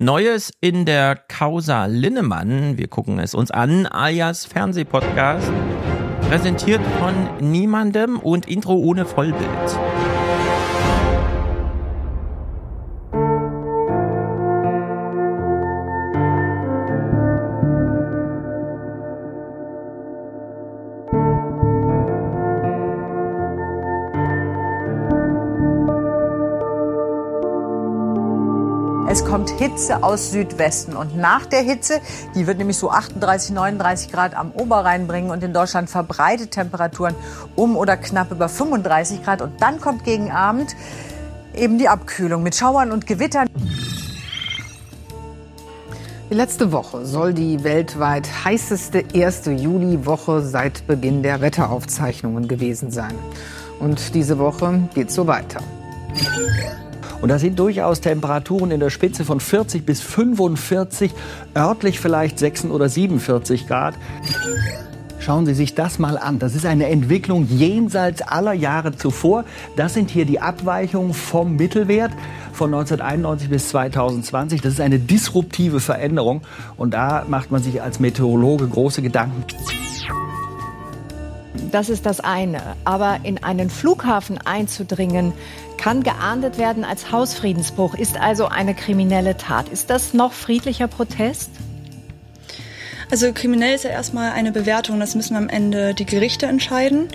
Neues in der Causa Linnemann. Wir gucken es uns an, alias Fernsehpodcast. Präsentiert von niemandem und Intro ohne Vollbild. Hitze aus Südwesten und nach der Hitze, die wird nämlich so 38, 39 Grad am Oberrhein bringen und in Deutschland verbreitet Temperaturen um oder knapp über 35 Grad und dann kommt gegen Abend eben die Abkühlung mit Schauern und Gewittern. Die letzte Woche soll die weltweit heißeste erste Juliwoche seit Beginn der Wetteraufzeichnungen gewesen sein. Und diese Woche geht so weiter. Und da sind durchaus Temperaturen in der Spitze von 40 bis 45, örtlich vielleicht 46 oder 47 Grad. Schauen Sie sich das mal an. Das ist eine Entwicklung jenseits aller Jahre zuvor. Das sind hier die Abweichungen vom Mittelwert von 1991 bis 2020. Das ist eine disruptive Veränderung. Und da macht man sich als Meteorologe große Gedanken. Das ist das eine. Aber in einen Flughafen einzudringen, kann geahndet werden als Hausfriedensbruch, ist also eine kriminelle Tat. Ist das noch friedlicher Protest? Also kriminell ist ja erstmal eine Bewertung, das müssen am Ende die Gerichte entscheiden.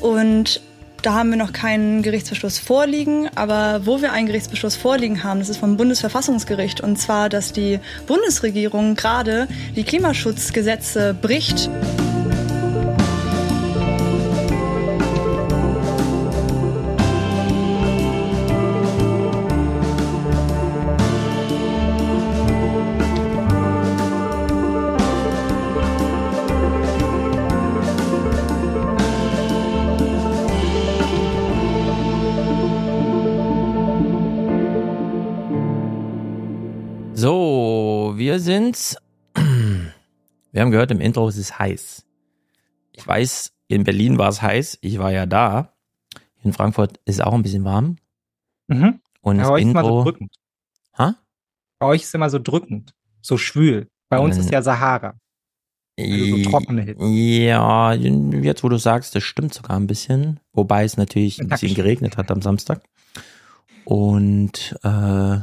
Und da haben wir noch keinen Gerichtsbeschluss vorliegen, aber wo wir einen Gerichtsbeschluss vorliegen haben, das ist vom Bundesverfassungsgericht und zwar, dass die Bundesregierung gerade die Klimaschutzgesetze bricht. So, wir sind. Wir haben gehört im Intro, es ist heiß. Ich weiß, in Berlin war es heiß. Ich war ja da. In Frankfurt ist es auch ein bisschen warm. Mhm. Und Bei das euch ist immer so Intro. drückend. Ha? Bei euch ist immer so drückend, so schwül. Bei uns Ähm, ist ja Sahara. Also so trockene Hitze. Ja, jetzt wo du sagst, das stimmt sogar ein bisschen. Wobei es natürlich ein bisschen geregnet hat am Samstag. Und äh,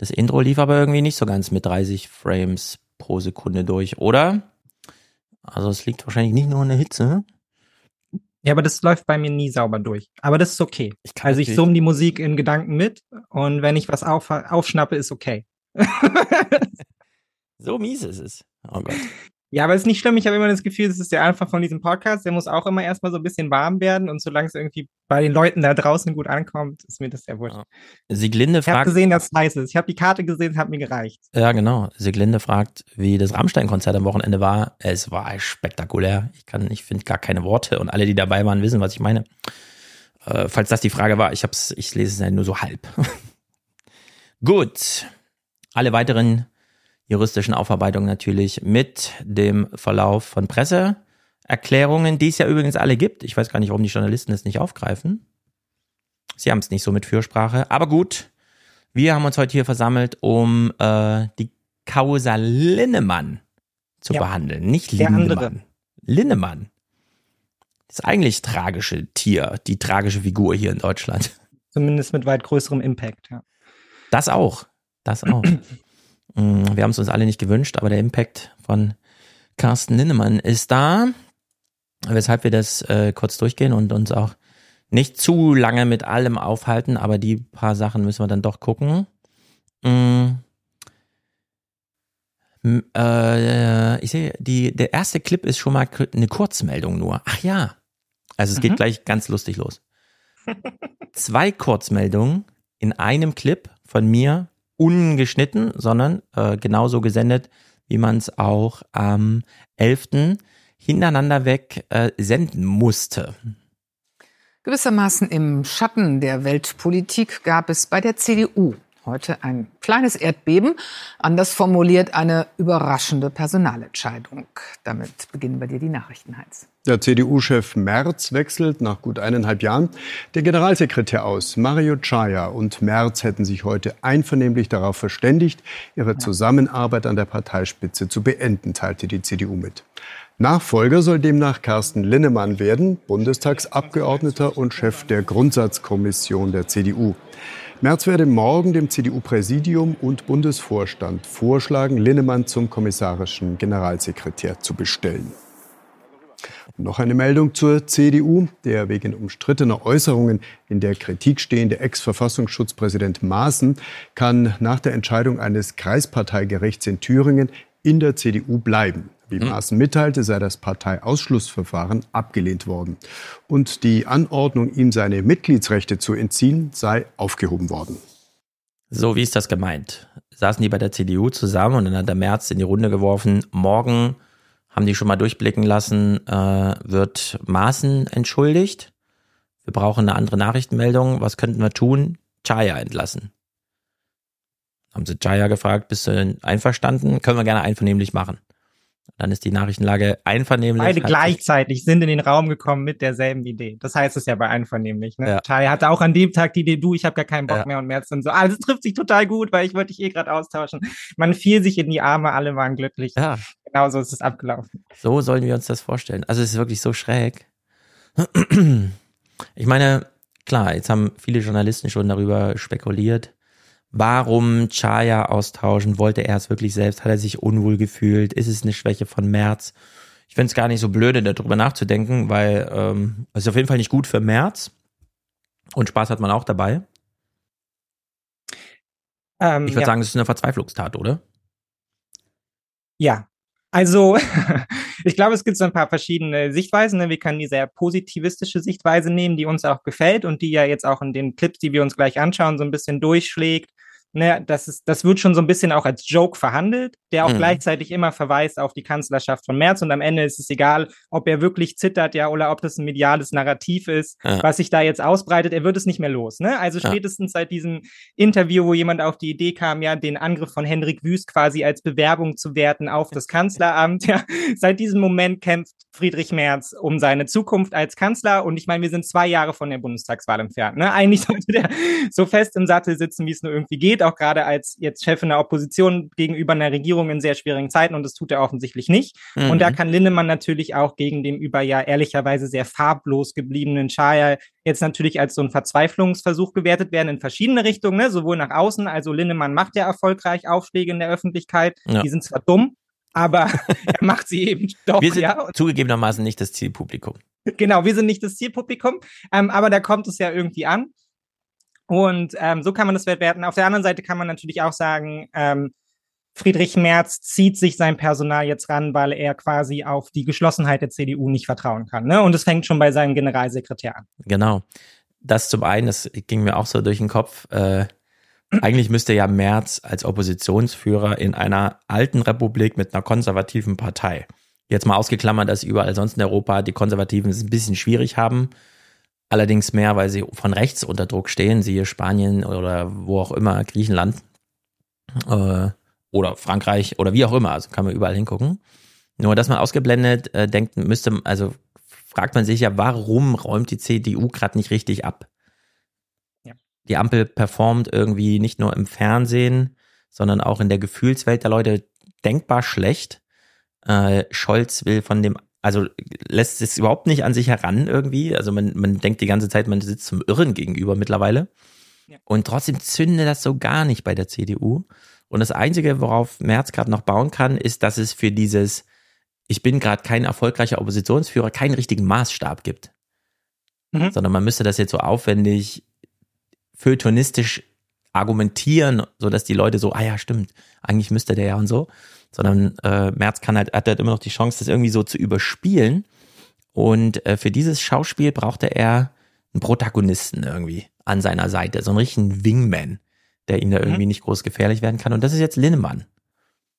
das Intro lief aber irgendwie nicht so ganz mit 30 Frames pro Sekunde durch, oder? Also es liegt wahrscheinlich nicht nur an der Hitze. Ja, aber das läuft bei mir nie sauber durch. Aber das ist okay. Ich kann Also ich summe die Musik in Gedanken mit und wenn ich was auf, aufschnappe, ist okay. So mies ist es. Oh Gott. Ja, aber ist nicht schlimm. Ich habe immer das Gefühl, das ist der Anfang von diesem Podcast. Der muss auch immer erstmal so ein bisschen warm werden. Und solange es irgendwie bei den Leuten da draußen gut ankommt, ist mir das sehr wurscht. Ja. Sieglinde Ich habe fragt, gesehen, dass es heiß ist. Ich habe die Karte gesehen, es hat mir gereicht. ja genau, Sieglinde fragt, wie das Rammstein-Konzert am Wochenende war. Es war spektakulär. Ich kann, ich finde gar keine Worte und alle, die dabei waren, wissen, was ich meine. Äh, falls das die Frage war, ich hab's, ich lese es ja nur so halb. Gut. Alle weiteren juristischen Aufarbeitungen natürlich mit dem Verlauf von Presseerklärungen, die es ja übrigens alle gibt. Ich weiß gar nicht, warum die Journalisten es nicht aufgreifen. Sie haben es nicht so mit Fürsprache. Aber gut, wir haben uns heute hier versammelt, um äh, die Causa Linnemann zu Ja. behandeln. Nicht Der Lindemann. andere. Linnemann. Das eigentlich tragische Tier, die tragische Figur hier in Deutschland. Zumindest mit weit größerem Impact. Ja. Das auch. Das auch. Mm, Wir haben es uns alle nicht gewünscht, aber der Impact von Carsten Linnemann ist da. Weshalb wir das äh, kurz durchgehen und uns auch nicht zu lange mit allem aufhalten, aber die paar Sachen müssen wir dann doch gucken. Mm. Äh, ich sehe, die, der erste Clip ist schon mal eine Kurzmeldung nur. Ach ja. Also es geht Mhm. gleich ganz lustig los. Zwei Kurzmeldungen in einem Clip von mir, ungeschnitten, sondern äh, genauso gesendet, wie man es auch am 11. hintereinander weg äh, senden musste. Gewissermaßen im Schatten der Weltpolitik gab es bei der CDU Heute ein kleines Erdbeben, anders formuliert eine überraschende Personalentscheidung. Damit beginnen bei dir die Nachrichten, Heinz. Der CDU-Chef Merz wechselt nach gut eineinhalb Jahren der Generalsekretär aus. Mario Chaya und Merz hätten sich heute einvernehmlich darauf verständigt, ihre Zusammenarbeit an der Parteispitze zu beenden, teilte die CDU mit. Nachfolger soll demnach Carsten Linnemann werden, Bundestagsabgeordneter und Chef der Grundsatzkommission der CDU. Merz werde morgen dem CDU-Präsidium und Bundesvorstand vorschlagen, Linnemann zum kommissarischen Generalsekretär zu bestellen. Noch eine Meldung zur CDU. Der wegen umstrittener Äußerungen in der Kritik stehende Ex-Verfassungsschutzpräsident Maaßen kann nach der Entscheidung eines Kreisparteigerichts in Thüringen in der CDU bleiben. Wie. Maaßen mitteilte, sei das Parteiausschlussverfahren abgelehnt worden. Und die Anordnung, ihm seine Mitgliedsrechte zu entziehen, sei aufgehoben worden. So, wie ist das gemeint? Saßen die bei der CDU zusammen und dann hat der März in die Runde geworfen, morgen haben die schon mal durchblicken lassen, äh, wird Maaßen entschuldigt. Wir brauchen eine andere Nachrichtenmeldung. Was könnten wir tun? Chaya entlassen. Haben sie Chaya gefragt, bist du einverstanden? Können wir gerne einvernehmlich machen. Dann ist die Nachrichtenlage einvernehmlich. Beide gleichzeitig sind in den Raum gekommen mit derselben Idee. Das heißt es ja bei einvernehmlich. Ne? Ja. Chai hatte auch an dem Tag die Idee, du, ich habe gar keinen Bock ja. mehr und März und so. Ah, das trifft sich total gut, weil ich wollte dich eh gerade austauschen. Man fiel sich in die Arme, alle waren glücklich. Ja. Genau so ist es abgelaufen. So sollen wir uns das vorstellen. Also es ist wirklich so schräg. Ich meine, klar, jetzt haben viele Journalisten schon darüber spekuliert Warum Chaya austauschen? Wollte er es wirklich selbst? Hat er sich unwohl gefühlt? Ist es eine Schwäche von März? Ich finde es gar nicht so blöde, darüber nachzudenken, weil ähm, es ist auf jeden Fall nicht gut für März. Und Spaß hat man auch dabei. Ähm, ich würde ja. sagen, es ist eine Verzweiflungstat, oder? Ja, also, ich glaube, es gibt so ein paar verschiedene Sichtweisen. Ne? Wir können die sehr positivistische Sichtweise nehmen, die uns auch gefällt und die ja jetzt auch in den Clips, die wir uns gleich anschauen, so ein bisschen durchschlägt ne, das, ist, das wird schon so ein bisschen auch als Joke verhandelt, der auch mhm. gleichzeitig immer verweist auf die Kanzlerschaft von Merz. Und am Ende ist es egal, ob er wirklich zittert, ja, oder ob das ein mediales Narrativ ist, ja. was sich da jetzt ausbreitet. Er wird es nicht mehr los. Ne? Also spätestens ja. seit diesem Interview, wo jemand auf die Idee kam, ja, den Angriff von Hendrik Wüst quasi als Bewerbung zu werten auf das Kanzleramt, ja, seit diesem Moment kämpft Friedrich Merz um seine Zukunft als Kanzler. Und ich meine, wir sind zwei Jahre von der Bundestagswahl entfernt. Ne? Eigentlich sollte der so fest im Sattel sitzen, wie es nur irgendwie geht steht auch gerade als jetzt Chef in der Opposition gegenüber einer Regierung in sehr schwierigen Zeiten und das tut er offensichtlich nicht. Mhm. Und da mhm. kann Lindemann natürlich auch gegen dem über ja ehrlicherweise sehr farblos gebliebenen Schaya jetzt natürlich als so ein Verzweiflungsversuch gewertet werden in verschiedene Richtungen, ne? sowohl nach außen, also Lindemann macht ja erfolgreich Aufschläge in der Öffentlichkeit, ja. die sind zwar dumm, aber er macht sie eben doch. Wir sind ja. zugegebenermaßen nicht das Zielpublikum. Genau, wir sind nicht das Zielpublikum, ähm, aber da kommt es ja irgendwie an. Und ähm, so kann man das werten. Auf der anderen Seite kann man natürlich auch sagen, ähm, Friedrich Merz zieht sich sein Personal jetzt ran, weil er quasi auf die Geschlossenheit der CDU nicht vertrauen kann. Ne? Und es fängt schon bei seinem Generalsekretär an. Genau. Das zum einen, das ging mir auch so durch den Kopf. Äh, eigentlich müsste ja Merz als Oppositionsführer in einer alten Republik mit einer konservativen Partei, jetzt mal ausgeklammert, dass überall sonst in Europa die Konservativen es ein bisschen schwierig haben, Allerdings mehr, weil sie von rechts unter Druck stehen, siehe Spanien oder wo auch immer, Griechenland äh, oder Frankreich oder wie auch immer, also kann man überall hingucken. Nur, dass man ausgeblendet äh, denkt, müsste, also fragt man sich ja, warum räumt die CDU gerade nicht richtig ab? Ja. Die Ampel performt irgendwie nicht nur im Fernsehen, sondern auch in der Gefühlswelt der Leute denkbar schlecht. Äh, Scholz will von dem also lässt es überhaupt nicht an sich heran irgendwie. Also man, man denkt die ganze Zeit, man sitzt zum Irren gegenüber mittlerweile. Ja. Und trotzdem zündet das so gar nicht bei der CDU. Und das Einzige, worauf Merz gerade noch bauen kann, ist, dass es für dieses, ich bin gerade kein erfolgreicher Oppositionsführer, keinen richtigen Maßstab gibt. Mhm. Sondern man müsste das jetzt so aufwendig feuilletonistisch argumentieren, so dass die Leute so, ah ja, stimmt, eigentlich müsste der ja und so sondern äh, Merz kann halt, hat halt immer noch die Chance, das irgendwie so zu überspielen. Und äh, für dieses Schauspiel brauchte er einen Protagonisten irgendwie an seiner Seite, so einen richtigen Wingman, der ihm da mhm. irgendwie nicht groß gefährlich werden kann. Und das ist jetzt Linnemann.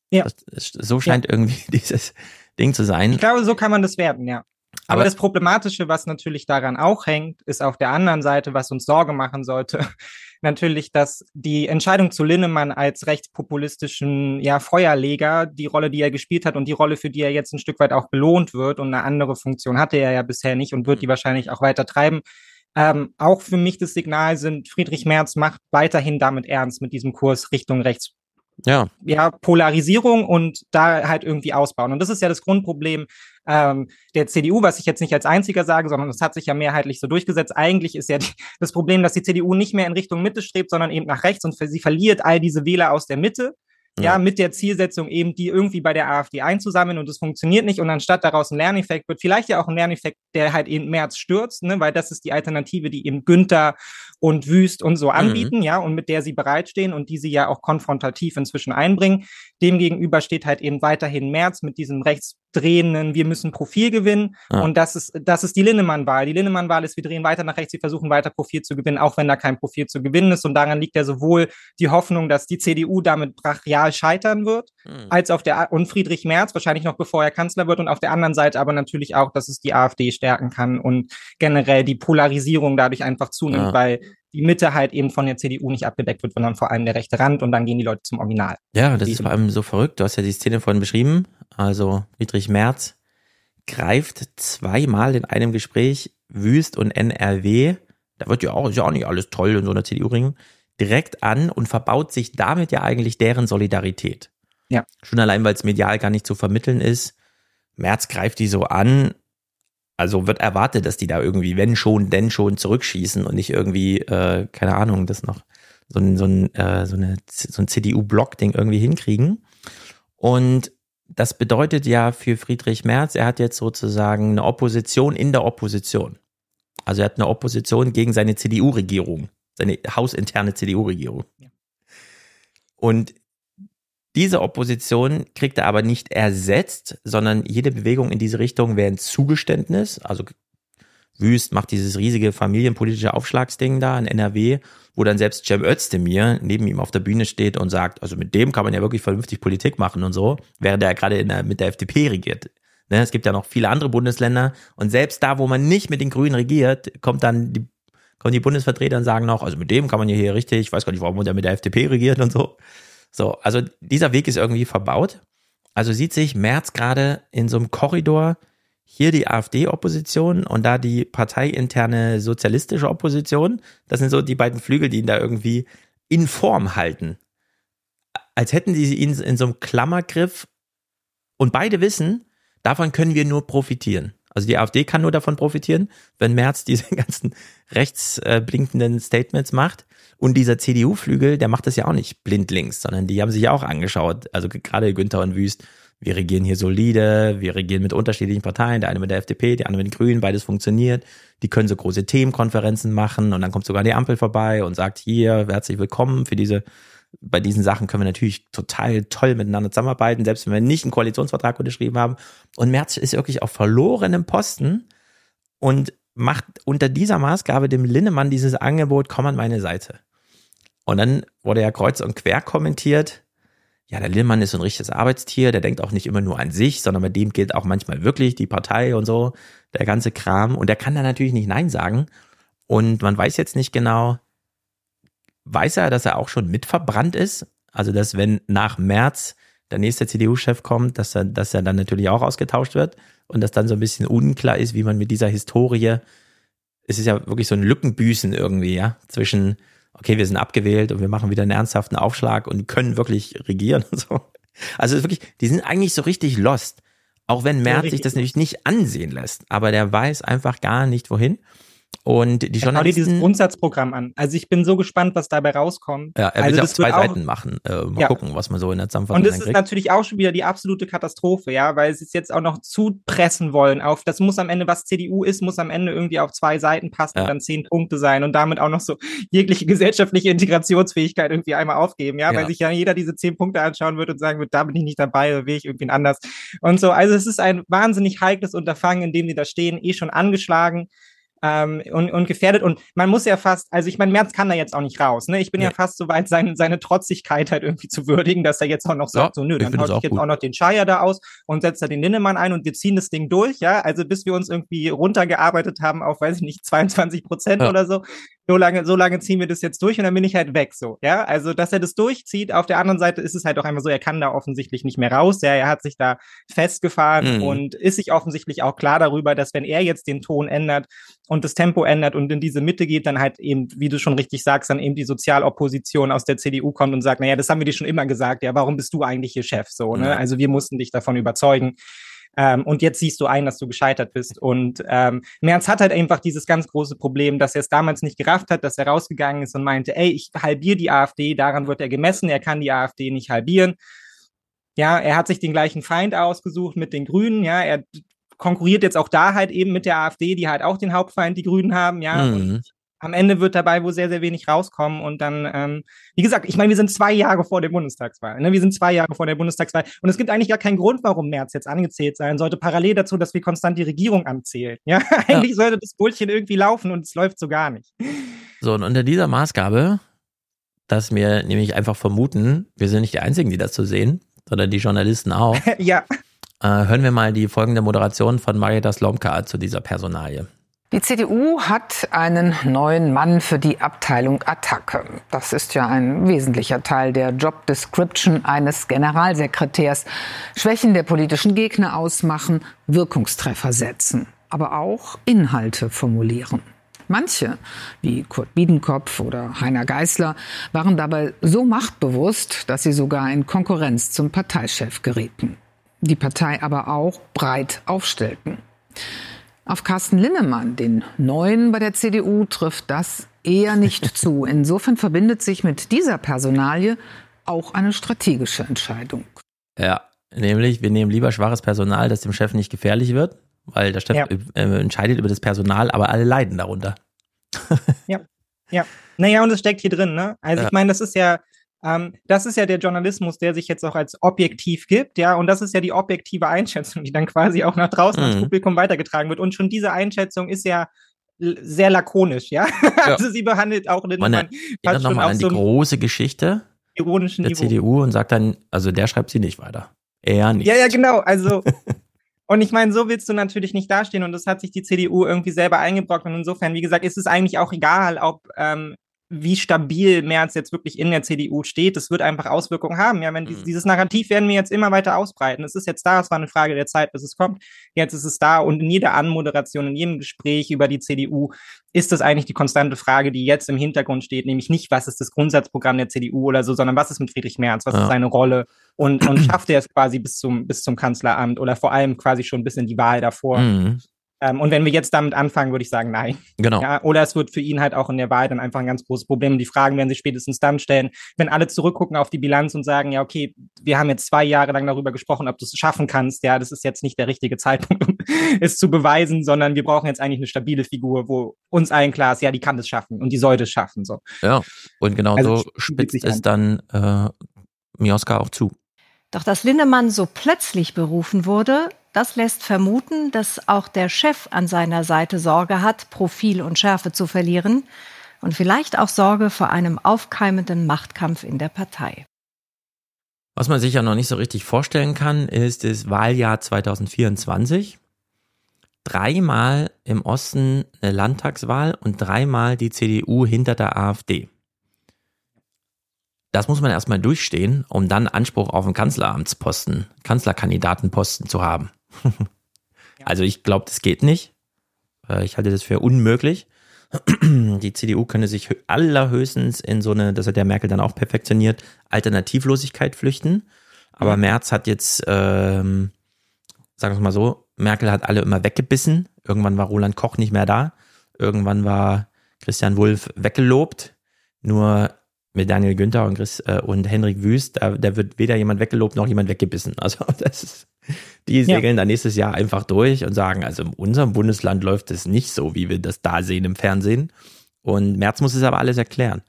Ja. Das, so scheint ja. irgendwie dieses Ding zu sein. Ich glaube, so kann man das werten, ja. Aber, Aber- das Problematische, was natürlich daran auch hängt, ist auf der anderen Seite, was uns Sorge machen sollte, natürlich, dass die Entscheidung zu Linnemann als rechtspopulistischen ja, Feuerleger, die Rolle, die er gespielt hat und die Rolle, für die er jetzt ein Stück weit auch belohnt wird und eine andere Funktion hatte er ja bisher nicht und wird die wahrscheinlich auch weiter treiben, ähm, auch für mich das Signal sind, Friedrich Merz macht weiterhin damit ernst mit diesem Kurs Richtung rechts Ja, ja, Polarisierung und da halt irgendwie ausbauen. Und das ist ja das Grundproblem ähm, der CDU, was ich jetzt nicht als einziger sage, sondern das hat sich ja mehrheitlich so durchgesetzt. Eigentlich ist ja die, das Problem, dass die CDU nicht mehr in Richtung Mitte strebt, sondern eben nach rechts und sie verliert all diese Wähler aus der Mitte. Ja, Ja. mit der Zielsetzung eben, die irgendwie bei der AfD einzusammeln und es funktioniert nicht und anstatt daraus ein Lerneffekt wird vielleicht ja auch ein Lerneffekt, der halt eben März stürzt, ne, weil das ist die Alternative, die eben Günther und Wüst und so anbieten, ja, und mit der sie bereitstehen und die sie ja auch konfrontativ inzwischen einbringen. Demgegenüber steht halt eben weiterhin März mit diesem rechtsdrehenden, wir müssen Profil gewinnen. Ja. Und das ist, das ist die Linnemann-Wahl. Die Linnemann-Wahl ist, wir drehen weiter nach rechts, wir versuchen weiter Profil zu gewinnen, auch wenn da kein Profil zu gewinnen ist. Und daran liegt ja sowohl die Hoffnung, dass die CDU damit brachial scheitern wird, Hm. als auf der, und Friedrich Merz, wahrscheinlich noch bevor er Kanzler wird, und auf der anderen Seite aber natürlich auch, dass es die AfD stärken kann und generell die Polarisierung dadurch einfach zunimmt, Ja. weil die Mitte halt eben von der CDU nicht abgedeckt wird, sondern vor allem der rechte Rand und dann gehen die Leute zum Original. Ja, das Die- ist vor allem so verrückt. Du hast ja die Szene vorhin beschrieben. Also Friedrich Merz greift zweimal in einem Gespräch Wüst und NRW. Da wird ja auch, ist ja auch nicht alles toll in so einer CDU-Ring. Direkt an und verbaut sich damit ja eigentlich deren Solidarität. Ja. Schon allein, weil es medial gar nicht zu vermitteln ist. Merz greift die so an. Also wird erwartet, dass die da irgendwie, wenn schon, denn schon zurückschießen und nicht irgendwie, äh, keine Ahnung, das noch so ein, so ein, äh, so eine, so ein CDU-Block-Ding irgendwie hinkriegen. Und das bedeutet ja für Friedrich Merz, er hat jetzt sozusagen eine Opposition in der Opposition. Also er hat eine Opposition gegen seine CDU-Regierung, seine hausinterne CDU-Regierung. Und diese Opposition kriegt er aber nicht ersetzt, sondern jede Bewegung in diese Richtung wäre ein Zugeständnis. Also Wüst macht dieses riesige familienpolitische Aufschlagsding da in NRW, wo dann selbst Cem Özdemir neben ihm auf der Bühne steht und sagt, also mit dem kann man ja wirklich vernünftig Politik machen und so, während er gerade der, mit der FDP regiert. Ne, es gibt ja noch viele andere Bundesländer und selbst da, wo man nicht mit den Grünen regiert, kommt dann die, kommen die Bundesvertreter und sagen noch, also mit dem kann man ja hier richtig, ich weiß gar nicht, warum der mit der FDP regiert und so. So, also dieser Weg ist irgendwie verbaut. Also sieht sich Merz gerade in so einem Korridor, hier die AfD-Opposition und da die parteiinterne sozialistische Opposition. Das sind so die beiden Flügel, die ihn da irgendwie in Form halten. Als hätten sie ihn in so einem Klammergriff und beide wissen, davon können wir nur profitieren. Also die AfD kann nur davon profitieren, wenn Merz diese ganzen rechtsblinkenden Statements macht. Und dieser CDU-Flügel, der macht das ja auch nicht blindlings, sondern die haben sich ja auch angeschaut. Also gerade Günther und Wüst, wir regieren hier solide, wir regieren mit unterschiedlichen Parteien, der eine mit der FDP, der andere mit den Grünen, beides funktioniert. Die können so große Themenkonferenzen machen und dann kommt sogar die Ampel vorbei und sagt hier, herzlich willkommen für diese, bei diesen Sachen können wir natürlich total toll miteinander zusammenarbeiten, selbst wenn wir nicht einen Koalitionsvertrag unterschrieben haben. Und Merz ist wirklich auf verlorenem Posten und macht unter dieser Maßgabe dem Linnemann dieses Angebot, komm an meine Seite. Und dann wurde ja kreuz und quer kommentiert, ja, der Linnemann ist so ein richtiges Arbeitstier, der denkt auch nicht immer nur an sich, sondern bei dem gilt auch manchmal wirklich die Partei und so, der ganze Kram. Und der kann da natürlich nicht Nein sagen. Und man weiß jetzt nicht genau, weiß er, dass er auch schon mitverbrannt ist? Also, dass wenn nach März der nächste CDU-Chef kommt, dass er, dass er dann natürlich auch ausgetauscht wird und dass dann so ein bisschen unklar ist, wie man mit dieser Historie, es ist ja wirklich so ein Lückenbüßen irgendwie, ja, zwischen, okay, wir sind abgewählt und wir machen wieder einen ernsthaften Aufschlag und können wirklich regieren und so. Also es ist wirklich, die sind eigentlich so richtig lost. Auch wenn Merz sich das natürlich nicht ansehen lässt, aber der weiß einfach gar nicht wohin. Und die Schau dir dieses Journalisten, Grundsatzprogramm an. Also ich bin so gespannt, was dabei rauskommt. ja, er also will auf das zwei wird auch- Seiten machen. Äh, mal Ja. gucken, was man so in der Zusammenfassung Und das ist natürlich auch schon wieder die absolute Katastrophe, ja, weil sie es jetzt auch noch zupressen wollen auf, das muss am Ende, was CDU ist, muss am Ende irgendwie auf zwei Seiten passen Ja. und dann zehn Punkte sein und damit auch noch so jegliche gesellschaftliche Integrationsfähigkeit irgendwie einmal aufgeben, ja, Ja. weil sich ja jeder diese zehn Punkte anschauen wird und sagen wird, da bin ich nicht dabei, da will ich irgendwie anders. Und so, also es ist ein wahnsinnig heikles Unterfangen, in dem sie da stehen, eh schon angeschlagen. Ähm, und, und gefährdet. Und man muss ja fast, also ich meine, Merz kann da jetzt auch nicht raus. Ne? Ich bin nee. ja fast so weit, sein, seine Trotzigkeit halt irgendwie zu würdigen, dass er jetzt auch noch sagt, ja, so nö, dann tausche ich jetzt gut. auch noch den Scheier da aus und setze da den Linnemann ein und wir ziehen das Ding durch, ja. Also bis wir uns irgendwie runtergearbeitet haben auf, weiß ich nicht, 22 Prozent ja. oder so, so lange, so lange ziehen wir das jetzt durch und dann bin ich halt weg so, ja. Also, dass er das durchzieht. Auf der anderen Seite ist es halt auch einfach so, er kann da offensichtlich nicht mehr raus. Ja, er hat sich da festgefahren mhm. und ist sich offensichtlich auch klar darüber, dass wenn er jetzt den Ton ändert und das Tempo ändert und in diese Mitte geht, dann halt eben, wie du schon richtig sagst, dann eben die Sozialopposition aus der CDU kommt und sagt, naja, das haben wir dir schon immer gesagt, ja, warum bist du eigentlich hier Chef so, ne? Also wir mussten dich davon überzeugen. Ähm, und jetzt siehst du ein, dass du gescheitert bist. Und ähm, Merz hat halt einfach dieses ganz große Problem, dass er es damals nicht gerafft hat, dass er rausgegangen ist und meinte, ey, ich halbiere die AfD, daran wird er gemessen, er kann die AfD nicht halbieren. Ja, er hat sich den gleichen Feind ausgesucht mit den Grünen, ja, er konkurriert jetzt auch da halt eben mit der AfD, die halt auch den Hauptfeind die Grünen haben, ja. Mhm. Und am Ende wird dabei wohl sehr, sehr wenig rauskommen. Und dann, ähm, wie gesagt, ich meine, wir sind zwei Jahre vor der Bundestagswahl. Ne? Wir sind zwei Jahre vor der Bundestagswahl. Und es gibt eigentlich gar keinen Grund, warum März jetzt angezählt sein sollte, parallel dazu, dass wir konstant die Regierung anzählen. Ja, eigentlich ja. sollte das Bullchen irgendwie laufen und es läuft so gar nicht. So, und unter dieser Maßgabe, dass wir nämlich einfach vermuten, wir sind nicht die Einzigen, die das so sehen, sondern die Journalisten auch. ja. Äh, hören wir mal die folgende Moderation von Marietta Slomka zu dieser Personalie. Die CDU hat einen neuen Mann für die Abteilung Attacke. Das ist ja ein wesentlicher Teil der Job Description eines Generalsekretärs. Schwächen der politischen Gegner ausmachen, Wirkungstreffer setzen, aber auch Inhalte formulieren. Manche, wie Kurt Biedenkopf oder Heiner Geißler, waren dabei so machtbewusst, dass sie sogar in Konkurrenz zum Parteichef gerieten. Die Partei aber auch breit aufstellten. Auf Carsten Linnemann, den Neuen bei der CDU, trifft das eher nicht zu. Insofern verbindet sich mit dieser Personalie auch eine strategische Entscheidung. Ja, nämlich wir nehmen lieber schwaches Personal, das dem Chef nicht gefährlich wird, weil der Chef ja. äh, entscheidet über das Personal, aber alle leiden darunter. ja, ja. Naja, und es steckt hier drin, ne? Also ja. ich meine, das ist ja, ähm, das ist ja der Journalismus, der sich jetzt auch als objektiv gibt, ja, und das ist ja die objektive Einschätzung, die dann quasi auch nach draußen mhm. ans Publikum weitergetragen wird. Und schon diese Einschätzung ist ja sehr lakonisch, ja. ja. Also sie behandelt auch den Man erinnert nochmal an die so große Geschichte ironischen der Niveau. CDU und sagt dann, also der schreibt sie nicht weiter. Er nicht. Ja, ja, genau. Also Und ich meine, so willst du natürlich nicht dastehen und das hat sich die CDU irgendwie selber eingebrockt. Und insofern, wie gesagt, ist es eigentlich auch egal, ob ähm, wie stabil Merz jetzt wirklich in der CDU steht. Das wird einfach Auswirkungen haben. Ja, wenn mhm. dieses Narrativ werden wir jetzt immer weiter ausbreiten. Es ist jetzt da, es war eine Frage der Zeit, bis es kommt. Jetzt ist es da und in jeder Anmoderation, in jedem Gespräch über die CDU ist das eigentlich die konstante Frage, die jetzt im Hintergrund steht, nämlich nicht, was ist das Grundsatzprogramm der CDU oder so, sondern was ist mit Friedrich Merz, was ja. ist seine Rolle und, und schafft er es quasi bis zum, bis zum Kanzleramt oder vor allem quasi schon bis in die Wahl davor. Mhm. Ähm, und wenn wir jetzt damit anfangen, würde ich sagen, nein. Genau. Ja, oder es wird für ihn halt auch in der Wahl dann einfach ein ganz großes Problem. Die Fragen werden sich spätestens dann stellen, wenn alle zurückgucken auf die Bilanz und sagen, ja, okay, wir haben jetzt zwei Jahre lang darüber gesprochen, ob du es schaffen kannst. Ja, das ist jetzt nicht der richtige Zeitpunkt, um es zu beweisen, sondern wir brauchen jetzt eigentlich eine stabile Figur, wo uns allen klar ist, ja, die kann es schaffen und die sollte es schaffen. So. Ja, und genau also, so spitzt es dann äh, Mioska auch zu. Doch dass Lindemann so plötzlich berufen wurde, das lässt vermuten, dass auch der Chef an seiner Seite Sorge hat, Profil und Schärfe zu verlieren und vielleicht auch Sorge vor einem aufkeimenden Machtkampf in der Partei. Was man sich ja noch nicht so richtig vorstellen kann, ist das Wahljahr 2024. Dreimal im Osten eine Landtagswahl und dreimal die CDU hinter der AfD. Das muss man erstmal durchstehen, um dann Anspruch auf einen Kanzleramtsposten, Kanzlerkandidatenposten zu haben. also ich glaube, das geht nicht. Äh, ich halte das für unmöglich. Die CDU könne sich allerhöchstens in so eine, das hat der Merkel dann auch perfektioniert, Alternativlosigkeit flüchten. Aber Merz hat jetzt, ähm, sagen wir mal so, Merkel hat alle immer weggebissen. Irgendwann war Roland Koch nicht mehr da. Irgendwann war Christian Wulff weggelobt. Nur mit Daniel Günther und, Chris, äh, und Henrik Wüst, da, da wird weder jemand weggelobt noch jemand weggebissen. Also das ist, die segeln ja. dann nächstes Jahr einfach durch und sagen, also in unserem Bundesland läuft es nicht so, wie wir das da sehen im Fernsehen. Und Merz muss es aber alles erklären.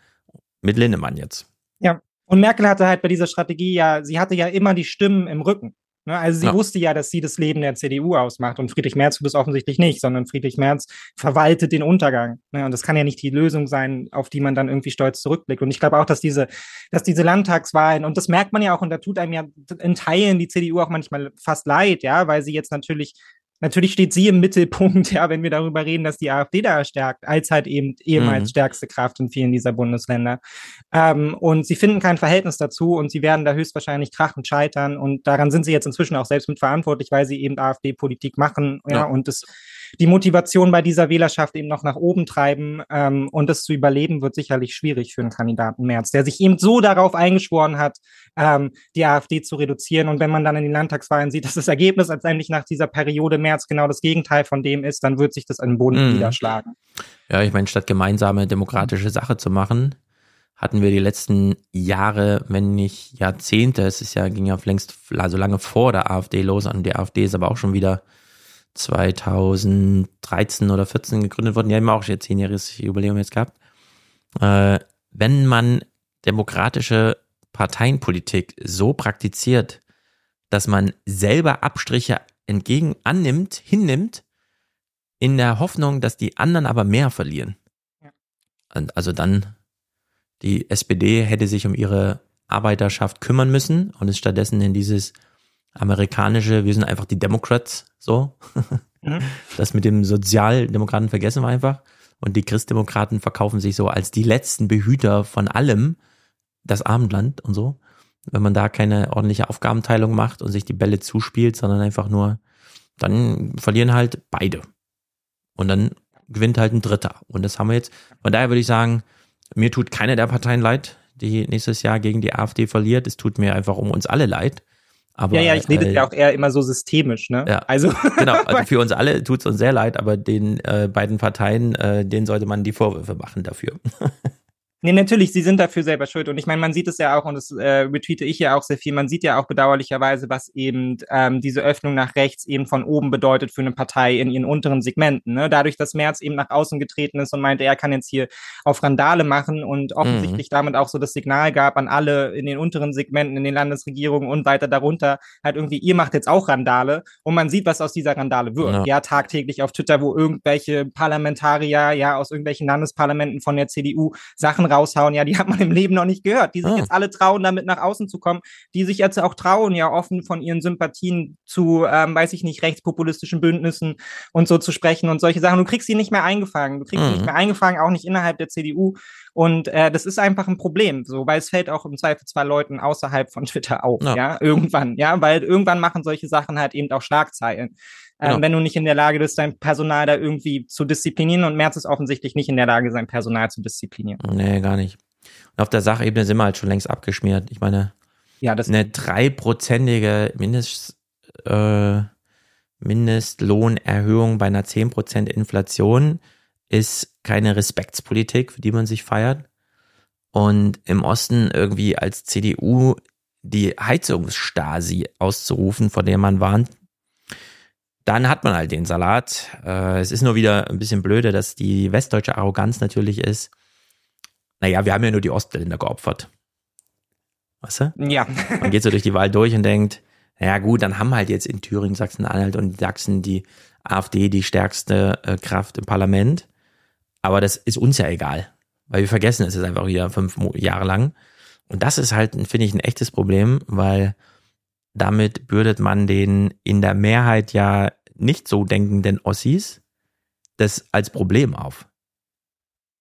Mit Linnemann jetzt. Ja. Und Merkel hatte halt bei dieser Strategie ja, sie hatte ja immer die Stimmen im Rücken. Ne? Also sie ja. wusste ja, dass sie das Leben der CDU ausmacht und Friedrich Merz tut es offensichtlich nicht, sondern Friedrich Merz verwaltet den Untergang. Ne? Und das kann ja nicht die Lösung sein, auf die man dann irgendwie stolz zurückblickt. Und ich glaube auch, dass diese, dass diese Landtagswahlen, und das merkt man ja auch, und da tut einem ja in Teilen die CDU auch manchmal fast leid, ja, weil sie jetzt natürlich Natürlich steht sie im Mittelpunkt, ja, wenn wir darüber reden, dass die AfD da stärkt, als halt eben ehemals mhm. stärkste Kraft in vielen dieser Bundesländer. Ähm, und sie finden kein Verhältnis dazu und sie werden da höchstwahrscheinlich krachend scheitern. Und daran sind sie jetzt inzwischen auch selbst mitverantwortlich, weil sie eben AfD-Politik machen, ja, ja, und das die Motivation bei dieser Wählerschaft eben noch nach oben treiben. Ähm, und das zu überleben wird sicherlich schwierig für einen Kandidaten Merz, der sich eben so darauf eingeschworen hat, ähm, die AfD zu reduzieren. Und wenn man dann in den Landtagswahlen sieht, dass das Ergebnis letztendlich nach dieser Periode März genau das Gegenteil von dem ist, dann wird sich das an den Boden mhm. niederschlagen. Ja, ich meine, statt gemeinsame demokratische Sache zu machen, hatten wir die letzten Jahre, wenn nicht Jahrzehnte, es ist ja, ging ja längst, also lange vor der AfD los, und die AfD ist aber auch schon wieder 2013 oder 14 gegründet worden. Die haben auch schon zehnjähriges Jubiläum jetzt gehabt. Äh, wenn man demokratische Parteienpolitik so praktiziert, dass man selber Abstriche entgegen annimmt, hinnimmt, in der Hoffnung, dass die anderen aber mehr verlieren. Ja. Also dann, die SPD hätte sich um ihre Arbeiterschaft kümmern müssen und ist stattdessen in dieses amerikanische, wir sind einfach die Democrats, so. Mhm. Das mit dem Sozialdemokraten vergessen wir einfach. Und die Christdemokraten verkaufen sich so als die letzten Behüter von allem, das Abendland und so. Wenn man da keine ordentliche Aufgabenteilung macht und sich die Bälle zuspielt, sondern einfach nur, dann verlieren halt beide. Und dann gewinnt halt ein Dritter. Und das haben wir jetzt. Von daher würde ich sagen, mir tut keine der Parteien leid, die nächstes Jahr gegen die AfD verliert. Es tut mir einfach um uns alle leid. Aber, ja, ja, ich rede äh, ja auch eher immer so systemisch, ne? Ja. Also genau, also für uns alle tut es uns sehr leid, aber den äh, beiden Parteien, äh, denen sollte man die Vorwürfe machen dafür. Nee, natürlich, sie sind dafür selber schuld. Und ich meine, man sieht es ja auch, und das äh, retweete ich ja auch sehr viel, man sieht ja auch bedauerlicherweise, was eben ähm, diese Öffnung nach rechts eben von oben bedeutet für eine Partei in ihren unteren Segmenten. Ne? Dadurch, dass Merz eben nach außen getreten ist und meinte, er kann jetzt hier auf Randale machen und offensichtlich mhm. damit auch so das Signal gab an alle in den unteren Segmenten, in den Landesregierungen und weiter darunter, halt irgendwie, ihr macht jetzt auch Randale. Und man sieht, was aus dieser Randale wird. Ja, ja tagtäglich auf Twitter, wo irgendwelche Parlamentarier ja aus irgendwelchen Landesparlamenten von der CDU Sachen raushauen, ja, die hat man im Leben noch nicht gehört. Die sich ah. jetzt alle trauen, damit nach außen zu kommen, die sich jetzt auch trauen, ja offen von ihren Sympathien zu, ähm, weiß ich nicht, rechtspopulistischen Bündnissen und so zu sprechen und solche Sachen. Du kriegst sie nicht mehr eingefangen. Du kriegst mhm. sie nicht mhm. mehr eingefangen, auch nicht innerhalb der CDU. Und äh, das ist einfach ein Problem, so, weil es fällt auch im Zweifel zwei Leuten außerhalb von Twitter auf, ja. ja, irgendwann, ja, weil irgendwann machen solche Sachen halt eben auch Schlagzeilen. Ähm, genau. wenn du nicht in der Lage bist, dein Personal da irgendwie zu disziplinieren. Und Merz ist offensichtlich nicht in der Lage, sein Personal zu disziplinieren. Nee, gar nicht. Und auf der Sachebene sind wir halt schon längst abgeschmiert. Ich meine, ja, das eine dreiprozentige Mindest, äh, Mindestlohnerhöhung bei einer zehn Prozent Inflation ist keine Respektspolitik, für die man sich feiert. Und im Osten irgendwie als CDU die Heizungsstasi auszurufen, vor der man warnt, dann hat man halt den Salat. Äh, es ist nur wieder ein bisschen blöde, dass die westdeutsche Arroganz natürlich ist. Naja, wir haben ja nur die Ostländer geopfert. Weißt du? Ja. Man geht so durch die Wahl durch und denkt, ja gut, dann haben halt jetzt in Thüringen, Sachsen-Anhalt und Sachsen die AfD die stärkste äh, Kraft im Parlament. Aber das ist uns ja egal, weil wir vergessen es ist einfach wieder fünf Jahre lang. Und das ist halt, finde ich, ein echtes Problem, weil damit bürdet man den in der Mehrheit ja nicht so denkenden Ossis das als Problem auf.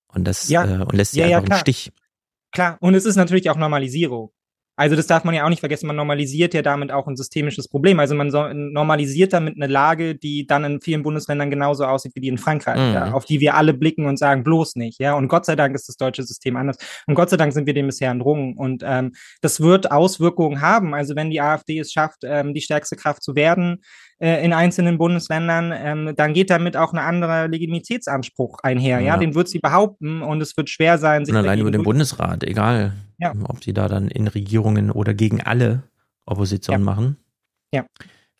Und das ja. äh, und lässt sie ja, einfach ja, im Stich. Klar, und es ist natürlich auch Normalisierung. Also das darf man ja auch nicht vergessen, man normalisiert ja damit auch ein systemisches Problem. Also man so, normalisiert damit eine Lage, die dann in vielen Bundesländern genauso aussieht wie die in Frankreich, mhm. ja, auf die wir alle blicken und sagen, bloß nicht. Ja, und Gott sei Dank ist das deutsche System anders. Und Gott sei Dank sind wir dem bisher entrungen. Und ähm, das wird Auswirkungen haben. Also wenn die AfD es schafft, ähm, die stärkste Kraft zu werden, äh, in einzelnen Bundesländern, ähm, dann geht damit auch ein anderer Legitimitätsanspruch einher. Ja, ja? den wird sie behaupten und es wird schwer sein, sich. Und allein über den Bundesrat, egal, ja. ob sie da dann in Regierungen oder gegen alle Opposition ja. machen. Ja.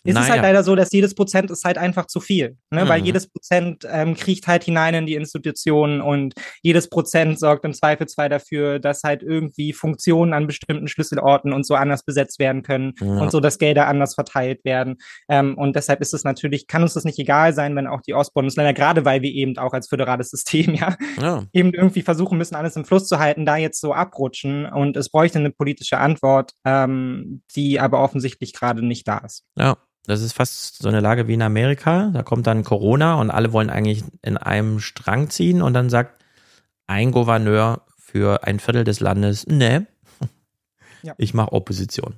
Es Naja. ist halt leider so, dass jedes Prozent ist halt einfach zu viel, ne? weil Mhm. jedes Prozent ähm, kriecht halt hinein in die Institutionen und jedes Prozent sorgt im Zweifelsfall dafür, dass halt irgendwie Funktionen an bestimmten Schlüsselorten und so anders besetzt werden können Ja. und so, dass Gelder anders verteilt werden. Ähm, und deshalb ist es natürlich, kann uns das nicht egal sein, wenn auch die Ostbundesländer, gerade weil wir eben auch als föderales System ja Ja. eben irgendwie versuchen müssen, alles im Fluss zu halten, da jetzt so abrutschen. Und es bräuchte eine politische Antwort, ähm, die aber offensichtlich gerade nicht da ist. Ja, das ist fast so eine Lage wie in Amerika. Da kommt dann Corona und alle wollen eigentlich in einem Strang ziehen und dann sagt ein Gouverneur für ein Viertel des Landes, ne, Ja. ich mache Opposition.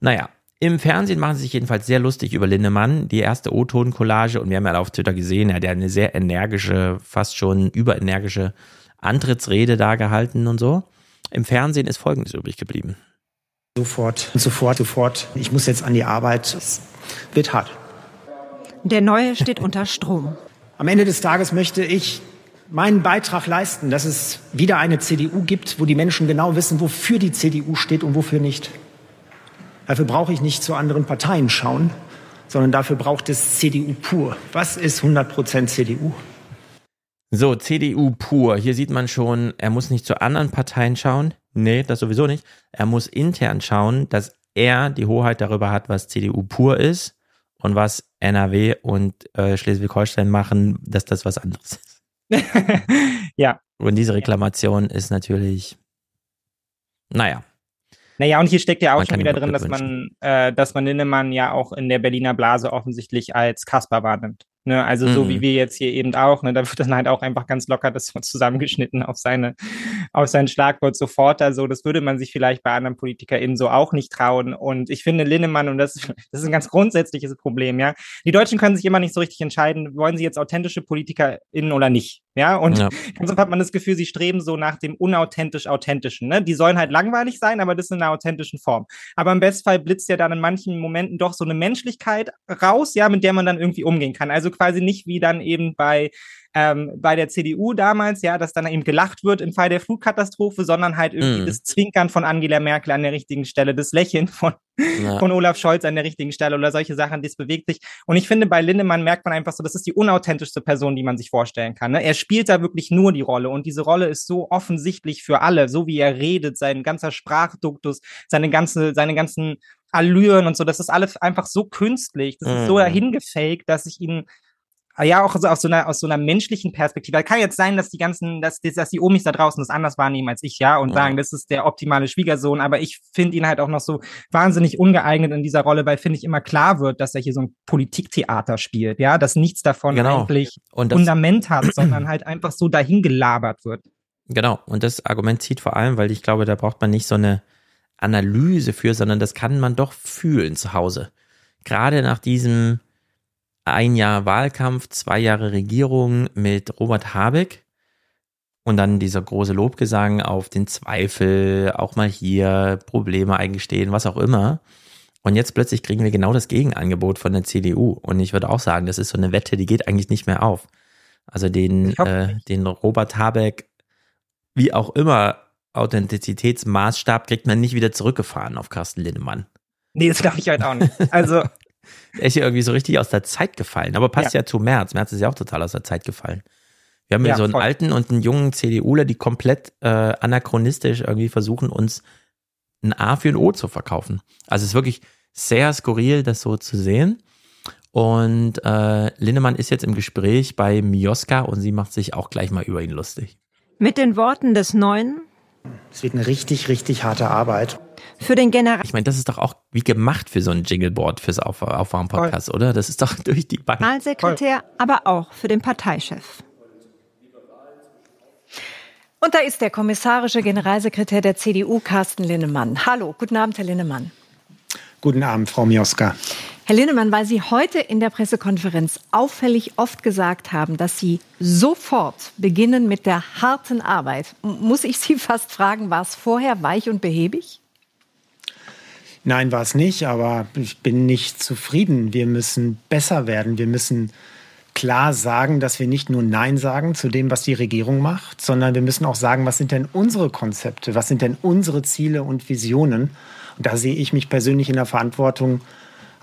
Naja, im Fernsehen machen sie sich jedenfalls sehr lustig über Lindemann, die erste O-Ton-Collage und wir haben ja auf Twitter gesehen, er hat ja eine sehr energische, fast schon überenergische Antrittsrede da gehalten und so. Im Fernsehen ist Folgendes übrig geblieben. Sofort, sofort, sofort. Ich muss jetzt an die Arbeit. Es wird hart. Der Neue steht unter Strom. Am Ende des Tages möchte ich meinen Beitrag leisten, dass es wieder eine CDU gibt, wo die Menschen genau wissen, wofür die CDU steht und wofür nicht. Dafür brauche ich nicht zu anderen Parteien schauen, sondern dafür braucht es CDU pur. Was ist 100% CDU? So, CDU pur. Hier sieht man schon, er muss nicht zu anderen Parteien schauen. Nee, das sowieso nicht. Er muss intern schauen, dass er die Hoheit darüber hat, was CDU pur ist und was NRW und äh, Schleswig-Holstein machen, dass das was anderes ist. ja. Und diese Reklamation ist natürlich, naja, Naja, und hier steckt ja auch Man schon wieder drin, dass man, äh, dass man Linnemann ja auch in der Berliner Blase offensichtlich als Kasper wahrnimmt. Ne? Also so Mhm. wie wir jetzt hier eben auch, ne? da wird dann halt auch einfach ganz locker das so zusammengeschnitten auf seine, auf sein Schlagwort sofort. Also das würde man sich vielleicht bei anderen PolitikerInnen so auch nicht trauen. Und ich finde Linnemann, und das, das ist ein ganz grundsätzliches Problem, ja. Die Deutschen können sich immer nicht so richtig entscheiden, wollen sie jetzt authentische PolitikerInnen oder nicht. Ja, und Ja. ganz oft hat man das Gefühl, sie streben so nach dem unauthentisch Authentischen. Ne? Die sollen halt langweilig sein, aber das in einer authentischen Form. Aber im Bestfall blitzt ja dann in manchen Momenten doch so eine Menschlichkeit raus, ja, mit der man dann irgendwie umgehen kann. Also quasi nicht wie dann eben bei ähm, bei der CDU damals, ja, dass dann eben gelacht wird im Fall der Flutkatastrophe, sondern halt irgendwie Mhm. das Zwinkern von Angela Merkel an der richtigen Stelle, das Lächeln von, Ja. von Olaf Scholz an der richtigen Stelle oder solche Sachen, das bewegt sich. Und ich finde, bei Lindemann merkt man einfach so, das ist die unauthentischste Person, die man sich vorstellen kann. Ne? Er spielt da wirklich nur die Rolle und diese Rolle ist so offensichtlich für alle, so wie er redet, sein ganzer Sprachduktus, seine ganze, seine ganzen Allüren und so, das ist alles einfach so künstlich, das ist so Mhm. dahingefaked, dass ich ihn Ah ja, auch so aus so einer, aus so einer menschlichen Perspektive. Da kann jetzt sein, dass die ganzen, dass, dass die Omis da draußen das anders wahrnehmen als ich, ja, und Ja. sagen, das ist der optimale Schwiegersohn, aber ich finde ihn halt auch noch so wahnsinnig ungeeignet in dieser Rolle, weil, finde ich, immer klar wird, dass er hier so ein Politiktheater spielt, ja, dass nichts davon Genau. eigentlich Und das, Fundament hat, sondern halt einfach so dahin gelabert wird. Genau, und das Argument zieht vor allem, weil ich glaube, da braucht man nicht so eine Analyse für, sondern das kann man doch fühlen zu Hause. Gerade nach diesem ein Jahr Wahlkampf, zwei Jahre Regierung mit Robert Habeck und dann dieser große Lobgesang auf den Zweifel, auch mal hier Probleme eingestehen, was auch immer. Und jetzt plötzlich kriegen wir genau das Gegenangebot von der CDU. Und ich würde auch sagen, das ist so eine Wette, die geht eigentlich nicht mehr auf. Also den, äh, den Robert Habeck, wie auch immer, Authentizitätsmaßstab kriegt man nicht wieder zurückgefahren auf Carsten Lindemann. Nee, das glaube ich halt auch nicht. Also, Er ist ja irgendwie so richtig aus der Zeit gefallen, aber passt ja, zu Merz. Merz ist ja auch total aus der Zeit gefallen. Wir haben ja, Ja, so einen voll. alten und einen jungen CDUler, die komplett äh, anachronistisch irgendwie versuchen, uns ein A für ein O zu verkaufen. Also es ist wirklich sehr skurril, das so zu sehen. Und äh, Lindemann ist jetzt im Gespräch bei Mioska und sie macht sich auch gleich mal über ihn lustig. Mit den Worten des Neuen Es wird eine richtig, richtig harte Arbeit. für den General. Ich meine, das ist doch auch wie gemacht für so ein Jingleboard fürs Auf Aufwärm-Podcast, oder? Das ist doch durch die Bank. Generalsekretär, aber auch für den Parteichef. Und da ist der kommissarische Generalsekretär der CDU, Carsten Linnemann. Hallo, guten Abend, Herr Linnemann. Guten Abend, Frau Mioska. Herr Linnemann, weil Sie heute in der Pressekonferenz auffällig oft gesagt haben, dass Sie sofort beginnen mit der harten Arbeit, muss ich Sie fast fragen, war es vorher weich und behäbig? Nein, war es nicht, aber ich bin nicht zufrieden. Wir müssen besser werden. Wir müssen klar sagen, dass wir nicht nur Nein sagen zu dem, was die Regierung macht, sondern wir müssen auch sagen, was sind denn unsere Konzepte, was sind denn unsere Ziele und Visionen. Und da sehe ich mich persönlich in der Verantwortung,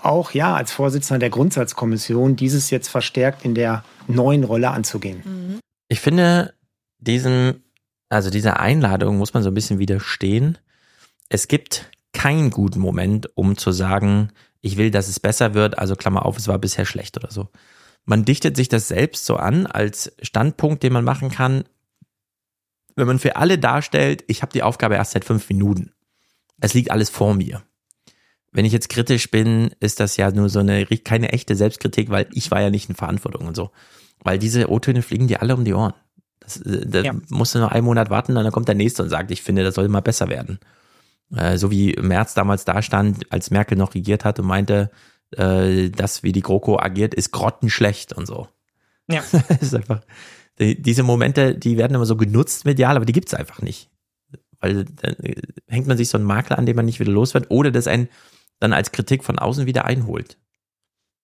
auch ja als Vorsitzender der Grundsatzkommission dieses jetzt verstärkt in der neuen Rolle anzugehen. Ich finde, diesem, also dieser Einladung muss man so ein bisschen widerstehen. Es gibt keinen guten Moment, um zu sagen, ich will, dass es besser wird, also Klammer auf, es war bisher schlecht oder so. Man dichtet sich das selbst so an als Standpunkt, den man machen kann, wenn man für alle darstellt, ich habe die Aufgabe erst seit fünf Minuten. Es liegt alles vor mir. Wenn ich jetzt kritisch bin, ist das ja nur so eine keine echte Selbstkritik, weil ich war ja nicht in Verantwortung und so. Weil diese O-Töne fliegen dir alle um die Ohren. Das, äh, da ja. musst du nur einen Monat warten, dann kommt der nächste und sagt, ich finde, das soll mal besser werden. Äh, so wie Merz damals da stand, als Merkel noch regiert hat und meinte, äh, das, wie die GroKo agiert, ist grottenschlecht und so. Ja. ist einfach, die, diese Momente, die werden immer so genutzt medial, aber die gibt's einfach nicht. Weil dann hängt man sich so einen Makler an, den man nicht wieder los wird, oder das einen dann als Kritik von außen wieder einholt.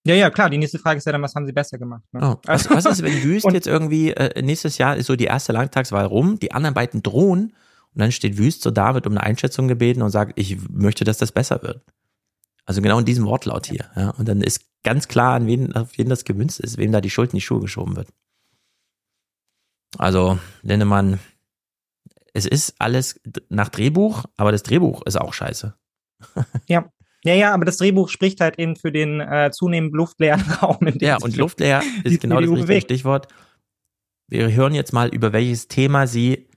Ja, ja, klar. Die nächste Frage ist ja dann, was haben sie besser gemacht? Ne? Oh, was, was ist, wenn Wüst jetzt irgendwie, äh, nächstes Jahr ist so die erste Landtagswahl rum, die anderen beiden drohen und dann steht Wüst so da, wird um eine Einschätzung gebeten und sagt, ich möchte, dass das besser wird. Also genau in diesem Wortlaut hier. Ja. Und dann ist ganz klar, an wen, auf wen das gewünscht ist, wem da die Schuld in die Schuhe geschoben wird. Also, Lindemann, es ist alles nach Drehbuch, aber das Drehbuch ist auch scheiße. ja. Ja, ja, aber das Drehbuch spricht halt eben für den äh, zunehmend luftleeren Raum. In dem ja, und luftleer ist genau das richtige Stichwort. Wir hören jetzt mal, über welches Thema Sie,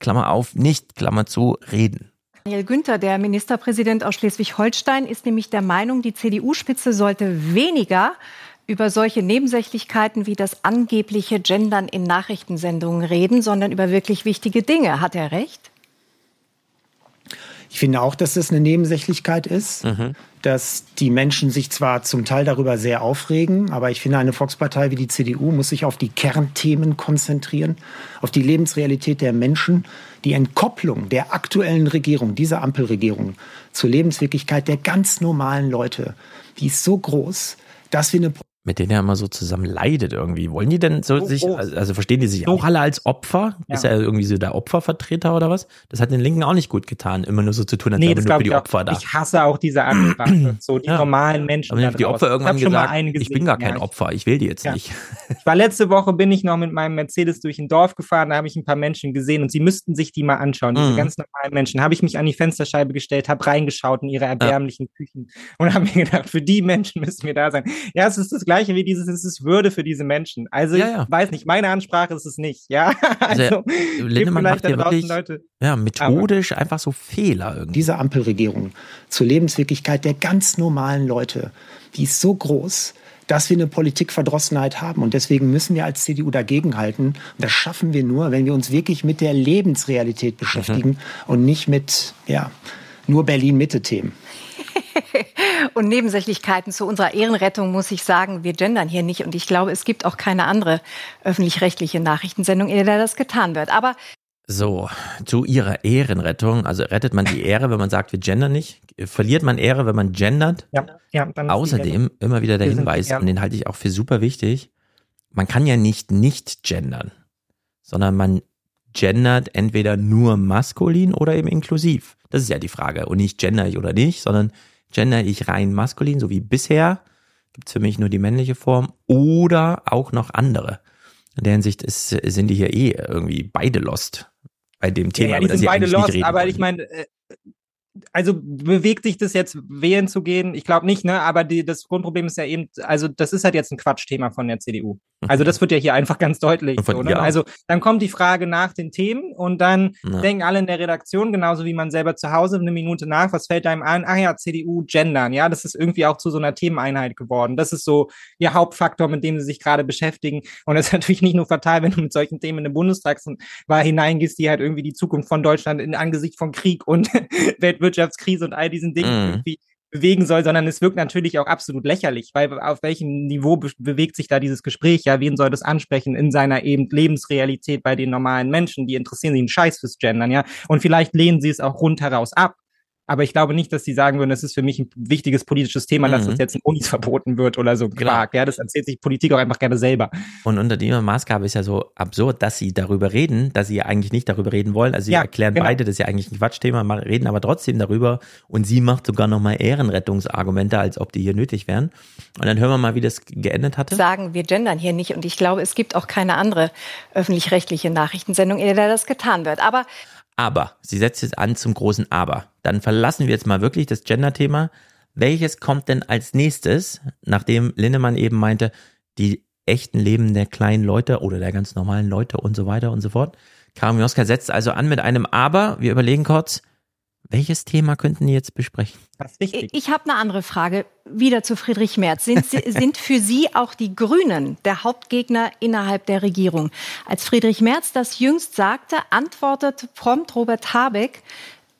Klammer auf, nicht, Klammer zu, reden. Daniel Günther, der Ministerpräsident aus Schleswig-Holstein, ist nämlich der Meinung, die CDU-Spitze sollte weniger über solche Nebensächlichkeiten wie das angebliche Gendern in Nachrichtensendungen reden, sondern über wirklich wichtige Dinge. Hat er recht? Ich finde auch, dass das eine Nebensächlichkeit ist, mhm. dass die Menschen sich zwar zum Teil darüber sehr aufregen, aber ich finde, eine Volkspartei wie die CDU muss sich auf die Kernthemen konzentrieren, auf die Lebensrealität der Menschen, die Entkopplung der aktuellen Regierung, dieser Ampelregierung zur Lebenswirklichkeit der ganz normalen Leute, die ist so groß, dass wir eine mit denen er immer so zusammen leidet irgendwie. Wollen die denn so oh, sich, oh. also verstehen die sich auch alle als Opfer? Ja. Ist er irgendwie so der Opfervertreter oder was? Das hat den Linken auch nicht gut getan, immer nur so zu tun, als nee, wäre nur für die Opfer auch. da. Ich hasse auch diese Ansprache, so die ja. normalen Menschen. Aber die Opfer irgendwann gesagt, ich bin gar kein Opfer, ich will die jetzt ja. nicht. Ich war letzte Woche, bin ich noch mit meinem Mercedes durch ein Dorf gefahren, da habe ich ein paar Menschen gesehen und sie müssten sich die mal anschauen, diese mhm. ganz normalen Menschen. Habe ich mich an die Fensterscheibe gestellt, habe reingeschaut in ihre erbärmlichen Küchen und habe mir gedacht, für die Menschen müssen wir da sein. Ja, es ist das Gleiche wie dieses, es ist es Würde für diese Menschen. Also ja, ich weiß nicht, meine Ansprache ist es nicht, ja. Also, also Lindemann macht ja wirklich Leute. ja, methodisch Aber einfach so Fehler irgendwie. Diese Ampelregierung zur Lebenswirklichkeit der ganz normalen Leute, die ist so groß, dass wir eine Politikverdrossenheit haben. Und deswegen müssen wir als CDU dagegenhalten. Und das schaffen wir nur, wenn wir uns wirklich mit der Lebensrealität beschäftigen mhm. und nicht mit, ja, nur Berlin-Mitte-Themen. und Nebensächlichkeiten zu unserer Ehrenrettung muss ich sagen, wir gendern hier nicht. Und ich glaube, es gibt auch keine andere öffentlich-rechtliche Nachrichtensendung, in der das getan wird. Aber so, zu ihrer Ehrenrettung. Also rettet man die Ehre, wenn man sagt, wir gendern nicht? Verliert man Ehre, wenn man gendert? Ja, ja. Dann Außerdem immer wieder der Hinweis, und den halte ich auch für super wichtig, man kann ja nicht nicht gendern, sondern man gendert entweder nur maskulin oder eben inklusiv. Das ist ja die Frage. Und nicht gender ich oder nicht, sondern gender ich rein maskulin, so wie bisher, gibt's für mich nur die männliche Form oder auch noch andere. In der Hinsicht ist, sind die hier eh irgendwie beide lost bei dem Thema. Ja, die sind beide lost, aber ich meine, äh, also bewegt sich das jetzt, wählen zu gehen? Ich glaube nicht, ne? Aber die, das Grundproblem ist ja eben, also das ist halt jetzt ein Quatschthema von der CDU. Also das wird ja hier einfach ganz deutlich. So, ne? Also dann kommt die Frage nach den Themen und dann ja. denken alle in der Redaktion, genauso wie man selber zu Hause eine Minute nach, was fällt einem ein? Ach ja, CDU gendern, ja, das ist irgendwie auch zu so einer Themeneinheit geworden. Das ist so ihr Hauptfaktor, mit dem sie sich gerade beschäftigen. Und das ist natürlich nicht nur fatal, wenn du mit solchen Themen in eine Bundestagswahl hineingehst, die halt irgendwie die Zukunft von Deutschland in Angesicht von Krieg und Weltwirtschaftskrise und all diesen Dingen mhm. irgendwie bewegen soll, sondern es wirkt natürlich auch absolut lächerlich, weil auf welchem Niveau be bewegt sich da dieses Gespräch? Ja, wen soll das ansprechen in seiner eben Lebensrealität bei den normalen Menschen? Die interessieren sich einen Scheiß fürs Gendern, ja. Und vielleicht lehnen sie es auch rundheraus ab. Aber ich glaube nicht, dass die sagen würden, das ist für mich ein wichtiges politisches Thema, dass Mhm. das jetzt in Unis verboten wird oder so Genau. Quark. Ja, das erzählt sich Politik auch einfach gerne selber. Und unter dieser Maßgabe ist ja so absurd, dass sie darüber reden, dass sie ja eigentlich nicht darüber reden wollen. Also sie Ja, erklären genau. beide, das ist ja eigentlich ein Quatschthema, ma- reden aber trotzdem darüber. Und sie macht sogar nochmal Ehrenrettungsargumente, als ob die hier nötig wären. Und dann hören wir mal, wie das geendet hatte. sagen, wir gendern hier nicht. Und ich glaube, es gibt auch keine andere öffentlich-rechtliche Nachrichtensendung, in der das getan wird. Aber Aber, sie setzt jetzt an zum großen Aber. Dann verlassen wir jetzt mal wirklich das Gender-Thema. Welches kommt denn als nächstes, nachdem Lindemann eben meinte, die echten Leben der kleinen Leute oder der ganz normalen Leute und so weiter und so fort? Karin Mioska setzt also an mit einem Aber. Wir überlegen kurz, welches Thema könnten die jetzt besprechen? Wichtig. ich habe eine andere Frage. Wieder zu Friedrich Merz. Sind, Sie- sind für Sie auch die Grünen der Hauptgegner innerhalb der Regierung? Als Friedrich Merz das jüngst sagte, antwortet prompt Robert Habeck,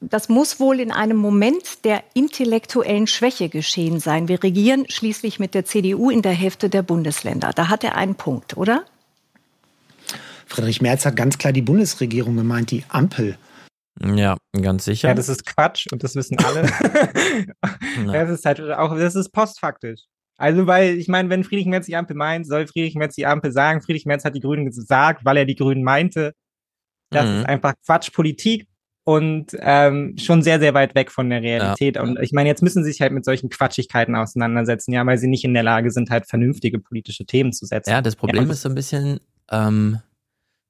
das muss wohl in einem Moment der intellektuellen Schwäche geschehen sein. Wir regieren schließlich mit der CDU in der Hälfte der Bundesländer. Da hat er einen Punkt, oder? Friedrich Merz hat ganz klar die Bundesregierung gemeint, die Ampel. Ja, ganz sicher. Ja, das ist Quatsch und das wissen alle. das ist halt auch, das ist postfaktisch. Also, weil, ich meine, wenn Friedrich Merz die Ampel meint, soll Friedrich Merz die Ampel sagen. Friedrich Merz hat die Grünen gesagt, weil er die Grünen meinte. Das Mhm. ist einfach Quatschpolitik und ähm, schon sehr, sehr weit weg von der Realität. Und ich meine, jetzt müssen sie sich halt mit solchen Quatschigkeiten auseinandersetzen, ja, weil sie nicht in der Lage sind, halt vernünftige politische Themen zu setzen. Ja, das Problem und ist so ein bisschen, ähm,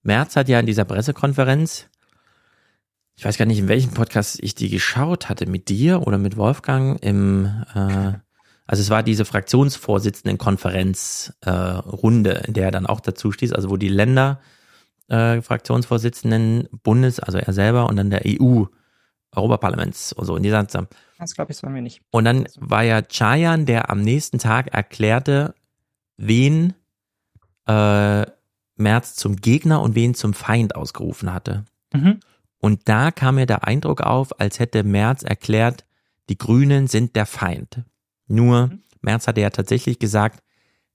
Merz hat ja in dieser Pressekonferenz, ich weiß gar nicht, in welchem Podcast ich die geschaut hatte, mit dir oder mit Wolfgang im, äh, also es war diese Fraktionsvorsitzendenkonferenz äh, in der er dann auch dazu stieß, also wo die Länder äh, Fraktionsvorsitzenden Bundes, also er selber und dann der EU Europaparlaments und so in dieser Das glaube ich, das wollen wir nicht. und dann war ja Chayan, der am nächsten Tag erklärte, wen äh, Merz zum Gegner und wen zum Feind ausgerufen hatte. Mhm. Und da kam mir der Eindruck auf, als hätte Merz erklärt, die Grünen sind der Feind. Nur, Merz hatte ja tatsächlich gesagt,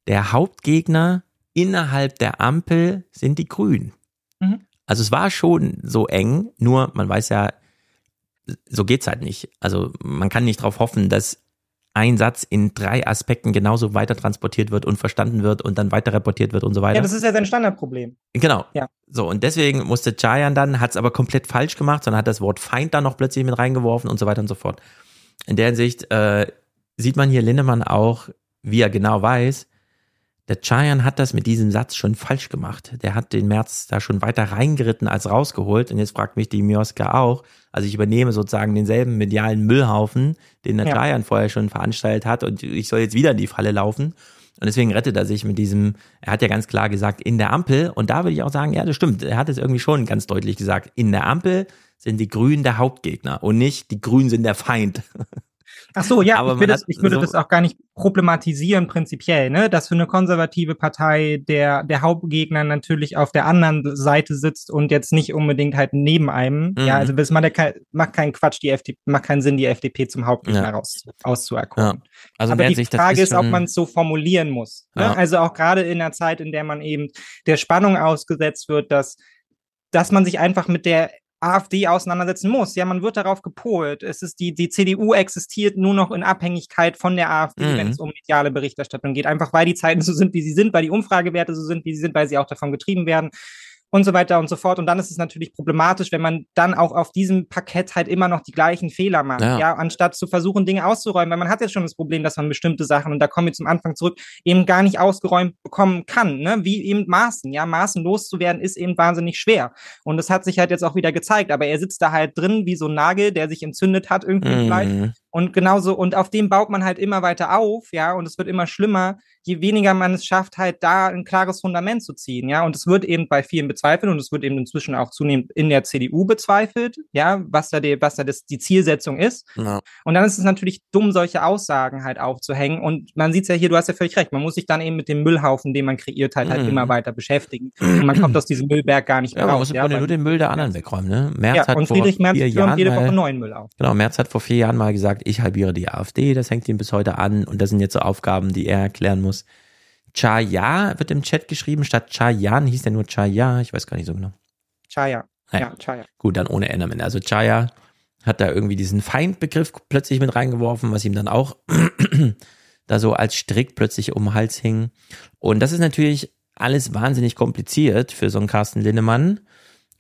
der Hauptgegner innerhalb der Ampel sind die Grünen. Mhm. Also es war schon so eng, nur man weiß ja, so geht's halt nicht. Also man kann nicht darauf hoffen, dass ein Satz in drei Aspekten genauso weiter transportiert wird und verstanden wird und dann weiter reportiert wird und so weiter. Ja, das ist ja sein Standardproblem. Genau. Ja. So, und deswegen musste Chayan dann, hat es aber komplett falsch gemacht, sondern hat das Wort Feind dann noch plötzlich mit reingeworfen und so weiter und so fort. In der Hinsicht äh, sieht man hier Lindemann auch, wie er genau weiß, der Chayan hat das mit diesem Satz schon falsch gemacht. Der hat den März da schon weiter reingeritten als rausgeholt. Und jetzt fragt mich die Mioska auch. Also ich übernehme sozusagen denselben medialen Müllhaufen, den der Ja. Chayan vorher schon veranstaltet hat. Und ich soll jetzt wieder in die Falle laufen. Und deswegen rettet er sich mit diesem, er hat ja ganz klar gesagt, in der Ampel. Und da würde ich auch sagen, ja, das stimmt. Er hat es irgendwie schon ganz deutlich gesagt. In der Ampel sind die Grünen der Hauptgegner und nicht die Grünen sind der Feind. Ach so, ja, Aber ich, das, ich würde so- das auch gar nicht problematisieren prinzipiell, ne? Dass für eine konservative Partei der, der Hauptgegner natürlich auf der anderen Seite sitzt und jetzt nicht unbedingt halt neben einem. Mhm. Ja, also das macht, ja macht keinen Quatsch, die FDP, macht keinen Sinn, die FDP zum Hauptgegner Ja. raus, auszuerkoren. Also Aber die Frage ist, ob man es so formulieren muss. Ne? Ja. Also auch gerade in der Zeit, in der man eben der Spannung ausgesetzt wird, dass, dass man sich einfach mit der AfD auseinandersetzen muss. Ja, man wird darauf gepolt. Es ist die, die CDU existiert nur noch in Abhängigkeit von der AfD, Mhm. wenn es um mediale Berichterstattung geht. Einfach weil die Zeiten so sind, wie sie sind, weil die Umfragewerte so sind, wie sie sind, weil sie auch davon getrieben werden und so weiter und so fort. Und dann ist es natürlich problematisch, wenn man dann auch auf diesem Parkett halt immer noch die gleichen Fehler macht, Ja. ja, anstatt zu versuchen, Dinge auszuräumen. Weil man hat jetzt schon das Problem, dass man bestimmte Sachen, und da kommen wir zum Anfang zurück, eben gar nicht ausgeräumt bekommen kann, ne? wie eben Maßen. Ja, Maßen loszuwerden ist eben wahnsinnig schwer. Und das hat sich halt jetzt auch wieder gezeigt. Aber er sitzt da halt drin wie so ein Nagel, der sich entzündet hat irgendwie vielleicht. Und genauso, und auf dem baut man halt immer weiter auf, ja, und es wird immer schlimmer, je weniger man es schafft, halt da ein klares Fundament zu ziehen, ja. Und es wird eben bei vielen bezweifelt und es wird eben inzwischen auch zunehmend in der CDU bezweifelt, ja, was da die, was da das, die Zielsetzung ist. Ja. Und dann ist es natürlich dumm, solche Aussagen halt aufzuhängen. Und man sieht es ja hier, du hast ja völlig recht, man muss sich dann eben mit dem Müllhaufen, den man kreiert hat, halt Mhm. immer weiter beschäftigen. Und man kommt aus diesem Müllberg gar nicht Ja, mehr man raus. muss im Ja, nur den Müll der anderen wegräumen. Ne? Merz ja, hat und vor Friedrich Merz vier Jahren jede Woche neuen Müll auf. Genau, Merz hat vor vier Jahren mal gesagt, ich halbiere die AfD, das hängt ihm bis heute an und das sind jetzt so Aufgaben, die er erklären muss. Chaya wird im Chat geschrieben, statt Chayan hieß der nur Chaya, ich weiß gar nicht so genau. Chaya. Ja. Ja, Chaya. Gut, dann ohne N am Ende. Also Chaya hat da irgendwie diesen Feindbegriff plötzlich mit reingeworfen, was ihm dann auch da so als Strick plötzlich um den Hals hing. Und das ist natürlich alles wahnsinnig kompliziert für so einen Carsten Linnemann,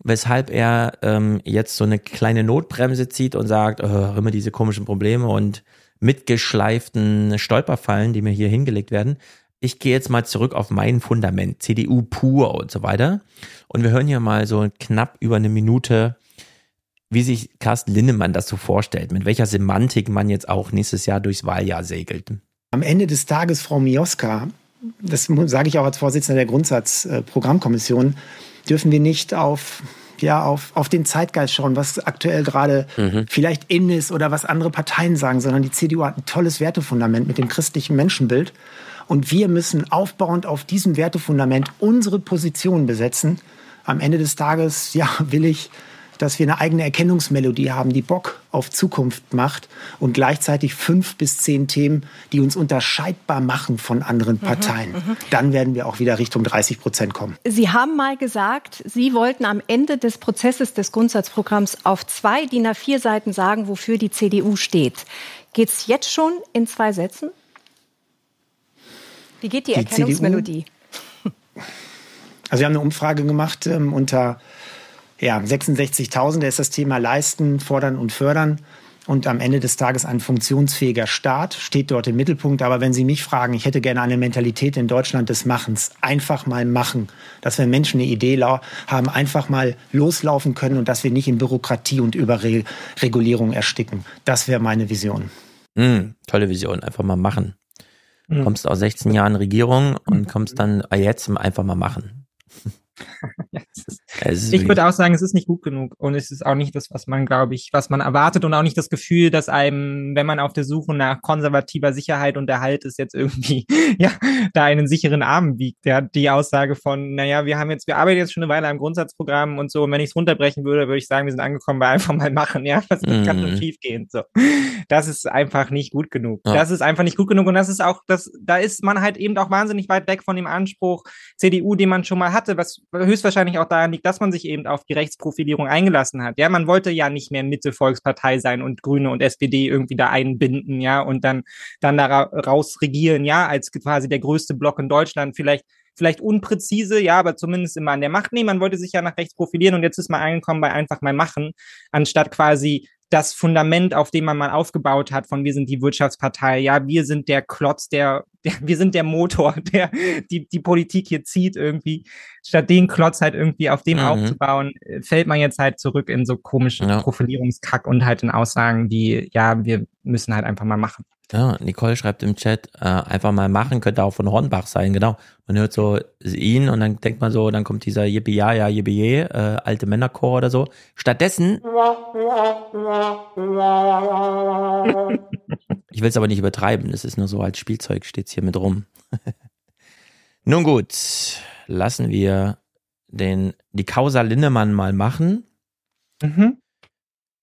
weshalb er ähm, jetzt so eine kleine Notbremse zieht und sagt, oh, immer diese komischen Probleme und mitgeschleiften Stolperfallen, die mir hier hingelegt werden. Ich gehe jetzt mal zurück auf mein Fundament, CDU pur und so weiter. Und wir hören hier mal so knapp über eine Minute, wie sich Carsten Linnemann das so vorstellt, mit welcher Semantik man jetzt auch nächstes Jahr durchs Wahljahr segelt. Am Ende des Tages, Frau Mioska, das sage ich auch als Vorsitzender der Grundsatzprogrammkommission, dürfen wir nicht auf ja, auf, auf den Zeitgeist schauen, was aktuell gerade mhm. vielleicht in ist oder was andere Parteien sagen, sondern die CDU hat ein tolles Wertefundament mit dem christlichen Menschenbild. Und wir müssen aufbauend auf diesem Wertefundament unsere Position besetzen. Am Ende des Tages, ja, will ich dass wir eine eigene Erkennungsmelodie haben, die Bock auf Zukunft macht und gleichzeitig fünf bis zehn Themen, die uns unterscheidbar machen von anderen mhm, Parteien. Mhm, Dann werden wir auch wieder Richtung 30 Prozent kommen. Sie haben mal gesagt, Sie wollten am Ende des Prozesses des Grundsatzprogramms auf zwei DIN A4 Seiten sagen, wofür die CDU steht. Geht es jetzt schon in zwei Sätzen? Wie geht die, die Erkennungsmelodie? CDU? Also wir haben eine Umfrage gemacht ähm, unter ja, 66.000, da ist das Thema Leisten, Fordern und Fördern. Und am Ende des Tages ein funktionsfähiger Staat steht dort im Mittelpunkt. Aber wenn Sie mich fragen, ich hätte gerne eine Mentalität in Deutschland des Machens. Einfach mal machen. Dass wir Menschen eine Idee haben, einfach mal loslaufen können und dass wir nicht in Bürokratie und Überregulierung ersticken. Das wäre meine Vision. Mm, tolle Vision. Einfach mal machen. Mm. Kommst aus 16 Jahren Regierung und kommst dann jetzt einfach mal machen. ich würde auch sagen, es ist nicht gut genug und es ist auch nicht das, was man, glaube ich, was man erwartet und auch nicht das Gefühl, dass einem, wenn man auf der Suche nach konservativer Sicherheit und Erhalt ist, jetzt irgendwie, ja, da einen sicheren Arm wiegt. Ja, die Aussage von, naja, wir haben jetzt, wir arbeiten jetzt schon eine Weile am Grundsatzprogramm und so, und wenn ich es runterbrechen würde, würde ich sagen, wir sind angekommen bei einfach mal machen, ja, was mm. kann schon schief gehen, so. Das ist einfach nicht gut genug. Ja. Das ist einfach nicht gut genug und das ist auch, das, da ist man halt eben auch wahnsinnig weit weg von dem Anspruch CDU, den man schon mal hatte, was höchstwahrscheinlich auch daran liegt, dass man sich eben auf die Rechtsprofilierung eingelassen hat. Ja, man wollte ja nicht mehr Mitte-Volkspartei sein und Grüne und SPD irgendwie da einbinden, ja, und dann, dann daraus regieren, ja, als quasi der größte Block in Deutschland. Vielleicht vielleicht unpräzise, ja, aber zumindest immer an der Macht nehmen. Man wollte sich ja nach rechts profilieren und jetzt ist man angekommen bei einfach mal machen, anstatt quasi das Fundament, auf dem man mal aufgebaut hat, von wir sind die Wirtschaftspartei, ja, wir sind der Klotz, der, der wir sind der Motor, der die, die Politik hier zieht irgendwie, statt den Klotz halt irgendwie auf dem mhm. aufzubauen, äh, fällt man jetzt halt zurück in so komische ja. Profilierungskack und halt in Aussagen wie, ja, wir müssen halt einfach mal machen. Ja, Nicole schreibt im Chat, äh, einfach mal machen, könnte auch von Hornbach sein, genau. Man hört so ihn und dann denkt man so, dann kommt dieser Yippie ja, ja, Yippie äh, alte Männerchor oder so. Stattdessen, ich will es aber nicht übertreiben, es ist nur so als Spielzeug steht's hier mit rum. Nun gut, lassen wir den, die Causa Linnemann mal machen. Mhm.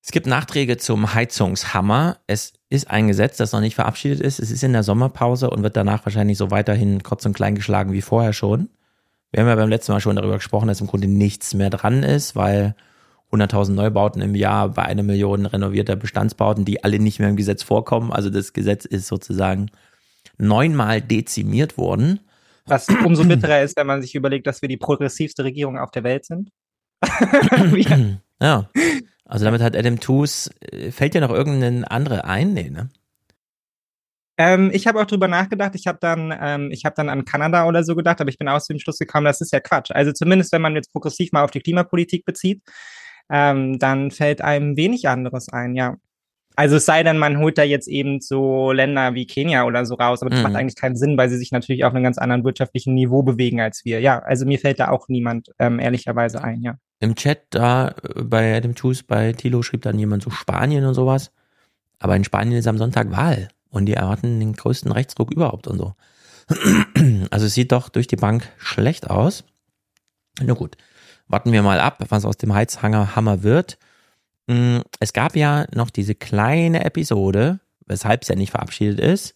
Es gibt Nachträge zum Heizungshammer. Es ist ein Gesetz, das noch nicht verabschiedet ist. Es ist in der Sommerpause und wird danach wahrscheinlich so weiterhin kurz und klein geschlagen wie vorher schon. Wir haben ja beim letzten Mal schon darüber gesprochen, dass im Grunde nichts mehr dran ist, weil 100.000 Neubauten im Jahr bei einer Million renovierter Bestandsbauten, die alle nicht mehr im Gesetz vorkommen. Also das Gesetz ist sozusagen neunmal dezimiert worden. Was umso bitterer ist, wenn man sich überlegt, dass wir die progressivste Regierung auf der Welt sind. ja. Also damit hat Adam Tooze, äh, fällt dir noch irgendeine andere ein? Nee, ne? Ähm, ich habe auch drüber nachgedacht. Ich habe dann, ähm, ich habe dann an Kanada oder so gedacht, aber ich bin aus dem Schluss gekommen, das ist ja Quatsch. Also zumindest, wenn man jetzt progressiv mal auf die Klimapolitik bezieht, ähm, dann fällt einem wenig anderes ein, ja. Also es sei denn, man holt da jetzt eben so Länder wie Kenia oder so raus, aber das mhm. macht eigentlich keinen Sinn, weil sie sich natürlich auf einem ganz anderen wirtschaftlichen Niveau bewegen als wir. Ja, also mir fällt da auch niemand ähm, ehrlicherweise ein, ja. Im Chat da äh, bei Adam Tools bei Tilo schrieb dann jemand so Spanien und sowas. Aber in Spanien ist am Sonntag Wahl und die erwarten den größten Rechtsdruck überhaupt und so. Also es sieht doch durch die Bank schlecht aus. Na gut, warten wir mal ab, was aus dem Heizhammer wird. Mm, es gab ja noch diese kleine Episode, weshalb es ja nicht verabschiedet ist,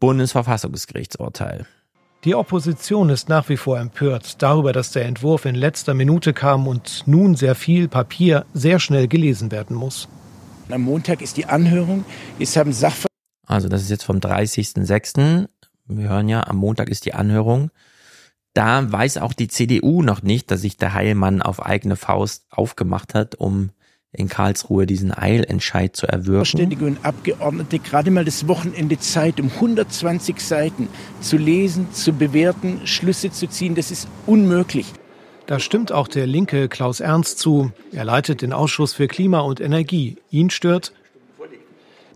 Bundesverfassungsgerichtsurteil. Die Opposition ist nach wie vor empört darüber, dass der Entwurf in letzter Minute kam und nun sehr viel Papier sehr schnell gelesen werden muss. Am Montag ist die Anhörung. Es haben Sachverständige. Also das ist jetzt vom 30.06. Wir hören ja, am Montag ist die Anhörung. Da weiß auch die CDU noch nicht, dass sich der Heilmann auf eigene Faust aufgemacht hat, um in Karlsruhe diesen Eilentscheid zu erwirken. Verständige und Abgeordnete gerade mal das Wochenende Zeit, um 120 Seiten zu lesen, zu bewerten, Schlüsse zu ziehen. Das ist unmöglich. Da stimmt auch der Linke Klaus Ernst zu. Er leitet den Ausschuss für Klima und Energie. Ihn stört,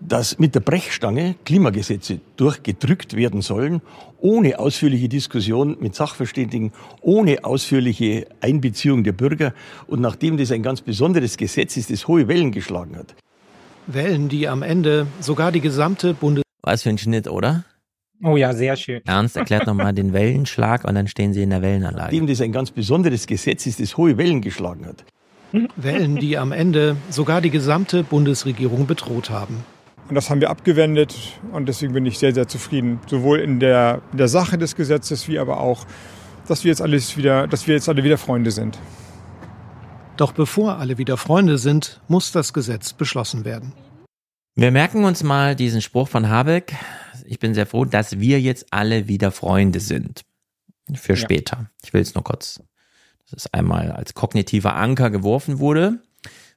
dass mit der Brechstange Klimagesetze durchgedrückt werden sollen, ohne ausführliche Diskussion mit Sachverständigen, ohne ausführliche Einbeziehung der Bürger und nachdem das ein ganz besonderes Gesetz ist, das hohe Wellen geschlagen hat. Wellen, die am Ende sogar die gesamte Bundes... Was für ein Schnitt, oder? Oh ja, sehr schön. Ernst erklärt nochmal den Wellenschlag und dann stehen sie in der Wellenanlage. Nachdem das ein ganz besonderes Gesetz ist, das hohe Wellen geschlagen hat. Wellen, die am Ende sogar die gesamte Bundesregierung bedroht haben. Und das haben wir abgewendet und deswegen bin ich sehr, sehr zufrieden. Sowohl in der, in der Sache des Gesetzes wie aber auch, dass wir jetzt alles wieder, dass wir jetzt alle wieder Freunde sind. Doch bevor alle wieder Freunde sind, muss das Gesetz beschlossen werden. Wir merken uns mal diesen Spruch von Habeck. Ich bin sehr froh, dass wir jetzt alle wieder Freunde sind. Für später. Ich will es nur kurz, dass es einmal als kognitiver Anker geworfen wurde.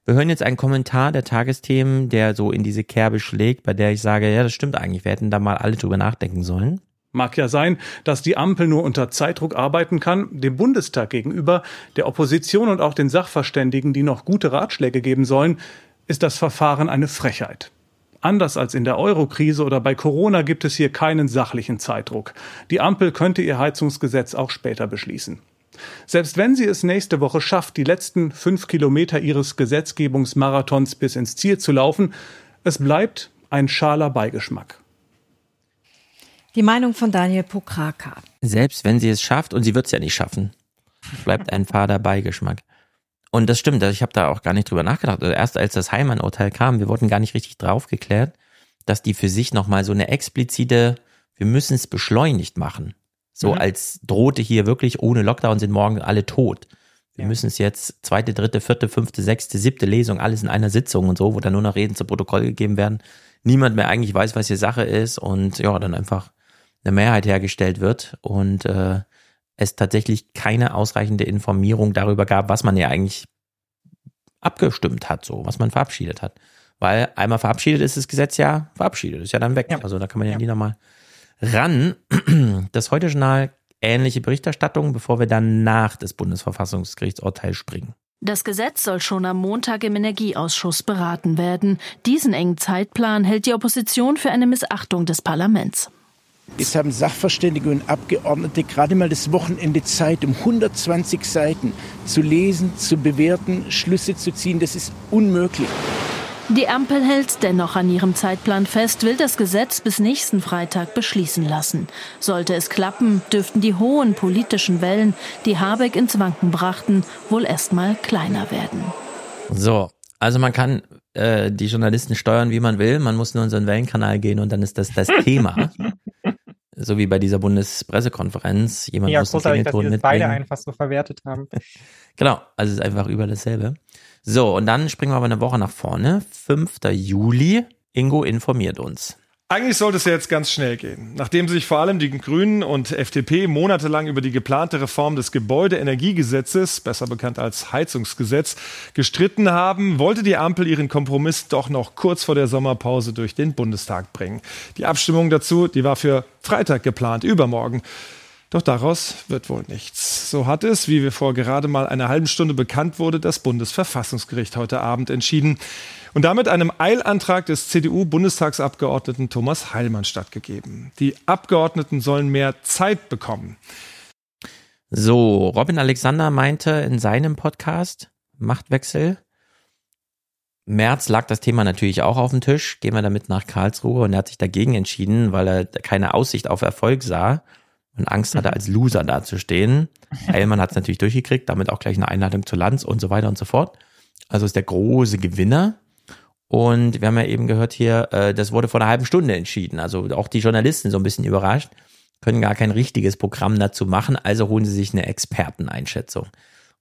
Wir hören jetzt einen Kommentar der Tagesthemen, der so in diese Kerbe schlägt, bei der ich sage, ja, das stimmt eigentlich, wir hätten da mal alle drüber nachdenken sollen. Mag ja sein, dass die Ampel nur unter Zeitdruck arbeiten kann, dem Bundestag gegenüber, der Opposition und auch den Sachverständigen, die noch gute Ratschläge geben sollen, ist das Verfahren eine Frechheit. Anders als in der Euro-Krise oder bei Corona gibt es hier keinen sachlichen Zeitdruck. Die Ampel könnte ihr Heizungsgesetz auch später beschließen. Selbst wenn sie es nächste Woche schafft, die letzten fünf Kilometer ihres Gesetzgebungsmarathons bis ins Ziel zu laufen, es bleibt ein schaler Beigeschmack. Die Meinung von Daniel Pokraka. Selbst wenn sie es schafft, und sie wird es ja nicht schaffen, bleibt ein fader Beigeschmack. Und das stimmt, ich habe da auch gar nicht drüber nachgedacht. Also erst als das Heimann-Urteil kam, wir wurden gar nicht richtig draufgeklärt, dass die für sich nochmal so eine explizite, wir müssen es beschleunigt machen. So mhm. als drohte hier wirklich ohne Lockdown sind morgen alle tot. Wir ja. müssen es jetzt zweite, dritte, vierte, fünfte, sechste, siebte Lesung, alles in einer Sitzung und so, wo dann nur noch Reden zu Protokoll gegeben werden. Niemand mehr eigentlich weiß, was hier Sache ist und ja, dann einfach eine Mehrheit hergestellt wird und äh, es tatsächlich keine ausreichende Informierung darüber gab, was man ja eigentlich abgestimmt hat, so, was man verabschiedet hat. Weil einmal verabschiedet ist das Gesetz ja verabschiedet, ist ja dann weg. Ja. Also da kann man ja, ja. nie nochmal ran. Das Heute-Journal ähnliche Berichterstattung, bevor wir dann nach des Bundesverfassungsgerichtsurteil springen. Das Gesetz soll schon am Montag im Energieausschuss beraten werden. Diesen engen Zeitplan hält die Opposition für eine Missachtung des Parlaments. Es haben Sachverständige und Abgeordnete gerade mal das Wochenende Zeit, um 120 Seiten zu lesen, zu bewerten, Schlüsse zu ziehen. Das ist unmöglich. Die Ampel hält dennoch an ihrem Zeitplan fest, will das Gesetz bis nächsten Freitag beschließen lassen. Sollte es klappen, dürften die hohen politischen Wellen, die Habeck ins Wanken brachten, wohl erstmal kleiner werden. So, also man kann äh, die Journalisten steuern, wie man will. Man muss nur in so einen Wellenkanal gehen und dann ist das das Thema. so wie bei dieser Bundespressekonferenz. Jemand ja, muss großartig, dass wir das beide einfach so verwertet haben. genau, also es ist einfach über dasselbe. So, und dann springen wir aber eine Woche nach vorne. 5. Juli. Ingo informiert uns. Eigentlich sollte es ja jetzt ganz schnell gehen. Nachdem sich vor allem die Grünen und FDP monatelang über die geplante Reform des Gebäudeenergiegesetzes, besser bekannt als Heizungsgesetz, gestritten haben, wollte die Ampel ihren Kompromiss doch noch kurz vor der Sommerpause durch den Bundestag bringen. Die Abstimmung dazu, die war für Freitag geplant, übermorgen. Doch daraus wird wohl nichts. So hat es, wie wir vor gerade mal einer halben Stunde bekannt wurde, das Bundesverfassungsgericht heute Abend entschieden und damit einem Eilantrag des CDU-Bundestagsabgeordneten Thomas Heilmann stattgegeben. Die Abgeordneten sollen mehr Zeit bekommen. So, Robin Alexander meinte in seinem Podcast Machtwechsel, März lag das Thema natürlich auch auf dem Tisch. Gehen wir damit nach Karlsruhe und er hat sich dagegen entschieden, weil er keine Aussicht auf Erfolg sah und Angst hatte, als Loser dazustehen. Heilmann hat es natürlich durchgekriegt, damit auch gleich eine Einladung zur Lanz und so weiter und so fort. Also ist der große Gewinner. Und wir haben ja eben gehört hier, äh, das wurde vor einer halben Stunde entschieden. Also auch die Journalisten so ein bisschen überrascht, können gar kein richtiges Programm dazu machen, also holen sie sich eine Experteneinschätzung.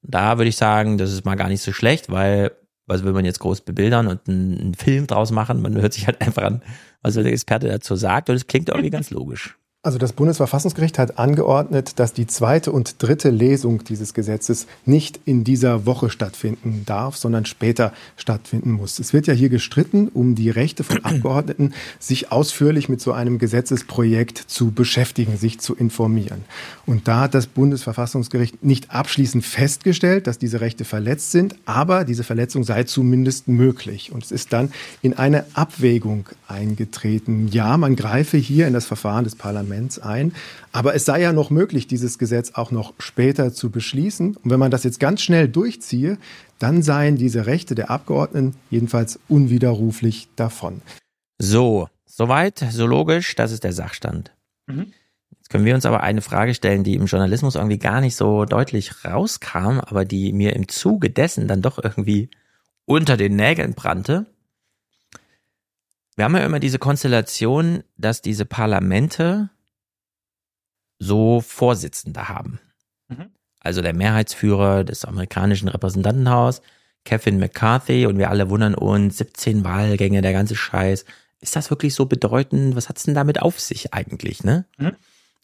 Und da würde ich sagen, das ist mal gar nicht so schlecht, weil was will man jetzt groß bebildern und einen, einen Film draus machen? Man hört sich halt einfach an, was der Experte dazu sagt und es klingt irgendwie ganz logisch. Also das Bundesverfassungsgericht hat angeordnet, dass die zweite und dritte Lesung dieses Gesetzes nicht in dieser Woche stattfinden darf, sondern später stattfinden muss. Es wird ja hier gestritten um die Rechte von Abgeordneten, sich ausführlich mit so einem Gesetzesprojekt zu beschäftigen, sich zu informieren. Und da hat das Bundesverfassungsgericht nicht abschließend festgestellt, dass diese Rechte verletzt sind, aber diese Verletzung sei zumindest möglich. Und es ist dann in eine Abwägung eingetreten. Ja, man greife hier in das Verfahren des Parlaments Parlaments ein. Aber es sei ja noch möglich, dieses Gesetz auch noch später zu beschließen. Und wenn man das jetzt ganz schnell durchziehe, dann seien diese Rechte der Abgeordneten jedenfalls unwiderruflich davon. So, soweit, so logisch, das ist der Sachstand. Mhm. Jetzt können wir uns aber eine Frage stellen, die im Journalismus irgendwie gar nicht so deutlich rauskam, aber die mir im Zuge dessen dann doch irgendwie unter den Nägeln brannte. Wir haben ja immer diese Konstellation, dass diese Parlamente so Vorsitzende haben. Mhm. Also der Mehrheitsführer des amerikanischen Repräsentantenhaus, Kevin McCarthy, und wir alle wundern uns, 17 Wahlgänge, der ganze Scheiß. Ist das wirklich so bedeutend? Was hat's denn damit auf sich eigentlich, ne? Mhm.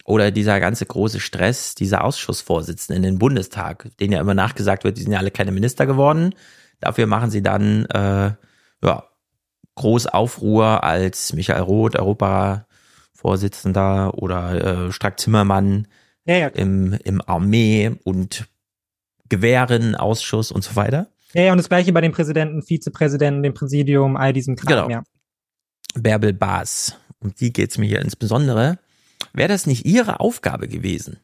Oder dieser ganze große Stress, dieser Ausschussvorsitzenden in den Bundestag, denen ja immer nachgesagt wird, die sind ja alle keine Minister geworden. Dafür machen sie dann äh, ja, groß Aufruhr als Michael Roth, Europa Vorsitzender oder äh, Strack Zimmermann ja, ja. im, im Armee- und Gewehrenausschuss und so weiter. Ja, ja, und das gleiche bei dem Präsidenten, Vizepräsidenten, dem Präsidium, all diesem Kram, genau. ja. Bärbel Baas, um die geht's mir hier insbesondere. Wäre das nicht ihre Aufgabe gewesen,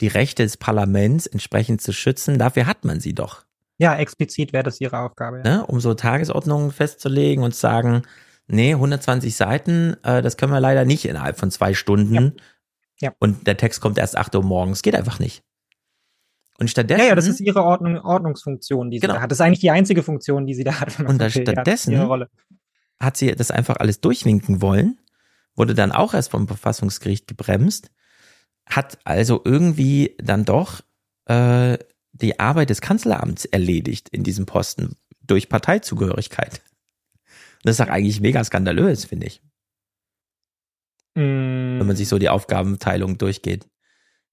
die Rechte des Parlaments entsprechend zu schützen? Dafür hat man sie doch. Ja, explizit wäre das ihre Aufgabe. Ja. Ne? Um so Tagesordnungen festzulegen und zu sagen, nee, 120 Seiten, äh, das können wir leider nicht innerhalb von zwei Stunden. Ja. ja. Und der Text kommt erst 8 Uhr morgens. Geht einfach nicht. Und stattdessen. Ja, ja, das ist ihre Ordnung, Ordnungsfunktion, die sie genau. da hat. Das ist eigentlich die einzige Funktion, die sie da hat. Und da stattdessen hat, hat sie das einfach alles durchwinken wollen, wurde dann auch erst vom Verfassungsgericht gebremst, hat also irgendwie dann doch äh, die Arbeit des Kanzleramts erledigt in diesem Posten durch Parteizugehörigkeit. Das ist doch eigentlich mega skandalös, finde ich. Mm. Wenn man sich so die Aufgabenteilung durchgeht.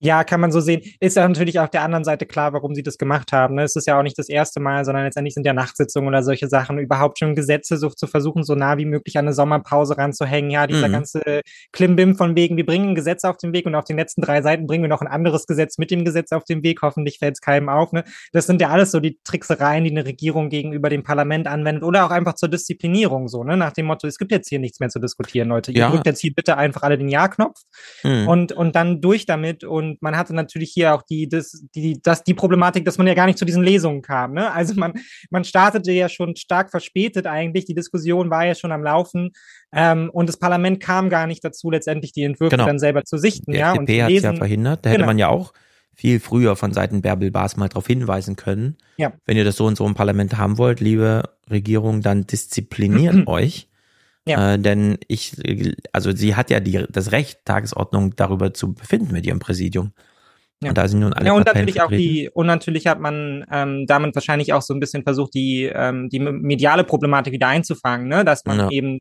Ja, kann man so sehen. Ist ja natürlich auf der anderen Seite klar, warum sie das gemacht haben. Ne? Es ist ja auch nicht das erste Mal, sondern letztendlich sind ja Nachtsitzungen oder solche Sachen, überhaupt schon Gesetze so zu versuchen, so nah wie möglich an eine Sommerpause ranzuhängen. Ja, dieser mhm. ganze Klimbim von wegen, wir bringen ein Gesetz auf den Weg und auf den letzten drei Seiten bringen wir noch ein anderes Gesetz mit dem Gesetz auf den Weg. Hoffentlich fällt es keinem auf. Ne? Das sind ja alles so die Tricksereien, die eine Regierung gegenüber dem Parlament anwendet oder auch einfach zur Disziplinierung so, ne? Nach dem Motto, es gibt jetzt hier nichts mehr zu diskutieren, Leute. Ihr ja. drückt jetzt hier bitte einfach alle den Ja-Knopf mhm. und, und dann durch damit und und man hatte natürlich hier auch die, das, die, das, die Problematik, dass man ja gar nicht zu diesen Lesungen kam. Ne? Also man, man startete ja schon stark verspätet eigentlich. Die Diskussion war ja schon am Laufen. Ähm, und das Parlament kam gar nicht dazu, letztendlich die Entwürfe genau. dann selber zu sichten. Die ja, FDP hat ja verhindert. Da hätte genau. man ja auch viel früher von Seiten Bärbel Baas mal darauf hinweisen können. Ja. Wenn ihr das so und so im Parlament haben wollt, liebe Regierung, dann diszipliniert euch. Ja. Äh, denn ich, also sie hat ja die, das Recht, Tagesordnung darüber zu befinden mit ihrem Präsidium. Ja. Und da sind nun alle. Ja, und Parteien natürlich vertreten. auch die, und natürlich hat man ähm, damit wahrscheinlich auch so ein bisschen versucht, die, ähm, die mediale Problematik wieder einzufangen, ne? Dass man ja. eben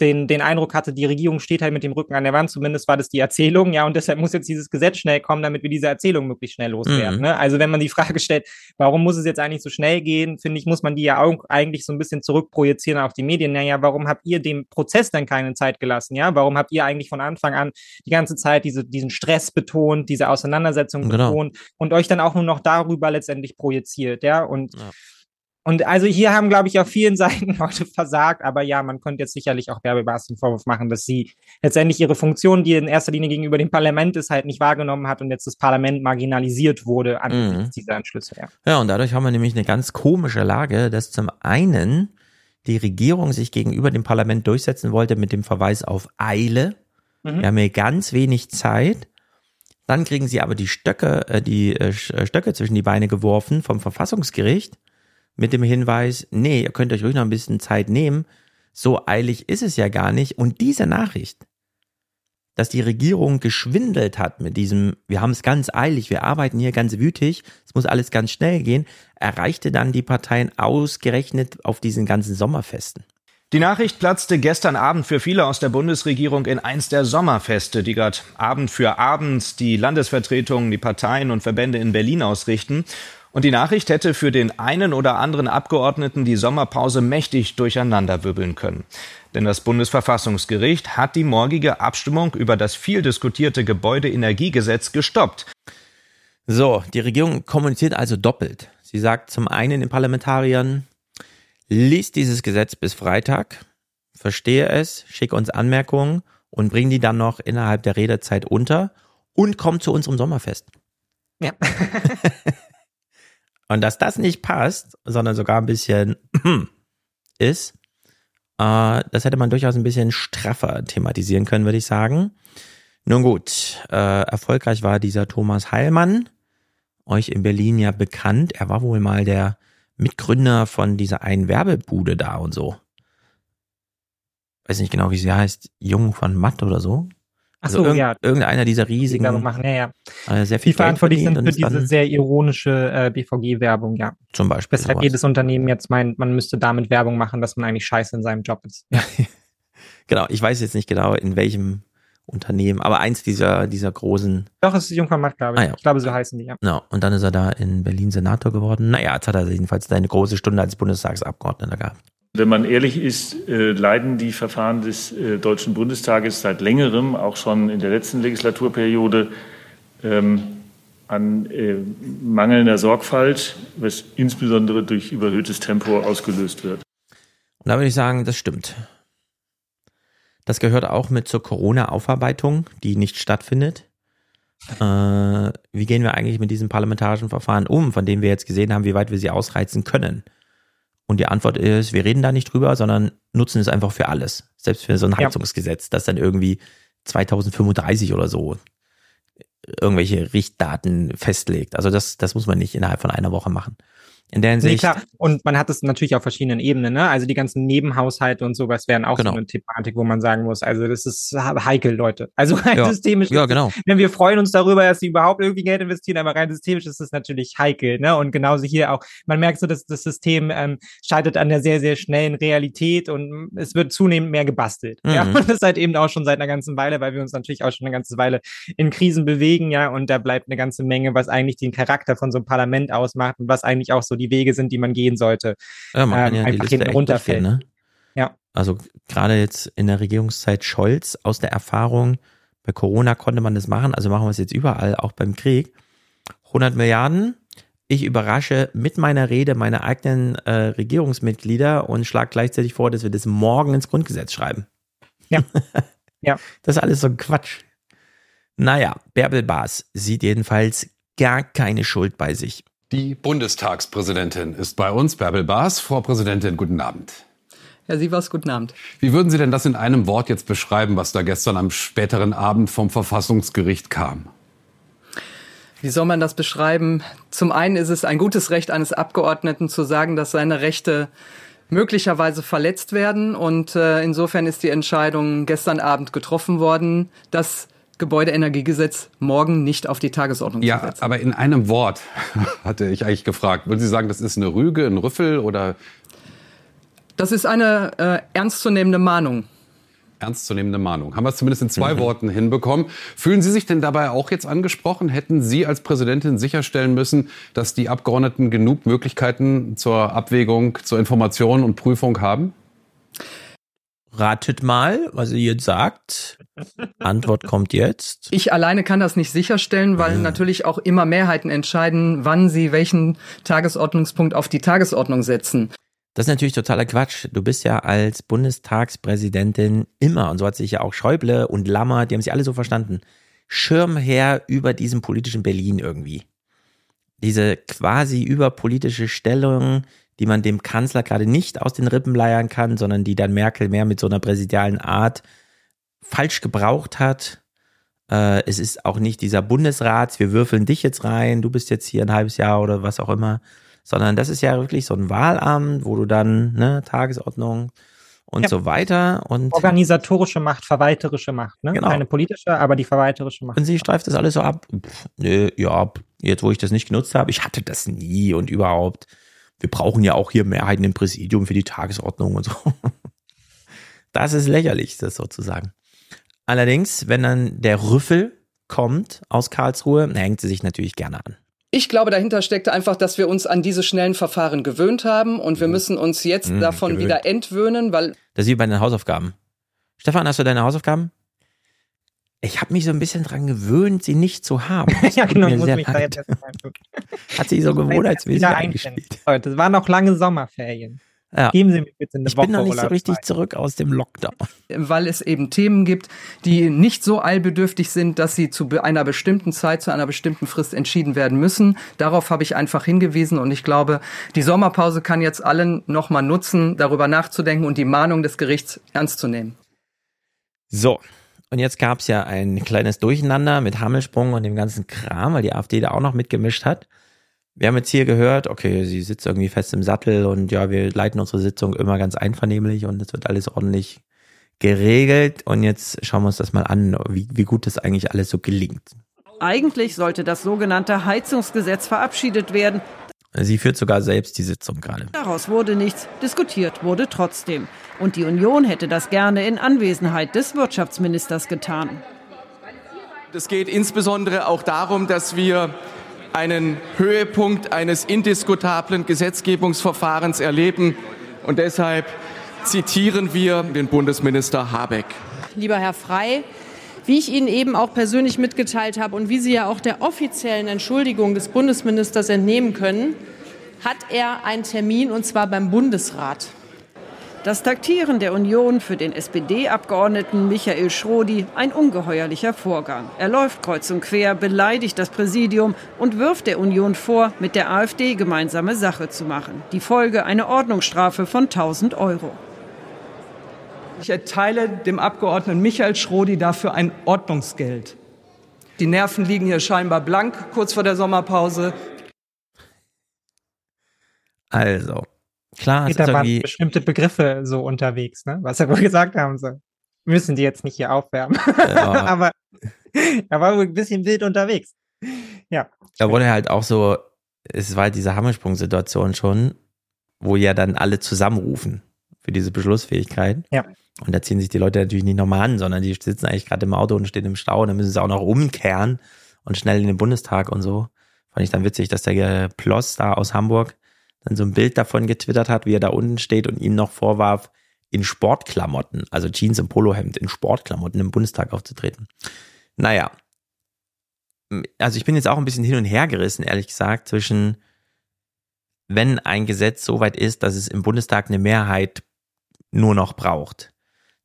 den, den Eindruck hatte, die Regierung steht halt mit dem Rücken an der Wand, zumindest war das die Erzählung, ja, und deshalb muss jetzt dieses Gesetz schnell kommen, damit wir diese Erzählung möglichst schnell loswerden. Mhm. Ne? Also wenn man die Frage stellt, warum muss es jetzt eigentlich so schnell gehen, finde ich, muss man die ja auch eigentlich so ein bisschen zurückprojizieren auf die Medien. Naja, warum habt ihr dem Prozess dann keine Zeit gelassen? Ja, warum habt ihr eigentlich von Anfang an die ganze Zeit diese, diesen Stress betont, diese Auseinandersetzung genau. betont und euch dann auch nur noch darüber letztendlich projiziert, ja, und ja. Und also hier haben, glaube ich, auf vielen Seiten Leute versagt. Aber ja, man könnte jetzt sicherlich auch Bärbel Baas den Vorwurf machen, dass sie letztendlich ihre Funktion, die in erster Linie gegenüber dem Parlament ist, halt nicht wahrgenommen hat und jetzt das Parlament marginalisiert wurde an mhm. dieser Entschlüsse. Ja. ja, und dadurch haben wir nämlich eine ganz komische Lage, dass zum einen die Regierung sich gegenüber dem Parlament durchsetzen wollte mit dem Verweis auf Eile. Mhm. Wir haben hier ganz wenig Zeit. Dann kriegen sie aber die Stöcke, äh, die äh, Stöcke zwischen die Beine geworfen vom Verfassungsgericht mit dem Hinweis, nee, ihr könnt euch ruhig noch ein bisschen Zeit nehmen. So eilig ist es ja gar nicht. Und diese Nachricht, dass die Regierung geschwindelt hat mit diesem, wir haben es ganz eilig, wir arbeiten hier ganz wütig, es muss alles ganz schnell gehen, erreichte dann die Parteien ausgerechnet auf diesen ganzen Sommerfesten. Die Nachricht platzte gestern Abend für viele aus der Bundesregierung in eins der Sommerfeste, die gerade Abend für Abend die Landesvertretungen, die Parteien und Verbände in Berlin ausrichten. Und die Nachricht hätte für den einen oder anderen Abgeordneten die Sommerpause mächtig durcheinanderwirbeln können. Denn das Bundesverfassungsgericht hat die morgige Abstimmung über das viel diskutierte Gebäudeenergiegesetz gestoppt. So, die Regierung kommuniziert also doppelt. Sie sagt zum einen den Parlamentariern, liest dieses Gesetz bis Freitag, verstehe es, schick uns Anmerkungen und bring die dann noch innerhalb der Redezeit unter und komm zu unserem Sommerfest. Ja. und dass das nicht passt, sondern sogar ein bisschen ist, äh, das hätte man durchaus ein bisschen straffer thematisieren können, würde ich sagen. Nun gut, äh, erfolgreich war dieser Thomas Heilmann, euch in Berlin ja bekannt. Er war wohl mal der Mitgründer von dieser einen Werbebude da und so. Weiß nicht genau, wie sie heißt. Jung von Matt oder so. Also so, irgend, ja. irgendeiner dieser riesigen, Werbung machen, ja, ja. Äh, sehr viel Die verantwortlich sind für diese sehr ironische äh, BVG-Werbung, ja. Zum Beispiel. Weshalb sowas. jedes Unternehmen jetzt meint, man müsste damit Werbung machen, dass man eigentlich scheiße in seinem Job ist. Ja. Genau, ich weiß jetzt nicht genau, in welchem Unternehmen, aber eins dieser, dieser großen. Doch, es ist Jung von Matt, glaube ich. Ah, ja. Ich glaube, so heißen die, ja. Ja, und dann ist er da in Berlin Senator geworden. Naja, jetzt hat er jedenfalls eine große Stunde als Bundestagsabgeordneter gehabt. Wenn man ehrlich ist, äh, leiden die Verfahren des äh, Deutschen Bundestages seit längerem, auch schon in der letzten Legislaturperiode, ähm, an äh, mangelnder Sorgfalt, was insbesondere durch überhöhtes Tempo ausgelöst wird. Und da würde ich sagen, das stimmt. Das gehört auch mit zur Corona-Aufarbeitung, die nicht stattfindet. Äh, wie gehen wir eigentlich mit diesem parlamentarischen Verfahren um, von dem wir jetzt gesehen haben, wie weit wir sie ausreizen können? Und die Antwort ist, wir reden da nicht drüber, sondern nutzen es einfach für alles. Selbst für so ein Ja. Heizungsgesetz, das dann irgendwie 2035 oder so irgendwelche Richtdaten festlegt. Also das, das muss man nicht innerhalb von einer Woche machen. In der Nee, Hinsicht, klar. Und man hat es natürlich auf verschiedenen Ebenen, ne? Also die ganzen Nebenhaushalte und sowas wären auch Genau. so eine Thematik, wo man sagen muss, also das ist heikel, Leute. Also rein Ja. systemisch. Ja, genau. Wenn wir freuen uns darüber, dass sie überhaupt irgendwie Geld investieren, aber rein systemisch ist es natürlich heikel, ne? Und genauso hier auch. Man merkt so, dass das System ähm, scheitert an der sehr, sehr schnellen Realität und es wird zunehmend mehr gebastelt. Ja, Mhm. und das halt eben auch schon seit einer ganzen Weile, weil wir uns natürlich auch schon eine ganze Weile in Krisen bewegen, ja, und da bleibt eine ganze Menge, was eigentlich den Charakter von so einem Parlament ausmacht und was eigentlich auch so die Wege sind, die man gehen sollte. Ja, man kann ähm, ja einfach hinten runterfällt. ne? Ja. Also gerade jetzt in der Regierungszeit Scholz aus der Erfahrung, bei Corona konnte man das machen, also machen wir es jetzt überall, auch beim Krieg. 100 Milliarden, ich überrasche mit meiner Rede meine eigenen äh, Regierungsmitglieder und schlage gleichzeitig vor, dass wir das morgen ins Grundgesetz schreiben. Ja. ja. Das ist alles so ein Quatsch. Naja, Bärbel Baas sieht jedenfalls gar keine Schuld bei sich. Die Bundestagspräsidentin ist bei uns, Bärbel Baas. Frau Präsidentin, guten Abend. Herr Sievers, guten Abend. Wie würden Sie denn das in einem Wort jetzt beschreiben, was da gestern am späteren Abend vom Verfassungsgericht kam? Wie soll man das beschreiben? Zum einen ist es ein gutes Recht eines Abgeordneten zu sagen, dass seine Rechte möglicherweise verletzt werden. Und äh, insofern ist die Entscheidung gestern Abend getroffen worden, das Gebäudeenergiegesetz morgen nicht auf die Tagesordnung zu Ja, setzen. aber in einem Wort hatte ich eigentlich gefragt. Würden Sie sagen, das ist eine Rüge, ein Rüffel oder Das ist eine äh, ernstzunehmende Mahnung. ernstzunehmende Mahnung? Haben wir es zumindest in zwei Worten hinbekommen. Fühlen Sie sich denn dabei auch jetzt angesprochen? Hätten Sie als Präsidentin sicherstellen müssen, dass die Abgeordneten genug Möglichkeiten zur Abwägung, zur Information und Prüfung haben? Ratet mal, was ihr jetzt sagt. Antwort kommt jetzt. Ich alleine kann das nicht sicherstellen, weil natürlich auch immer Mehrheiten entscheiden, wann sie welchen Tagesordnungspunkt auf die Tagesordnung setzen. Das ist natürlich totaler Quatsch. Du bist ja als Bundestagspräsidentin immer, und so hat sich ja auch Schäuble und Lammer, die haben sich alle so verstanden, Schirmherr über diesem politischen Berlin irgendwie. Diese quasi überpolitische Stellung, die man dem Kanzler gerade nicht aus den Rippen leiern kann, sondern die dann Merkel mehr mit so einer präsidialen Art falsch gebraucht hat. Äh, es ist auch nicht dieser Bundesrat, wir würfeln dich jetzt rein, du bist jetzt hier ein halbes Jahr oder was auch immer, sondern das ist ja wirklich so ein Wahlamt, wo du dann, ne, Tagesordnung und Ja. so weiter. Und, Organisatorische Macht, verwalterische Macht, ne? Genau. Keine politische, aber die verwalterische Macht. und sie streift das alles so ab. Pff, nö, ja, jetzt wo ich das nicht genutzt habe, ich hatte das nie und überhaupt. Wir brauchen ja auch hier Mehrheiten im Präsidium für die Tagesordnung und so. Das ist lächerlich, das sozusagen. Allerdings, wenn dann der Rüffel kommt aus Karlsruhe, hängt sie sich natürlich gerne an. Ich glaube, dahinter steckt einfach, dass wir uns an diese schnellen Verfahren gewöhnt haben und wir müssen uns jetzt Mhm, davon gewöhnt. wieder entwöhnen, weil Das ist wie bei den Hausaufgaben. Stefan, hast du deine Hausaufgaben? Ich habe mich so ein bisschen dran gewöhnt, sie nicht zu haben. Ja, genau, ich muss mich da jetzt erst mal Hat sich so gewohnheitsmäßig eingespielt. es waren noch lange Sommerferien. Ja. Geben Sie mir bitte eine Ich Woche bin noch nicht so richtig zurück aus dem Lockdown. weil es eben Themen gibt, die nicht so eilbedürftig sind, dass sie zu einer bestimmten Zeit, zu einer bestimmten Frist entschieden werden müssen. Darauf habe ich einfach hingewiesen und ich glaube, die Sommerpause kann jetzt allen nochmal nutzen, darüber nachzudenken und die Mahnung des Gerichts ernst zu nehmen. So, und jetzt gab es ja ein kleines Durcheinander mit Hammelsprung und dem ganzen Kram, weil die AfD da auch noch mitgemischt hat. Wir haben jetzt hier gehört, okay, sie sitzt irgendwie fest im Sattel und ja, wir leiten unsere Sitzung immer ganz einvernehmlich und es wird alles ordentlich geregelt. Und jetzt schauen wir uns das mal an, wie, wie gut das eigentlich alles so gelingt. Eigentlich sollte das sogenannte Heizungsgesetz verabschiedet werden. Sie führt sogar selbst die Sitzung gerade. Daraus wurde nichts, diskutiert wurde trotzdem. Und die Union hätte das gerne in Anwesenheit des Wirtschaftsministers getan. Es geht insbesondere auch darum, dass wir einen Höhepunkt eines indiskutablen Gesetzgebungsverfahrens erleben. Und deshalb zitieren wir den Bundesminister Habeck. Lieber Herr Frey, wie ich Ihnen eben auch persönlich mitgeteilt habe und wie Sie ja auch der offiziellen Entschuldigung des Bundesministers entnehmen können, hat er einen Termin und zwar beim Bundesrat. Das Taktieren der Union für den SPD-Abgeordneten Michael Schrodi ein ungeheuerlicher Vorgang. Er läuft kreuz und quer, beleidigt das Präsidium und wirft der Union vor, mit der AfD gemeinsame Sache zu machen. Die Folge eine Ordnungsstrafe von 1000 Euro. Ich erteile dem Abgeordneten Michael Schrodi dafür ein Ordnungsgeld. Die Nerven liegen hier scheinbar blank kurz vor der Sommerpause. Also, klar, es da waren irgendwie, bestimmte Begriffe so unterwegs, ne? was er wohl gesagt haben soll. Müssen die jetzt nicht hier aufwärmen. Ja. Aber er war wohl ein bisschen wild unterwegs. Ja. da wurde halt auch so, es war halt diese Hammersprung-Situation schon, wo ja dann alle zusammenrufen für diese Beschlussfähigkeit. Ja. Und da ziehen sich die Leute natürlich nicht nochmal an, sondern die sitzen eigentlich gerade im Auto und stehen im Stau und dann müssen sie auch noch umkehren und schnell in den Bundestag und so. Fand ich dann witzig, dass der Ploss da aus Hamburg dann so ein Bild davon getwittert hat, wie er da unten steht und ihm noch vorwarf, in Sportklamotten, also Jeans und Polohemd, in Sportklamotten im Bundestag aufzutreten. Naja. Also ich bin jetzt auch ein bisschen hin und her gerissen, ehrlich gesagt, zwischen wenn ein Gesetz so weit ist, dass es im Bundestag eine Mehrheit nur noch braucht,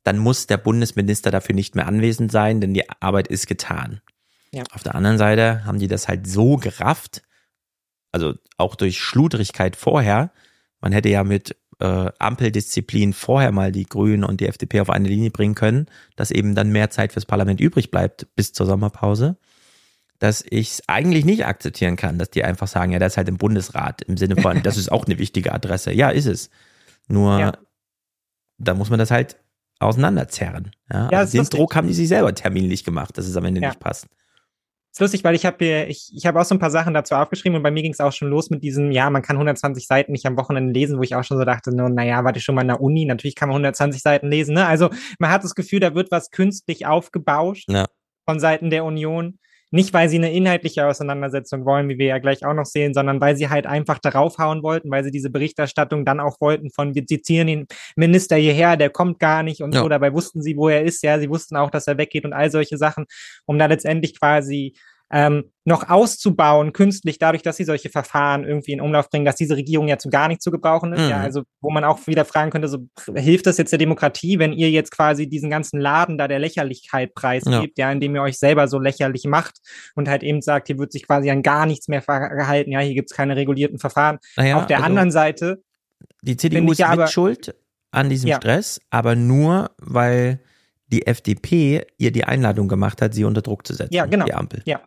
dann muss der Bundesminister dafür nicht mehr anwesend sein, denn die Arbeit ist getan. Ja. Auf der anderen Seite haben die das halt so gerafft, also auch durch Schludrigkeit vorher. Man hätte ja mit äh, Ampeldisziplin vorher mal die Grünen und die FDP auf eine Linie bringen können, dass eben dann mehr Zeit fürs Parlament übrig bleibt bis zur Sommerpause, dass ich es eigentlich nicht akzeptieren kann, dass die einfach sagen, ja, der ist halt im Bundesrat im Sinne von, das ist auch eine wichtige Adresse. Ja, ist es. Nur Ja. da muss man das halt auseinanderzerren. Ja, Ja, also den. Druck haben die sich selber terminlich gemacht, dass es am Ende Ja. nicht passt. Ist lustig, weil ich habe hier, ich, ich habe auch so ein paar Sachen dazu aufgeschrieben und bei mir ging es auch schon los mit diesem, ja, man kann 120 Seiten nicht am Wochenende lesen, wo ich auch schon so dachte, no, naja, warte schon mal in der Uni, natürlich kann man 120 Seiten lesen, ne? Also man hat das Gefühl, da wird was künstlich aufgebauscht Ja. von Seiten der Union. Nicht, weil sie eine inhaltliche Auseinandersetzung wollen, wie wir ja gleich auch noch sehen, sondern weil sie halt einfach darauf hauen wollten, weil sie diese Berichterstattung dann auch wollten von, wir zitieren den Minister hierher, der kommt gar nicht und Ja. so. Dabei wussten sie, wo er ist, ja, sie wussten auch, dass er weggeht und all solche Sachen, um da letztendlich quasi ähm, noch auszubauen, künstlich, dadurch, dass sie solche Verfahren irgendwie in Umlauf bringen, dass diese Regierung ja zu gar nicht zu gebrauchen ist. Mhm. Ja, also wo man auch wieder fragen könnte, so hilft das jetzt der Demokratie, wenn ihr jetzt quasi diesen ganzen Laden da der Lächerlichkeit preisgebt, ja. indem ihr euch selber so lächerlich macht und halt eben sagt, hier wird sich quasi an gar nichts mehr verhalten, ja, hier gibt's keine regulierten Verfahren. Naja, Auf der also- anderen Seite Die CDU ist ja aber- mitschuld an diesem Ja. Stress, aber nur, weil die FDP ihr die Einladung gemacht hat, sie unter Druck zu setzen. Ja, genau. Die Ampel. Ja.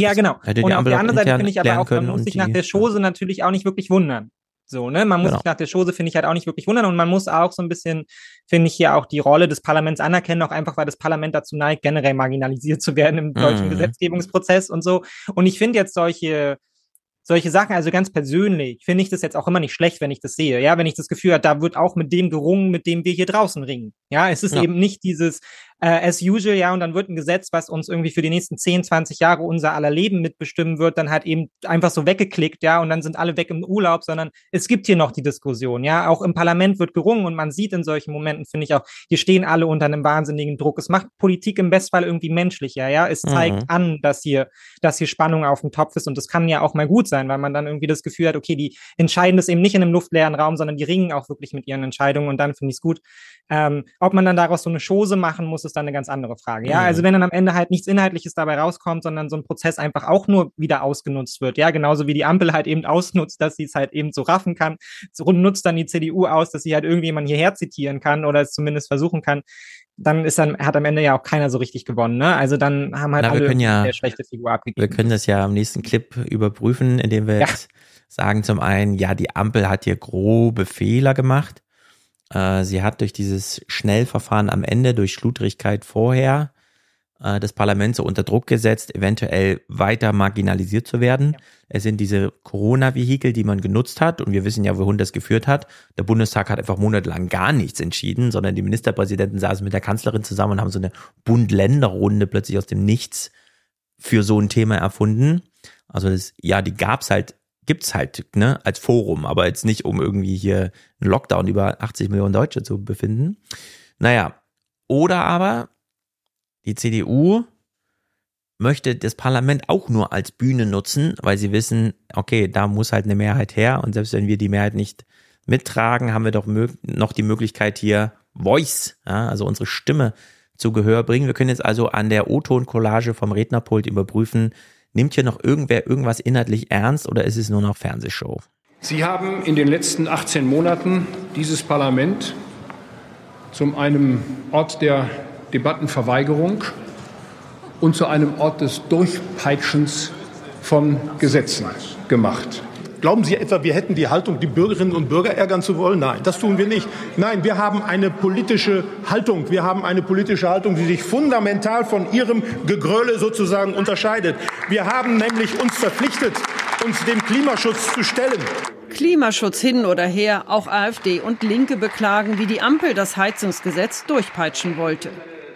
Ja, genau. hätte Und auf der anderen Seite finde ich aber auch, man muss sich nach der Chose natürlich auch nicht wirklich wundern. So, ne? Man muss Genau. sich nach der Chose, finde ich, halt auch nicht wirklich wundern. Und man muss auch so ein bisschen, finde ich, hier auch die Rolle des Parlaments anerkennen, auch einfach, weil das Parlament dazu neigt, generell marginalisiert zu werden im deutschen Mhm. Gesetzgebungsprozess und so. Und ich finde jetzt solche, solche Sachen, also ganz persönlich, finde ich das jetzt auch immer nicht schlecht, wenn ich das sehe. Ja, wenn ich das Gefühl habe, da wird auch mit dem gerungen, mit dem wir hier draußen ringen. Ja, es ist Ja. eben nicht dieses äh, as usual, ja, und dann wird ein Gesetz, was uns irgendwie für die nächsten 10, 20 Jahre unser aller Leben mitbestimmen wird, dann halt eben einfach so weggeklickt, ja, und dann sind alle weg im Urlaub, sondern es gibt hier noch die Diskussion, ja. Auch im Parlament wird gerungen und man sieht in solchen Momenten, finde ich auch, hier stehen alle unter einem wahnsinnigen Druck. Es macht Politik im Bestfall irgendwie menschlicher, ja. Es zeigt Mhm. an, dass hier, dass hier Spannung auf dem Topf ist und das kann ja auch mal gut sein, weil man dann irgendwie das Gefühl hat, okay, die entscheiden das eben nicht in einem luftleeren Raum, sondern die ringen auch wirklich mit ihren Entscheidungen und dann finde ich es gut. Ähm, ob man dann daraus so eine Chose machen muss, ist dann eine ganz andere Frage. Ja, Mhm. also wenn dann am Ende halt nichts Inhaltliches dabei rauskommt, sondern so ein Prozess einfach auch nur wieder ausgenutzt wird. Ja, genauso wie die Ampel halt eben ausnutzt, dass sie es halt eben so raffen kann. So nutzt dann die CDU aus, dass sie halt irgendjemand hierher zitieren kann oder es zumindest versuchen kann. Dann ist dann, hat am Ende ja auch keiner so richtig gewonnen, ne? Also dann haben halt Na, wir alle ja- eine schlechte Figur abgegeben. Wir können das ja im nächsten Clip überprüfen, indem wir Ja. jetzt sagen zum einen, ja, die Ampel hat hier grobe Fehler gemacht. Äh, sie hat durch dieses Schnellverfahren am Ende, durch Schludrigkeit vorher, äh, das Parlament so unter Druck gesetzt, eventuell weiter marginalisiert zu werden. Es sind diese Corona-Vehikel, die man genutzt hat und wir wissen ja, wohin das geführt hat. Der Bundestag hat einfach monatelang gar nichts entschieden, sondern die Ministerpräsidenten saßen mit der Kanzlerin zusammen und haben so eine Bund-Länder-Runde plötzlich aus dem Nichts für so ein Thema erfunden. Also das, ja, die gab's halt, gibt's halt, ne, als Forum, aber jetzt nicht, um irgendwie hier einen Lockdown über 80 Millionen Deutsche zu befinden. Naja, oder aber die CDU möchte das Parlament auch nur als Bühne nutzen, weil sie wissen, okay, da muss halt eine Mehrheit her und selbst wenn wir die Mehrheit nicht mittragen, haben wir doch noch die Möglichkeit hier Voice, ja, also unsere Stimme zu Gehör bringen. Wir können jetzt also an der O-Ton-Collage vom Rednerpult überprüfen, nimmt hier noch irgendwer irgendwas inhaltlich ernst oder ist es nur noch Fernsehshow? Sie haben in den letzten 18 Monaten dieses Parlament zum einem Ort der Debattenverweigerung und zu einem Ort des Durchpeitschens von Gesetzen gemacht. Glauben Sie etwa, wir hätten die Haltung, die Bürgerinnen und Bürger ärgern zu wollen? Nein, das tun wir nicht. Nein, wir haben eine politische Haltung. Wir haben eine politische Haltung, die sich fundamental von Ihrem Gegröle sozusagen unterscheidet. Wir haben nämlich uns verpflichtet, uns dem Klimaschutz zu stellen. Klimaschutz hin oder her, auch AfD und Linke beklagen, wie die Ampel das Heizungsgesetz durchpeitschen wollte.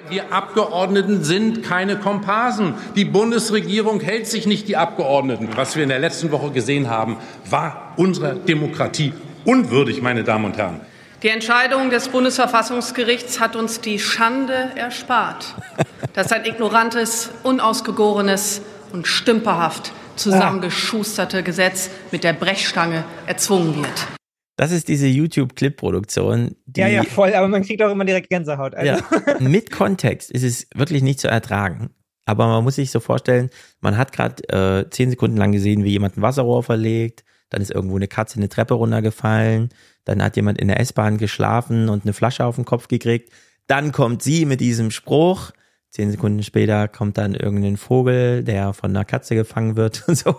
Wir Abgeordneten sind keine Komparsen. Die Bundesregierung hält sich nicht die Abgeordneten. Was wir in der letzten Woche gesehen haben, war unserer Demokratie unwürdig, meine Damen und Herren. Die Entscheidung des Bundesverfassungsgerichts hat uns die Schande erspart, dass ein ignorantes, unausgegorenes und stümperhaft zusammengeschusterte Gesetz mit der Brechstange erzwungen wird. Das ist diese YouTube-Clip-Produktion, die ja, ja, voll, aber man kriegt auch immer direkt Gänsehaut. Also. Ja, mit Kontext ist es wirklich nicht zu ertragen. Aber man muss sich so vorstellen, man hat gerade äh, zehn Sekunden lang gesehen, wie jemand ein Wasserrohr verlegt, dann ist irgendwo eine Katze eine Treppe runtergefallen, dann hat jemand in der S-Bahn geschlafen und eine Flasche auf den Kopf gekriegt. Dann kommt sie mit diesem Spruch. Zehn Sekunden später kommt dann irgendein Vogel, der von einer Katze gefangen wird und so.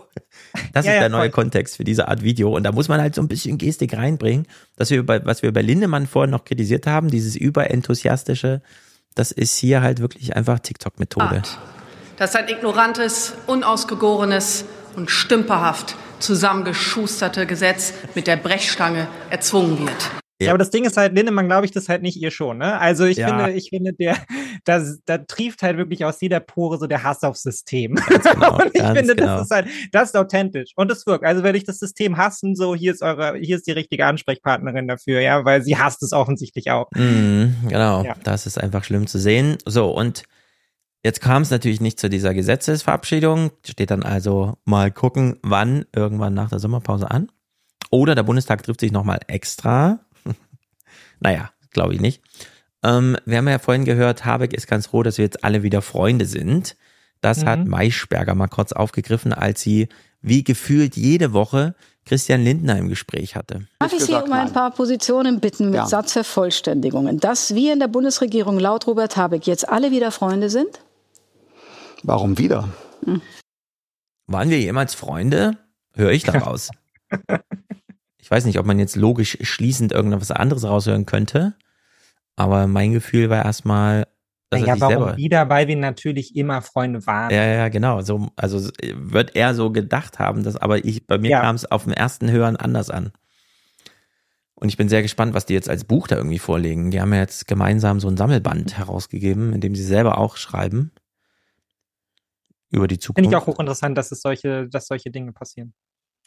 Das Ja, ist ja, der neue voll. Kontext für diese Art Video. Und da muss man halt so ein bisschen Gestik reinbringen. Das wir bei, was wir bei Lindemann vorhin noch kritisiert haben, dieses überenthusiastische, das ist hier halt wirklich einfach TikTok-Methode. Dass ein ignorantes, unausgegorenes und stümperhaft zusammengeschusterte Gesetz mit der Brechstange erzwungen wird. Ja. aber das Ding ist halt, Lindemann, glaube ich, das halt nicht ihr schon, ne? Also ich Ja. finde, ich finde, der, da, da trieft halt wirklich aus jeder Pore so der Hass aufs System. Genau, und ich finde, genau. das ist halt, das ist authentisch. Und es wirkt. Also wenn ich das System hassen, so, hier ist eure, hier ist die richtige Ansprechpartnerin dafür, ja, weil sie hasst es offensichtlich auch. Mhm, genau, Ja. das ist einfach schlimm zu sehen. So, und jetzt kam es natürlich nicht zu dieser Gesetzesverabschiedung. Steht dann also mal gucken, wann, irgendwann nach der Sommerpause an. Oder der Bundestag trifft sich nochmal extra. Naja, glaube ich nicht. Ähm, wir haben ja vorhin gehört, Habeck ist ganz froh, dass wir jetzt alle wieder Freunde sind. Das Mhm. hat Maischberger mal kurz aufgegriffen, als sie wie gefühlt jede Woche Christian Lindner im Gespräch hatte. Darf ich Sie um ein paar Positionen bitten mit Ja. Satzvervollständigungen? Dass wir in der Bundesregierung laut Robert Habeck jetzt alle wieder Freunde sind? Warum wieder? Waren wir jemals Freunde? Höre ich daraus. Ich weiß nicht, ob man jetzt logisch schließend irgendwas anderes raushören könnte, aber mein Gefühl war erstmal, dass ja, er warum selber. wieder? Weil wir natürlich immer Freunde waren. Ja, ja, genau. So, also wird er so gedacht haben, dass, aber ich, bei mir Ja. kam es auf dem ersten Hören anders an. Und ich bin sehr gespannt, was die jetzt als Buch da irgendwie vorlegen. Die haben ja jetzt gemeinsam so ein Sammelband herausgegeben, in dem sie selber auch schreiben. Über die Zukunft. Finde ich auch hochinteressant, dass es solche, dass solche Dinge passieren.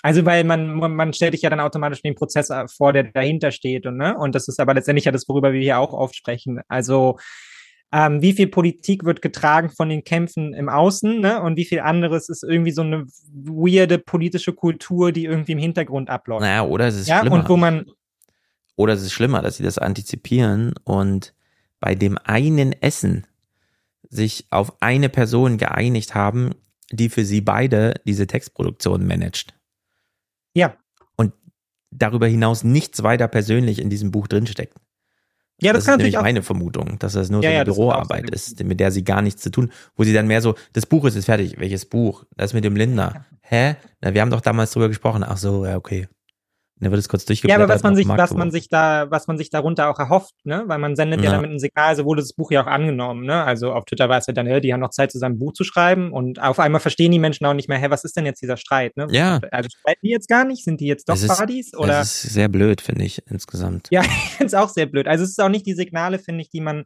Also, weil man, man stellt sich ja dann automatisch den Prozess vor, der dahinter steht und, ne? Und das ist aber letztendlich ja das, worüber wir hier auch oft sprechen. Also, ähm, wie viel Politik wird getragen von den Kämpfen im Außen, ne? Und wie viel anderes ist irgendwie so eine weirde politische Kultur, die irgendwie im Hintergrund abläuft. Naja, oder es ist ja, schlimmer. und wo man, Oder es ist schlimmer, dass sie das antizipieren und bei dem einen Essen sich auf eine Person geeinigt haben, die für sie beide diese Textproduktion managt. Ja. Und darüber hinaus nichts weiter persönlich in diesem Buch drinsteckt. Ja, das das kann ist nämlich meine Vermutung, dass das nur Ja, so ja, eine auch Büroarbeit ist, mit der sie gar nichts zu tun, wo sie dann mehr so, das Buch ist jetzt fertig, welches Buch? Das mit dem Lindner. Hä? Na, wir haben doch damals drüber gesprochen. Ach so, ja, okay. Dann wird es kurz Ja, aber was man sich, was man sich da, was man sich darunter auch erhofft, ne? Weil man sendet ja, Ja. damit ein Signal, so wurde das Buch ja auch angenommen, ne? Also auf Twitter war es ja dann, ja, die haben noch Zeit, zusammen ein Buch zu schreiben und auf einmal verstehen die Menschen auch nicht mehr, hä, was ist denn jetzt dieser Streit, ne? Ja. Also streiten die jetzt gar nicht? Sind die jetzt doch Es ist- Buddies? Oder? Es ist sehr blöd, finde ich, insgesamt. Ja, ich finde es auch sehr blöd. Also es ist auch nicht die Signale, finde ich, die man,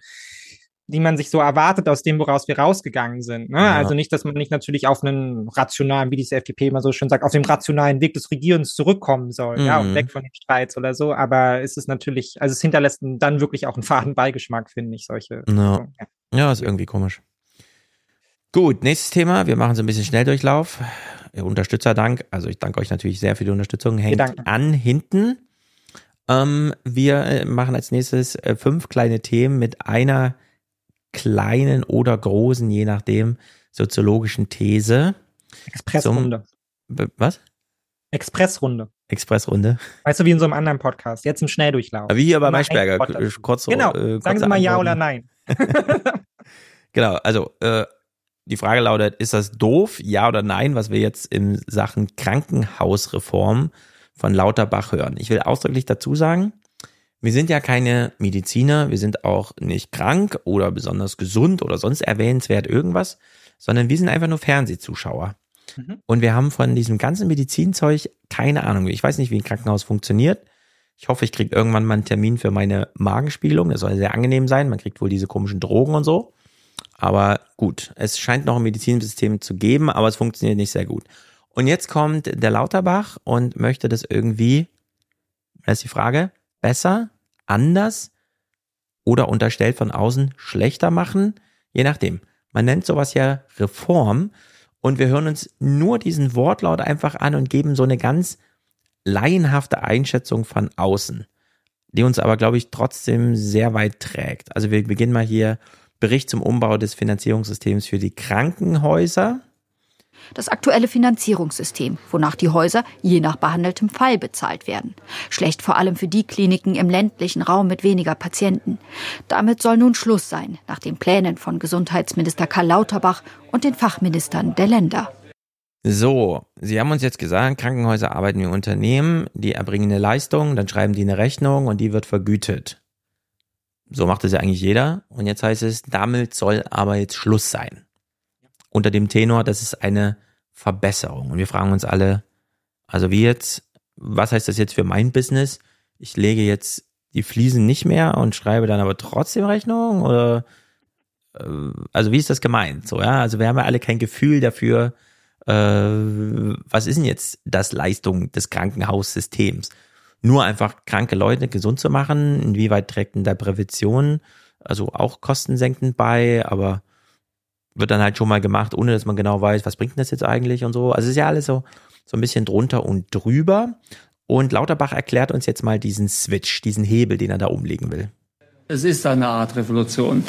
die man sich so erwartet aus dem, woraus wir rausgegangen sind. Ne? Ja. Also nicht, dass man nicht natürlich auf einen rationalen, wie die FDP immer so schön sagt, auf dem rationalen Weg des Regierens zurückkommen soll, ja, und Mhm. weg von den Streits oder so. Aber es ist natürlich, also es hinterlässt dann wirklich auch einen faden Beigeschmack, finde ich, solche. Ja. ja, ist irgendwie komisch. Gut, nächstes Thema. Wir machen so ein bisschen Schnelldurchlauf. Ihr Unterstützerdank. Also ich danke euch natürlich sehr für die Unterstützung. Hängt an hinten. Ähm, wir äh, machen als nächstes äh, fünf kleine Themen mit einer kleinen oder großen, je nachdem, soziologischen These. Expressrunde. Zum- Was? Expressrunde. Expressrunde. Weißt du, wie in so einem anderen Podcast. Jetzt im Schnelldurchlauf. Wie hier bei Maischberger. Dazu. Kurz, Genau. äh, Sagen Sie mal ja Antworten. oder nein. Genau, also äh, die Frage lautet, ist das doof, ja oder nein, was wir jetzt in Sachen Krankenhausreform von Lauterbach hören? Ich will ausdrücklich dazu sagen, wir sind ja keine Mediziner, wir sind auch nicht krank oder besonders gesund oder sonst erwähnenswert irgendwas, sondern wir sind einfach nur Fernsehzuschauer. Und wir haben von diesem ganzen Medizinzeug keine Ahnung. Ich weiß nicht, wie ein Krankenhaus funktioniert. Ich hoffe, ich kriege irgendwann mal einen Termin für meine Magenspiegelung. Das soll sehr angenehm sein. Man kriegt wohl diese komischen Drogen und so. Aber gut, es scheint noch ein Medizinsystem zu geben, aber es funktioniert nicht sehr gut. Und jetzt kommt der Lauterbach und möchte das irgendwie, das ist die Frage, besser, anders oder unterstellt von außen schlechter machen, je nachdem. Man nennt sowas ja Reform und wir hören uns nur diesen Wortlaut einfach an und geben so eine ganz laienhafte Einschätzung von außen, die uns aber, glaube ich, trotzdem sehr weit trägt. Also wir beginnen mal hier Bericht zum Umbau des Finanzierungssystems für die Krankenhäuser. Das aktuelle Finanzierungssystem, wonach die Häuser je nach behandeltem Fall bezahlt werden. Schlecht vor allem für die Kliniken im ländlichen Raum mit weniger Patienten. Damit soll nun Schluss sein, nach den Plänen von Gesundheitsminister Karl Lauterbach und den Fachministern der Länder. So, Sie haben uns jetzt gesagt, Krankenhäuser arbeiten wie Unternehmen, die erbringen eine Leistung, dann schreiben die eine Rechnung und die wird vergütet. So macht es ja eigentlich jeder. Und jetzt heißt es, damit soll aber jetzt Schluss sein. Unter dem Tenor, das ist eine Verbesserung. Und wir fragen uns alle, also wie jetzt, was heißt das jetzt für mein Business? Ich lege jetzt die Fliesen nicht mehr und schreibe dann aber trotzdem Rechnung oder äh, also wie ist das gemeint? So, ja, also wir haben ja alle kein Gefühl dafür, äh, was ist denn jetzt das Leistung des Krankenhaussystems? Nur einfach kranke Leute gesund zu machen, inwieweit trägt denn da Prävention, also auch kostensenkend bei, aber wird dann halt schon mal gemacht, ohne dass man genau weiß, was bringt denn das jetzt eigentlich und so. Also es ist ja alles so, so ein bisschen drunter und drüber. Und Lauterbach erklärt uns jetzt mal diesen Switch, diesen Hebel, den er da umlegen will. Es ist eine Art Revolution.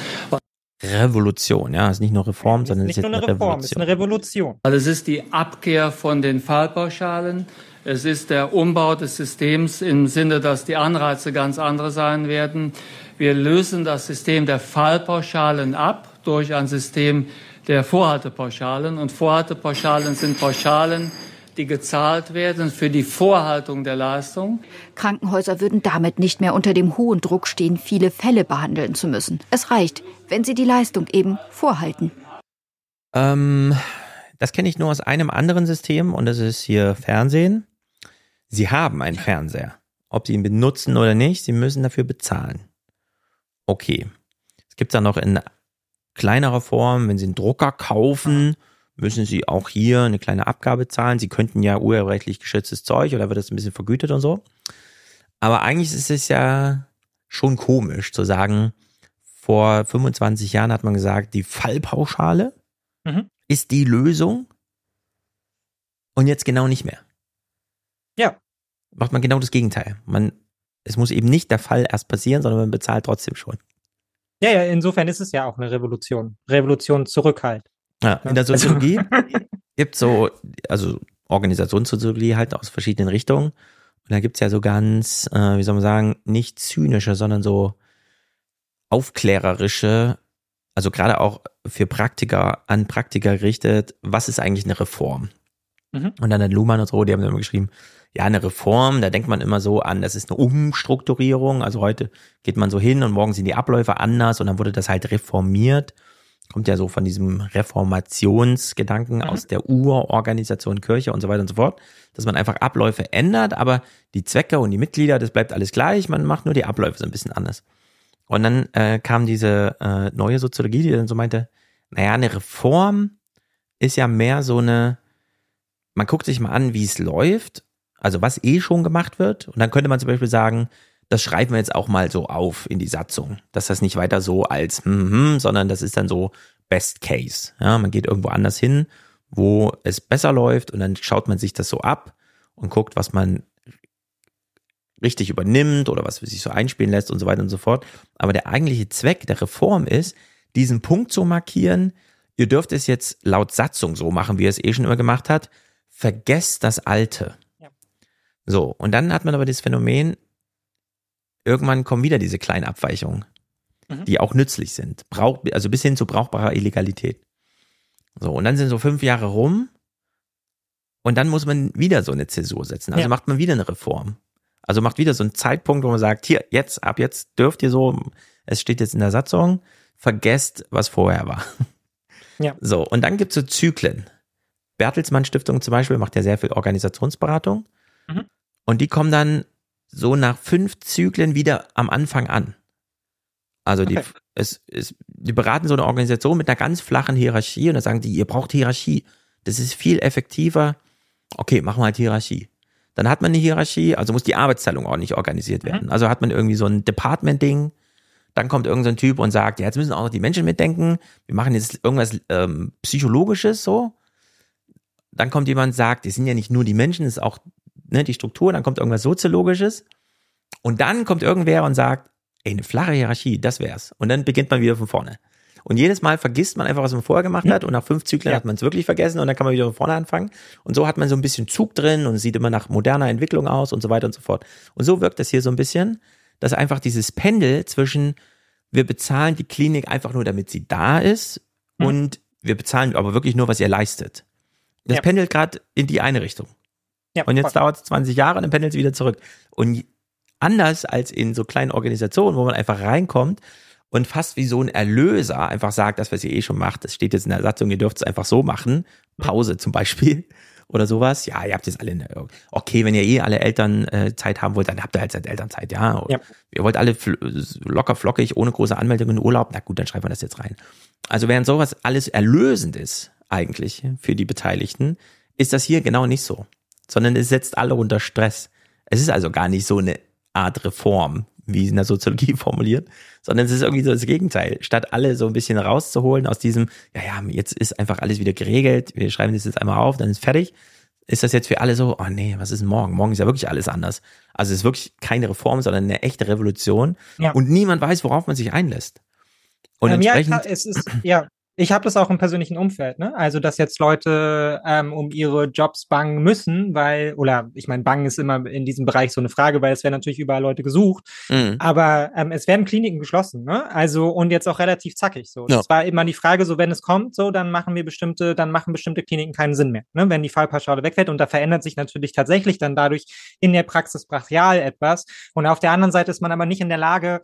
Revolution, ja, ist nicht nur Reform, sondern es Nicht ist nur eine eine Reform, es ist Revolution. eine Revolution. Weil es ist die Abkehr von den Fallpauschalen. Es ist der Umbau des Systems im Sinne, dass die Anreize ganz andere sein werden. Wir lösen das System der Fallpauschalen ab durch ein System der Vorhaltepauschalen. Und Vorhaltepauschalen sind Pauschalen, die gezahlt werden für die Vorhaltung der Leistung. Krankenhäuser würden damit nicht mehr unter dem hohen Druck stehen, viele Fälle behandeln zu müssen. Es reicht, wenn sie die Leistung eben vorhalten. Ähm, das kenne ich nur aus einem anderen System und das ist hier Fernsehen. Sie haben einen Fernseher. Ob sie ihn benutzen oder nicht, sie müssen dafür bezahlen. Okay. Es gibt dann noch in kleinerer Form, wenn sie einen Drucker kaufen, müssen sie auch hier eine kleine Abgabe zahlen. Sie könnten ja urheberrechtlich geschütztes Zeug oder wird das ein bisschen vergütet und so. Aber eigentlich ist es ja schon komisch zu sagen, vor 25 Jahren hat man gesagt, die Fallpauschale Mhm. ist die Lösung und jetzt genau nicht mehr. Ja. Macht man genau das Gegenteil. Man, es muss eben nicht der Fall erst passieren, sondern man bezahlt trotzdem schon. Ja, ja, insofern ist es ja auch eine Revolution. Revolution zurück halt. Ja, in der Soziologie gibt so, also Organisationssoziologie halt aus verschiedenen Richtungen. Und da gibt's ja so ganz, äh, wie soll man sagen, nicht zynische, sondern so aufklärerische, also gerade auch für Praktiker, an Praktiker gerichtet, was ist eigentlich eine Reform? Mhm. Und dann hat Luhmann und so, die haben immer geschrieben, ja, eine Reform, da denkt man immer so an, das ist eine Umstrukturierung. Also heute geht man so hin und morgen sind die Abläufe anders und dann wurde das halt reformiert. Kommt ja so von diesem Reformationsgedanken Mhm. aus der Urorganisation Kirche und so weiter und so fort, dass man einfach Abläufe ändert, aber die Zwecke und die Mitglieder, das bleibt alles gleich, man macht nur die Abläufe so ein bisschen anders. Und dann äh, kam diese äh, neue Soziologie, die dann so meinte, naja, eine Reform ist ja mehr so eine, man guckt sich mal an, wie es läuft, also was eh schon gemacht wird. Und dann könnte man zum Beispiel sagen, das schreiben wir jetzt auch mal so auf in die Satzung, dass das nicht weiter so als, mhm, sondern das ist dann so Best Case. Ja, man geht irgendwo anders hin, wo es besser läuft und dann schaut man sich das so ab und guckt, was man richtig übernimmt oder was sich so einspielen lässt und so weiter und so fort. Aber der eigentliche Zweck der Reform ist, diesen Punkt zu markieren, ihr dürft es jetzt laut Satzung so machen, wie er es eh schon immer gemacht hat, vergesst das Alte. So, und dann hat man aber das Phänomen, irgendwann kommen wieder diese kleinen Abweichungen, Mhm. die auch nützlich sind. Brauch, also bis hin zu brauchbarer Illegalität. So, und dann sind so fünf Jahre rum und dann muss man wieder so eine Zäsur setzen. Also Ja. macht man wieder eine Reform. Also macht wieder so einen Zeitpunkt, wo man sagt, hier, jetzt, ab jetzt dürft ihr so, es steht jetzt in der Satzung, vergesst, was vorher war. Ja. So, und dann gibt's so Zyklen. Bertelsmann Stiftung zum Beispiel macht ja sehr viel Organisationsberatung. Mhm. Und die kommen dann so nach fünf Zyklen wieder am Anfang an. Also die, Okay. es, es, die beraten so eine Organisation mit einer ganz flachen Hierarchie und dann sagen die, ihr braucht Hierarchie. Das ist viel effektiver. Okay, machen wir halt Hierarchie. Dann hat man eine Hierarchie, also muss die Arbeitsteilung ordentlich organisiert werden. Also hat man irgendwie so ein Department-Ding. Dann kommt irgendein so ein Typ und sagt, ja, jetzt müssen auch noch die Menschen mitdenken. Wir machen jetzt irgendwas ähm, Psychologisches so. Dann kommt jemand und sagt, es sind ja nicht nur die Menschen, es ist auch ne, die Struktur. Dann kommt irgendwas Soziologisches. Und dann kommt irgendwer und sagt, ey, eine flache Hierarchie, das wär's. Und dann beginnt man wieder von vorne. Und jedes Mal vergisst man einfach, was man vorher gemacht hat. Und nach fünf Zyklen Ja. hat man es wirklich vergessen und dann kann man wieder von vorne anfangen. Und so hat man so ein bisschen Zug drin und sieht immer nach moderner Entwicklung aus und so weiter und so fort. Und so wirkt das hier so ein bisschen, dass einfach dieses Pendel zwischen wir bezahlen die Klinik einfach nur, damit sie da ist Mhm. und wir bezahlen aber wirklich nur, was ihr leistet. Das Ja. pendelt gerade in die eine Richtung. Ja, Und jetzt dauert es 20 Jahre und dann pendelt es wieder zurück. Und anders als in so kleinen Organisationen, wo man einfach reinkommt und fast wie so ein Erlöser einfach sagt, das, was ihr eh schon macht, das steht jetzt in der Satzung, ihr dürft es einfach so machen. Pause zum Beispiel oder sowas. Ja, ihr habt jetzt alle, eine, okay, wenn ihr eh alle Elternzeit äh, Zeit haben wollt, dann habt ihr halt seit Elternzeit, ja. Ja. Ihr wollt alle locker flockig, ohne große Anmeldung in Urlaub, na gut, dann schreiben wir das jetzt rein. Also während sowas alles erlösend ist, eigentlich, für die Beteiligten, ist das hier genau nicht so. Sondern es setzt alle unter Stress. Es ist also gar nicht so eine Art Reform, wie in der Soziologie formuliert, sondern es ist irgendwie so das Gegenteil. Statt alle so ein bisschen rauszuholen aus diesem, ja, ja, jetzt ist einfach alles wieder geregelt, wir schreiben das jetzt einmal auf, dann ist fertig, ist das jetzt für alle so, oh nee, was ist denn morgen? Morgen ist ja wirklich alles anders. Also es ist wirklich keine Reform, sondern eine echte Revolution Ja. und niemand weiß, worauf man sich einlässt. Und Ähm, ja, entsprechend, klar, es ist, ja, Ich habe das auch im persönlichen Umfeld, ne? Also dass jetzt Leute ähm, um ihre Jobs bangen müssen, weil, oder ich meine, bangen ist immer in diesem Bereich so eine Frage, weil es werden natürlich überall Leute gesucht. Mhm. Aber ähm, es werden Kliniken geschlossen, ne? Also und jetzt auch relativ zackig so. Ja. Das war immer die Frage, so wenn es kommt, so dann machen wir bestimmte, dann machen bestimmte Kliniken keinen Sinn mehr, ne? Wenn die Fallpauschale wegfällt und da verändert sich natürlich tatsächlich dann dadurch in der Praxis brachial etwas. Und auf der anderen Seite ist man aber nicht in der Lage,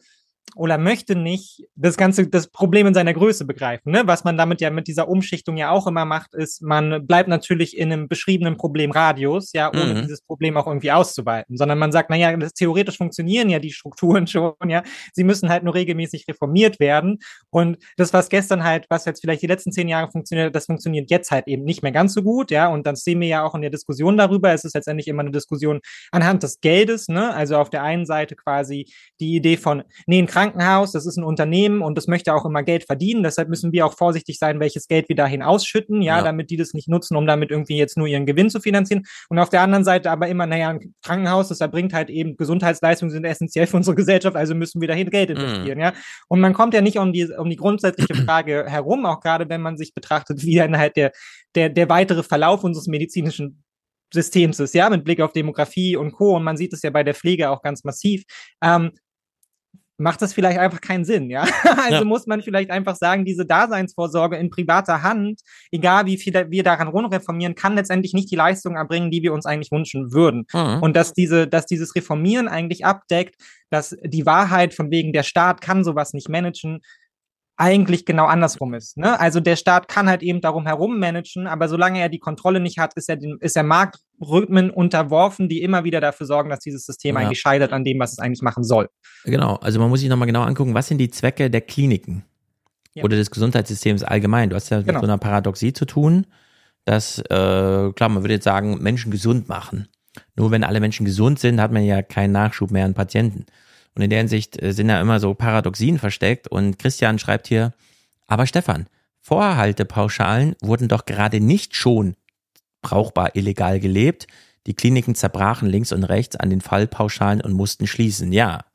oder möchte nicht das ganze das Problem in seiner Größe begreifen. Ne? Was man damit ja mit dieser Umschichtung ja auch immer macht, ist, man bleibt natürlich in einem beschriebenen Problemradius, ja, ohne mhm. dieses Problem auch irgendwie auszuweiten, sondern man sagt, naja, das, theoretisch funktionieren ja die Strukturen schon, ja, sie müssen halt nur regelmäßig reformiert werden. Und das, was gestern halt, was jetzt vielleicht die letzten zehn Jahre funktioniert, das funktioniert jetzt halt eben nicht mehr ganz so gut, ja. Und dann sehen wir ja auch in der Diskussion darüber, es ist letztendlich immer eine Diskussion anhand des Geldes, ne? Also auf der einen Seite quasi die Idee von, nee, ein Krankenhaus, das ist ein Unternehmen und das möchte auch immer Geld verdienen. Deshalb müssen wir auch vorsichtig sein, welches Geld wir dahin ausschütten, ja, ja, damit die das nicht nutzen, um damit irgendwie jetzt nur ihren Gewinn zu finanzieren. Und auf der anderen Seite aber immer, naja, ein Krankenhaus, das erbringt halt eben Gesundheitsleistungen sind essentiell für unsere Gesellschaft, also müssen wir dahin Geld mhm. investieren, mm. ja. Und man kommt ja nicht um die, um die grundsätzliche Frage herum, auch gerade wenn man sich betrachtet, wie dann halt der, der, der weitere Verlauf unseres medizinischen Systems ist, ja, mit Blick auf Demografie und Co. Und man sieht es ja bei der Pflege auch ganz massiv. Ähm, macht das vielleicht einfach keinen Sinn, ja. Also ja. muss man vielleicht einfach sagen, diese Daseinsvorsorge in privater Hand, egal wie viel wir daran reformieren, kann letztendlich nicht die Leistung erbringen, die wir uns eigentlich wünschen würden. Mhm. Und dass diese, dass dieses Reformieren eigentlich abdeckt, dass die Wahrheit von wegen der Staat kann sowas nicht managen, eigentlich genau andersrum ist. Ne? Also der Staat kann halt eben darum herum managen, aber solange er die Kontrolle nicht hat, ist er, den, ist er Marktrhythmen unterworfen, die immer wieder dafür sorgen, dass dieses System ja. eigentlich scheitert an dem, was es eigentlich machen soll. Genau, also man muss sich nochmal genau angucken, was sind die Zwecke der Kliniken ja. oder des Gesundheitssystems allgemein. Du hast ja genau. mit so einer Paradoxie zu tun, dass, äh, klar, man würde jetzt sagen, Menschen gesund machen. Nur wenn alle Menschen gesund sind, hat man ja keinen Nachschub mehr an Patienten. Und in der Hinsicht äh, sind da immer so Paradoxien versteckt. Und Christian schreibt hier, aber Stefan, Vorhaltepauschalen wurden doch gerade nicht schon brauchbar illegal gelebt. Die Kliniken zerbrachen links und rechts an den Fallpauschalen und mussten schließen. Ja.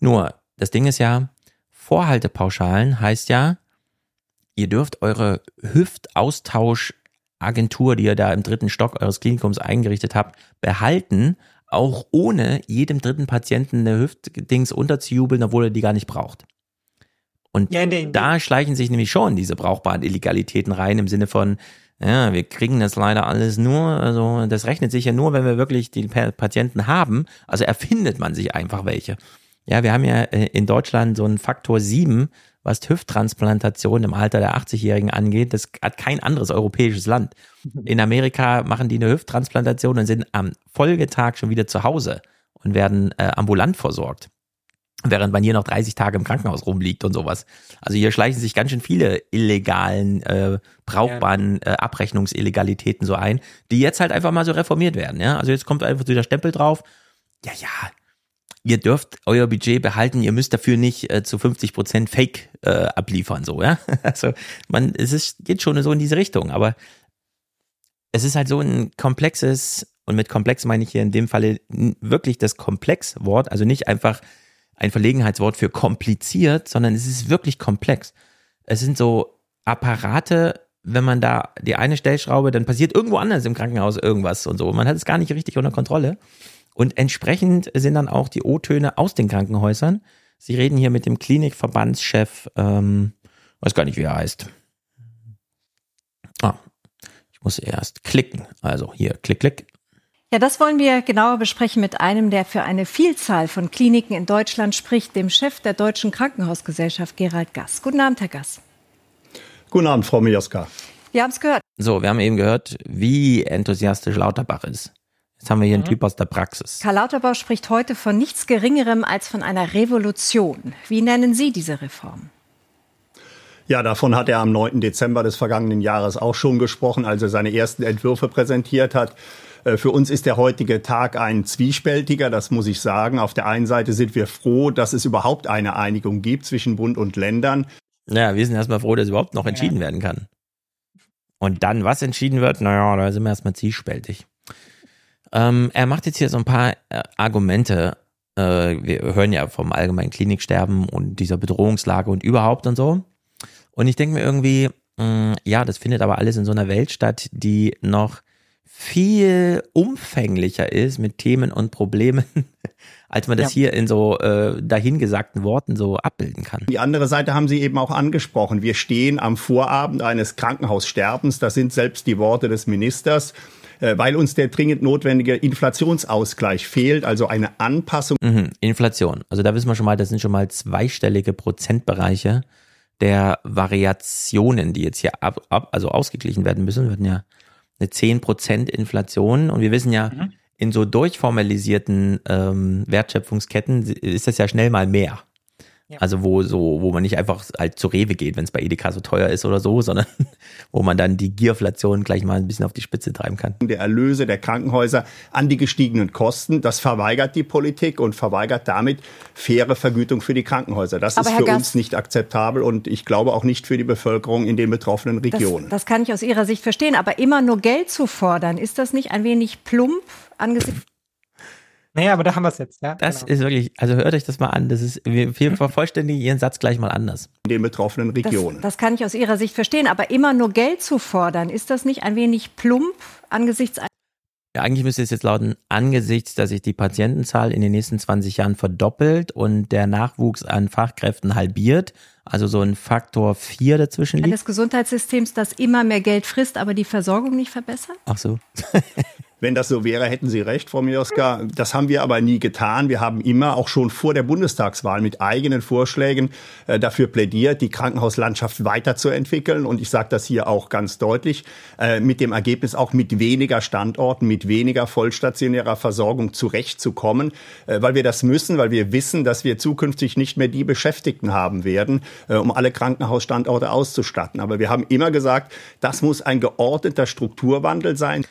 Nur, das Ding ist ja, Vorhaltepauschalen heißt ja, ihr dürft eure Hüftaustausch-Agentur, die ihr da im dritten Stock eures Klinikums eingerichtet habt, behalten auch ohne jedem dritten Patienten eine Hüftdings unterzujubeln, obwohl er die gar nicht braucht. Und ja, nee, da schleichen sich nämlich schon diese brauchbaren Illegalitäten rein im Sinne von, ja, wir kriegen das leider alles nur, also das rechnet sich ja nur, wenn wir wirklich die Patienten haben. Also erfindet man sich einfach welche. Ja, wir haben ja äh, in Deutschland so einen Faktor 7 was Hüfttransplantation im Alter der 80-Jährigen angeht. Das hat kein anderes europäisches Land. In Amerika machen die eine Hüfttransplantation und sind am Folgetag schon wieder zu Hause und werden äh, ambulant versorgt. Während man hier noch 30 Tage im Krankenhaus rumliegt und sowas. Also hier schleichen sich ganz schön viele illegalen, äh, brauchbaren äh, Abrechnungsillegalitäten so ein, die jetzt halt einfach mal so reformiert werden. Ja? Also jetzt kommt einfach so der Stempel drauf. Ja, ja, ihr dürft euer Budget behalten, ihr müsst dafür nicht äh, zu 50 Prozent Fake äh, abliefern, so, ja. Also man, es ist, geht schon so in diese Richtung, aber es ist halt so ein komplexes, und mit komplex meine ich hier in dem Falle wirklich das Komplexwort, also nicht einfach ein Verlegenheitswort für kompliziert, sondern es ist wirklich komplex. Es sind so Apparate, wenn man da die eine Stellschraube, dann passiert irgendwo anders im Krankenhaus irgendwas und so. Man hat es gar nicht richtig unter Kontrolle. Und entsprechend sind dann auch die O-Töne aus den Krankenhäusern. Sie reden hier mit dem Klinikverbandschef, ähm, weiß gar nicht, wie er heißt. Ah, ich muss erst klicken. Also hier, klick, klick. Ja, das wollen wir genauer besprechen mit einem, der für eine Vielzahl von Kliniken in Deutschland spricht, dem Chef der Deutschen Krankenhausgesellschaft, Gerald Gass. Guten Abend, Herr Gass. Guten Abend, Frau Miaska. Wir haben es gehört. So, wir haben eben gehört, wie enthusiastisch Lauterbach ist. Jetzt haben wir hier einen mhm. Typ aus der Praxis. Karl Lauterbach spricht heute von nichts Geringerem als von einer Revolution. Wie nennen Sie diese Reform? Ja, davon hat er am 9. Dezember des vergangenen Jahres auch schon gesprochen, als er seine ersten Entwürfe präsentiert hat. Äh, für uns ist der heutige Tag ein zwiespältiger, das muss ich sagen. Auf der einen Seite sind wir froh, dass es überhaupt eine Einigung gibt zwischen Bund und Ländern. Ja, wir sind erstmal froh, dass überhaupt noch entschieden werden kann. Und dann, was entschieden wird, naja, da sind wir erstmal zwiespältig. Ähm, er macht jetzt hier so ein paar äh, Argumente. Äh, wir hören ja vom allgemeinen Kliniksterben und dieser Bedrohungslage und überhaupt und so. Und ich denke mir irgendwie, Mm, ja, das findet aber alles in so einer Welt statt, die noch viel umfänglicher ist mit Themen und Problemen, als man das ja. hier in so äh, dahingesagten Worten so abbilden kann. Die andere Seite haben Sie eben auch angesprochen. Wir stehen am Vorabend eines Krankenhaussterbens. Das sind selbst die Worte des Ministers weil uns der dringend notwendige Inflationsausgleich fehlt, also eine Anpassung. Mhm, Inflation. Also da wissen wir schon mal, das sind schon mal zweistellige Prozentbereiche der Variationen, die jetzt hier ab, ab also ausgeglichen werden müssen. Wir hatten ja eine 10% Inflation und wir wissen ja, mhm. in so durchformalisierten ähm, Wertschöpfungsketten ist das ja schnell mal mehr. Ja. Also wo so, wo man nicht einfach halt zu Rewe geht, wenn es bei Edeka so teuer ist oder so, sondern wo man dann die Gierflation gleich mal ein bisschen auf die Spitze treiben kann. Der Erlöse der Krankenhäuser an die gestiegenen Kosten, das verweigert die Politik und verweigert damit faire Vergütung für die Krankenhäuser. Das Aber ist für Gast, uns nicht akzeptabel und ich glaube auch nicht für die Bevölkerung in den betroffenen Regionen. Das, das kann ich aus Ihrer Sicht verstehen, aber immer nur Geld zu fordern, ist das nicht ein wenig plump angesichts naja, aber da haben wir es jetzt, ja. Das genau. ist wirklich, also hört euch das mal an. Das ist, wir, wir vervollständigen Ihren Satz gleich mal anders. In den betroffenen Regionen. Das, das kann ich aus Ihrer Sicht verstehen, aber immer nur Geld zu fordern, ist das nicht ein wenig plump angesichts ja, eigentlich müsste es jetzt lauten, angesichts, dass sich die Patientenzahl in den nächsten 20 Jahren verdoppelt und der Nachwuchs an Fachkräften halbiert, also so ein Faktor 4 dazwischen liegt. Eines Gesundheitssystems, das immer mehr Geld frisst, aber die Versorgung nicht verbessert? Ach so. Wenn das so wäre, hätten Sie recht, Frau Mioska. Das haben wir aber nie getan. Wir haben immer auch schon vor der Bundestagswahl mit eigenen Vorschlägen äh, dafür plädiert, die Krankenhauslandschaft weiterzuentwickeln. Und ich sage das hier auch ganz deutlich, äh, mit dem Ergebnis auch mit weniger Standorten, mit weniger vollstationärer Versorgung zurechtzukommen, äh, weil wir das müssen, weil wir wissen, dass wir zukünftig nicht mehr die Beschäftigten haben werden, um alle Krankenhausstandorte auszustatten. Aber wir haben immer gesagt, das muss ein geordneter Strukturwandel sein.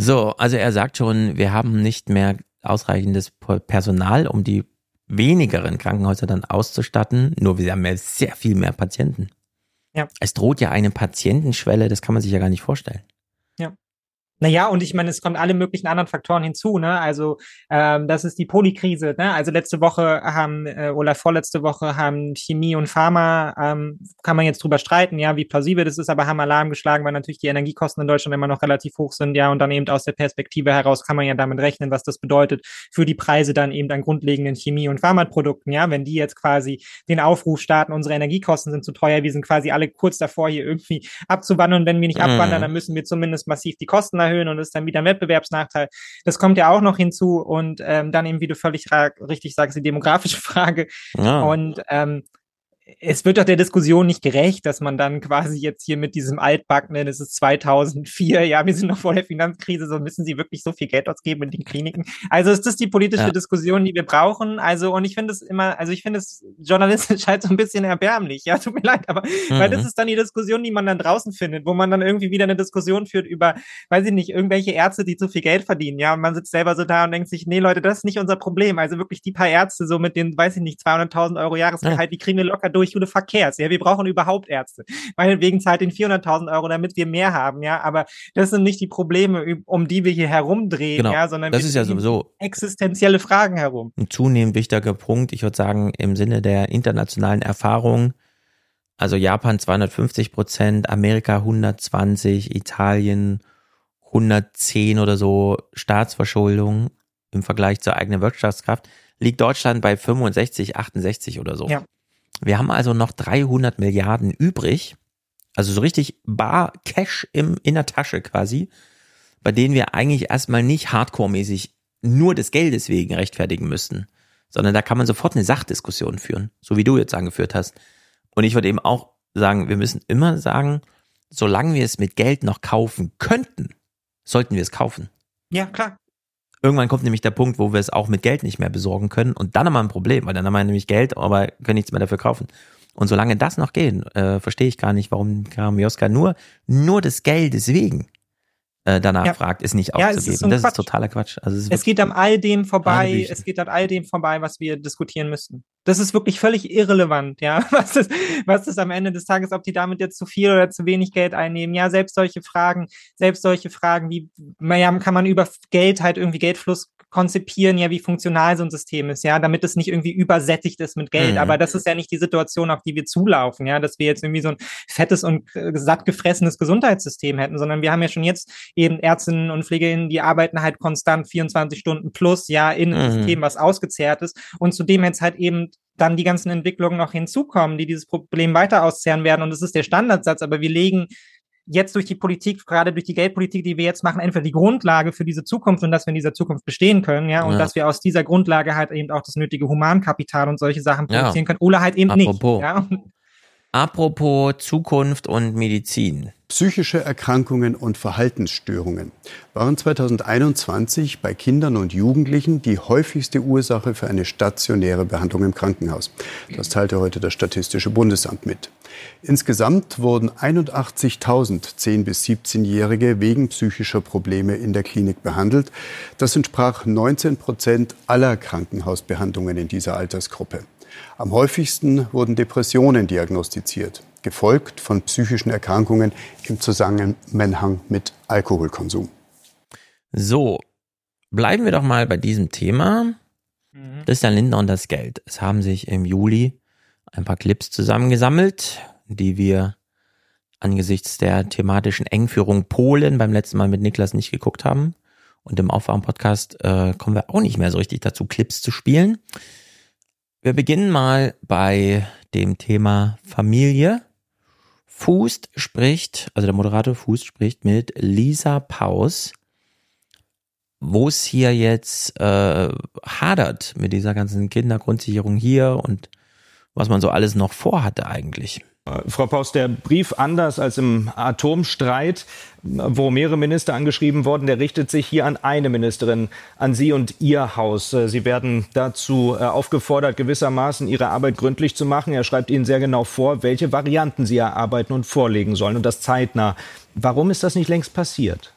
So, also er sagt schon, wir haben nicht mehr ausreichendes Personal, um die wenigeren Krankenhäuser dann auszustatten. Nur wir haben ja sehr viel mehr Patienten. Ja. Es droht ja eine Patientenschwelle, das kann man sich ja gar nicht vorstellen. Naja, und ich meine, es kommen alle möglichen anderen Faktoren hinzu, ne? Also ähm, das ist die Polykrise, ne? Also letzte Woche haben äh, oder vorletzte Woche haben Chemie und Pharma, ähm, kann man jetzt drüber streiten, ja, wie plausibel das ist, aber haben Alarm geschlagen, weil natürlich die Energiekosten in Deutschland immer noch relativ hoch sind, ja, und dann eben aus der Perspektive heraus kann man ja damit rechnen, was das bedeutet für die Preise dann eben an grundlegenden Chemie- und Pharmaprodukten, ja, wenn die jetzt quasi den Aufruf starten, unsere Energiekosten sind zu teuer, wir sind quasi alle kurz davor, hier irgendwie abzuwandern, und wenn wir nicht mhm. abwandern, dann müssen wir zumindest massiv die Kosten erhöhen erhöhen und ist dann wieder ein Wettbewerbsnachteil. Das kommt ja auch noch hinzu und ähm, dann eben, wie du völlig richtig sagst, die demografische Frage. Ja. Und ähm, es wird doch der Diskussion nicht gerecht, dass man dann quasi jetzt hier mit diesem altbackenen, es ist 2004, ja, wir sind noch vor der Finanzkrise, so müssen sie wirklich so viel Geld ausgeben in den Kliniken. Also ist das die politische ja. Diskussion, die wir brauchen? Also, und ich finde es immer, also ich finde es journalistisch halt so ein bisschen erbärmlich, ja, tut mir leid, aber, mhm. weil das ist dann die Diskussion, die man dann draußen findet, wo man dann irgendwie wieder eine Diskussion führt über, weiß ich nicht, irgendwelche Ärzte, die zu viel Geld verdienen, ja, und man sitzt selber so da und denkt sich, nee, Leute, das ist nicht unser Problem. Also wirklich die paar Ärzte so mit den, weiß ich nicht, 200.000 Euro Jahresgehalt, ja. die kriegen wir locker durch durch gute Verkehrs. Ja, wir brauchen überhaupt Ärzte. Meinetwegen zahlt den 400.000 Euro, damit wir mehr haben. Ja, aber das sind nicht die Probleme, um die wir hier herumdrehen. Genau. Ja, sondern das ist ja sowieso existenzielle Fragen herum. Ein zunehmend wichtiger Punkt. Ich würde sagen, im Sinne der internationalen Erfahrung. Also Japan 250 Prozent, Amerika 120, Italien 110 oder so Staatsverschuldung im Vergleich zur eigenen Wirtschaftskraft liegt Deutschland bei 65, 68 oder so. Ja. Wir haben also noch 300 Milliarden übrig, also so richtig bar Cash im, in der Tasche quasi, bei denen wir eigentlich erstmal nicht hardcore-mäßig nur des Geldes wegen rechtfertigen müssten, sondern da kann man sofort eine Sachdiskussion führen, so wie du jetzt angeführt hast. Und ich würde eben auch sagen, wir müssen immer sagen, solange wir es mit Geld noch kaufen könnten, sollten wir es kaufen. Ja, klar. Irgendwann kommt nämlich der Punkt, wo wir es auch mit Geld nicht mehr besorgen können und dann haben wir ein Problem, weil dann haben wir nämlich Geld, aber können nichts mehr dafür kaufen. Und solange das noch geht, äh, verstehe ich gar nicht, warum Karamioska nur, nur des Geldes wegen äh, danach ja. fragt, ist nicht aufzugeben. Ja, ist so das Quatsch. ist totaler Quatsch. Also es, es geht an all dem vorbei, es geht an all dem vorbei, was wir diskutieren müssten. Das ist wirklich völlig irrelevant, ja, was ist, was ist am Ende des Tages, ob die damit jetzt zu viel oder zu wenig Geld einnehmen. Ja, selbst solche Fragen, selbst solche Fragen wie, naja, kann man über Geld halt irgendwie Geldfluss konzipieren, ja, wie funktional so ein System ist, ja, damit es nicht irgendwie übersättigt ist mit Geld. Mhm. Aber das ist ja nicht die Situation, auf die wir zulaufen, ja, dass wir jetzt irgendwie so ein fettes und äh, satt gefressenes Gesundheitssystem hätten, sondern wir haben ja schon jetzt eben Ärztinnen und Pflegerinnen, die arbeiten halt konstant 24 Stunden plus, ja, in einem Mhm. System, was ausgezehrt ist. Und zudem jetzt halt eben dann die ganzen Entwicklungen noch hinzukommen, die dieses Problem weiter auszehren werden. Und das ist der Standardsatz, aber wir legen jetzt durch die Politik, gerade durch die Geldpolitik, die wir jetzt machen, entweder die Grundlage für diese Zukunft und dass wir in dieser Zukunft bestehen können, ja, und Ja. dass wir aus dieser Grundlage halt eben auch das nötige Humankapital und solche Sachen Ja. produzieren können, oder halt eben Apropos. nicht. Ja. Apropos Zukunft und Medizin. Psychische Erkrankungen und Verhaltensstörungen waren 2021 bei Kindern und Jugendlichen die häufigste Ursache für eine stationäre Behandlung im Krankenhaus. Das teilte heute das Statistische Bundesamt mit. Insgesamt wurden 81.000 10- bis 17-Jährige wegen psychischer Probleme in der Klinik behandelt. Das entsprach 19 Prozent aller Krankenhausbehandlungen in dieser Altersgruppe. Am häufigsten wurden Depressionen diagnostiziert, gefolgt von psychischen Erkrankungen im Zusammenhang mit Alkoholkonsum. So, bleiben wir doch mal bei diesem Thema. Christian Lindner und das Geld. Es haben sich im Juli ein paar Clips zusammengesammelt, die wir angesichts der thematischen Engführung Polen beim letzten Mal mit Niklas nicht geguckt haben. Und im Aufwachen-Podcast äh, kommen wir auch nicht mehr so richtig dazu, Clips zu spielen. Wir beginnen mal bei dem Thema Familie. Fuß spricht, also der Moderator Fuß spricht mit Lisa Paus, wo es hier jetzt äh, hadert mit dieser ganzen Kindergrundsicherung hier und was man so alles noch vorhatte eigentlich. Frau Paus, der Brief anders als im Atomstreit, wo mehrere Minister angeschrieben wurden, der richtet sich hier an eine Ministerin, an Sie und Ihr Haus. Sie werden dazu äh, aufgefordert, gewissermaßen Ihre Arbeit gründlich zu machen. Er schreibt Ihnen sehr genau vor, welche Varianten Sie erarbeiten und vorlegen sollen und das zeitnah. Warum ist das nicht längst passiert?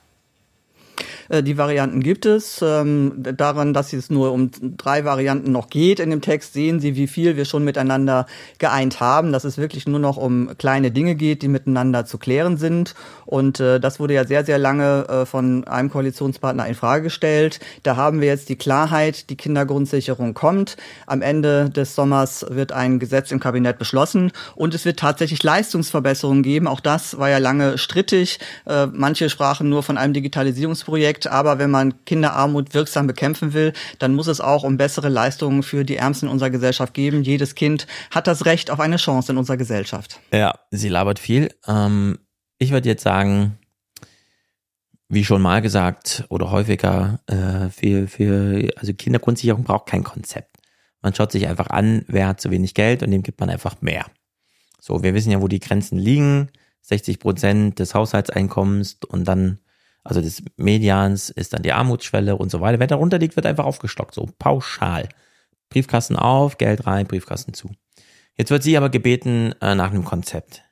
Äh, Die Varianten gibt es. Ähm, daran, dass es nur um drei Varianten noch geht in dem Text, sehen Sie, wie viel wir schon miteinander geeint haben, dass es wirklich nur noch um kleine Dinge geht, die miteinander zu klären sind. Und äh, das wurde ja sehr, sehr lange äh, von einem Koalitionspartner in Frage gestellt. Da haben wir jetzt die Klarheit, die Kindergrundsicherung kommt. Am Ende des Sommers wird ein Gesetz im Kabinett beschlossen und es wird tatsächlich Leistungsverbesserungen geben. Auch das war ja lange strittig. Manche sprachen nur von einem Digitalisierungsprojekt, aber wenn man Kinderarmut wirksam bekämpfen will, dann muss es auch um bessere Leistungen für die Ärmsten in unserer Gesellschaft geben. Jedes Kind hat das Recht auf eine Chance in unserer Gesellschaft. Ja, sie labert viel. Ähm, ich würde jetzt sagen, wie schon mal gesagt oder häufiger, äh, für, für, also Kindergrundsicherung braucht kein Konzept. Man schaut sich einfach an, wer hat zu wenig Geld und dem gibt man einfach mehr. So, wir wissen ja, wo die Grenzen liegen. 60 Prozent des Haushaltseinkommens und dann, also des Medians ist dann die Armutsschwelle und so weiter. Wer darunter liegt, wird einfach aufgestockt, so pauschal. Briefkasten auf, Geld rein, Briefkasten zu. Jetzt wird sie aber gebeten äh, nach einem Konzept.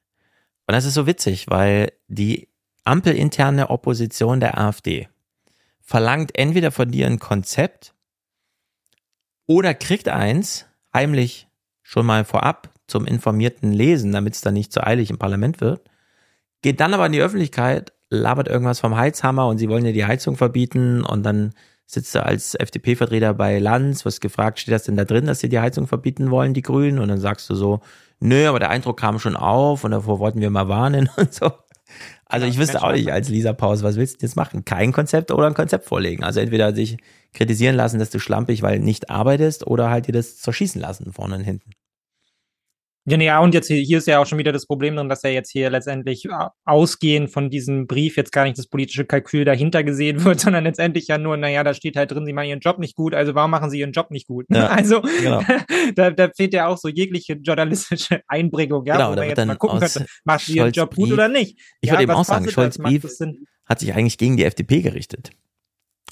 Und das ist so witzig, weil die ampelinterne Opposition der AfD verlangt entweder von dir ein Konzept oder kriegt eins heimlich schon mal vorab zum informierten Lesen, damit es dann nicht zu eilig im Parlament wird, geht dann aber in die Öffentlichkeit, labert irgendwas vom Heizhammer und sie wollen ja die Heizung verbieten und dann sitzt du als FDP-Vertreter bei Lanz, wirst gefragt, steht das denn da drin, dass sie die Heizung verbieten wollen, die Grünen? Und dann sagst du so, nö, aber der Eindruck kam schon auf und davor wollten wir mal warnen und so. Also ich wüsste auch nicht als Lisa Paus, was willst du jetzt machen? Kein Konzept oder ein Konzept vorlegen. Also entweder sich kritisieren lassen, dass du schlampig, weil nicht arbeitest oder halt dir das zerschießen lassen vorne und hinten. Ja, ja, und jetzt hier, hier ist ja auch schon wieder das Problem drin, dass er jetzt hier letztendlich äh, ausgehend von diesem Brief jetzt gar nicht das politische Kalkül dahinter gesehen wird, sondern letztendlich ja nur, naja, da steht halt drin, sie machen ihren Job nicht gut, also warum machen sie ihren Job nicht gut? Ja, also genau. da, da fehlt ja auch so jegliche journalistische Einbringung, ja, Genau, wo man jetzt mal gucken könnte, macht sie ihren Job gut oder nicht? Ich ja, würde eben auch sagen, Scholz Brief hat sich eigentlich gegen die FDP gerichtet.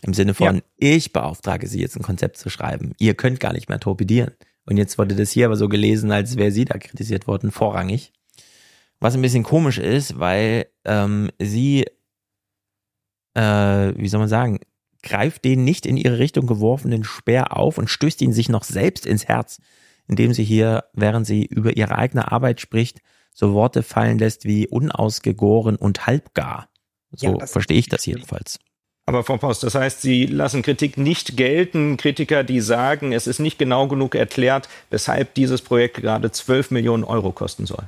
Im Sinne von, ich beauftrage sie jetzt ein Konzept zu schreiben. Ihr könnt gar nicht mehr torpedieren. Und jetzt wurde das hier aber so gelesen, als wäre sie da kritisiert worden, vorrangig. Was ein bisschen komisch ist, weil ähm, sie, äh, wie soll man sagen, greift den nicht in ihre Richtung geworfenen Speer auf und stößt ihn sich noch selbst ins Herz, indem sie hier, während sie über ihre eigene Arbeit spricht, so Worte fallen lässt wie unausgegoren und halbgar. So Ja, verstehe ich das jedenfalls. Aber Frau Post, das heißt, Sie lassen Kritik nicht gelten. Kritiker, die sagen, es ist nicht genau genug erklärt, weshalb dieses Projekt gerade 12 Millionen Euro kosten soll.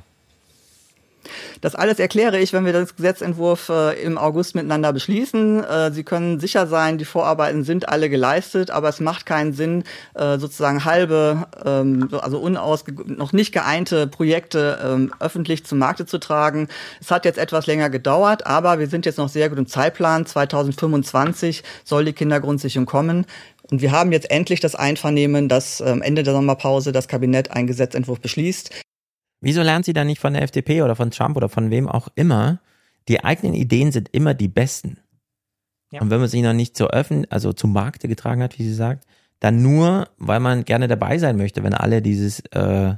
Das alles erkläre ich, wenn wir das Gesetzentwurf äh, im August miteinander beschließen. Äh, Sie können sicher sein, die Vorarbeiten sind alle geleistet, aber es macht keinen Sinn, äh, sozusagen halbe, ähm, also unausge noch nicht geeinte Projekte ähm, öffentlich zum Markte zu tragen. Es hat jetzt etwas länger gedauert, aber wir sind jetzt noch sehr gut im Zeitplan. 2025 soll die Kindergrundsicherung kommen. Und wir haben jetzt endlich das Einvernehmen, dass ähm, Ende der Sommerpause das Kabinett einen Gesetzentwurf beschließt. Wieso lernt sie dann nicht von der FDP oder von Trump oder von wem auch immer? Die eigenen Ideen sind immer die besten. Ja. Und wenn man sie noch nicht zur Öffn also zum Markte getragen hat, wie sie sagt, dann nur, weil man gerne dabei sein möchte, wenn alle dieses äh,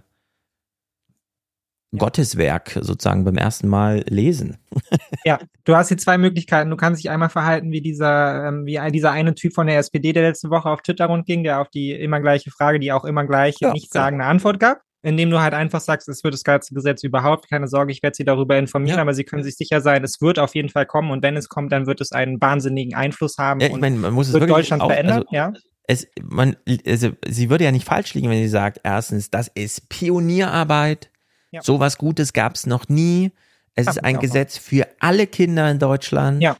Gotteswerk sozusagen beim ersten Mal lesen. ja, du hast hier zwei Möglichkeiten. Du kannst dich einmal verhalten wie dieser, ähm, wie dieser eine Typ von der SPD, der letzte Woche auf Twitter rundging, der auf die immer gleiche Frage, die auch immer gleich ja, nichtssagende genau. Antwort gab indem du halt einfach sagst, es wird das geilste Gesetz überhaupt. Keine Sorge, ich werde Sie darüber informieren, ja. aber Sie können sich sicher sein, es wird auf jeden Fall kommen und wenn es kommt, dann wird es einen wahnsinnigen Einfluss haben. Ja, ich meine, man muss es wird Deutschland auch, verändern, also, ja. Es, man, also, sie würde ja nicht falsch liegen, wenn sie sagt, erstens, das ist Pionierarbeit. Ja. Sowas Gutes gab es noch nie. Es ist ein Gesetz für alle Kinder in Deutschland. Ja.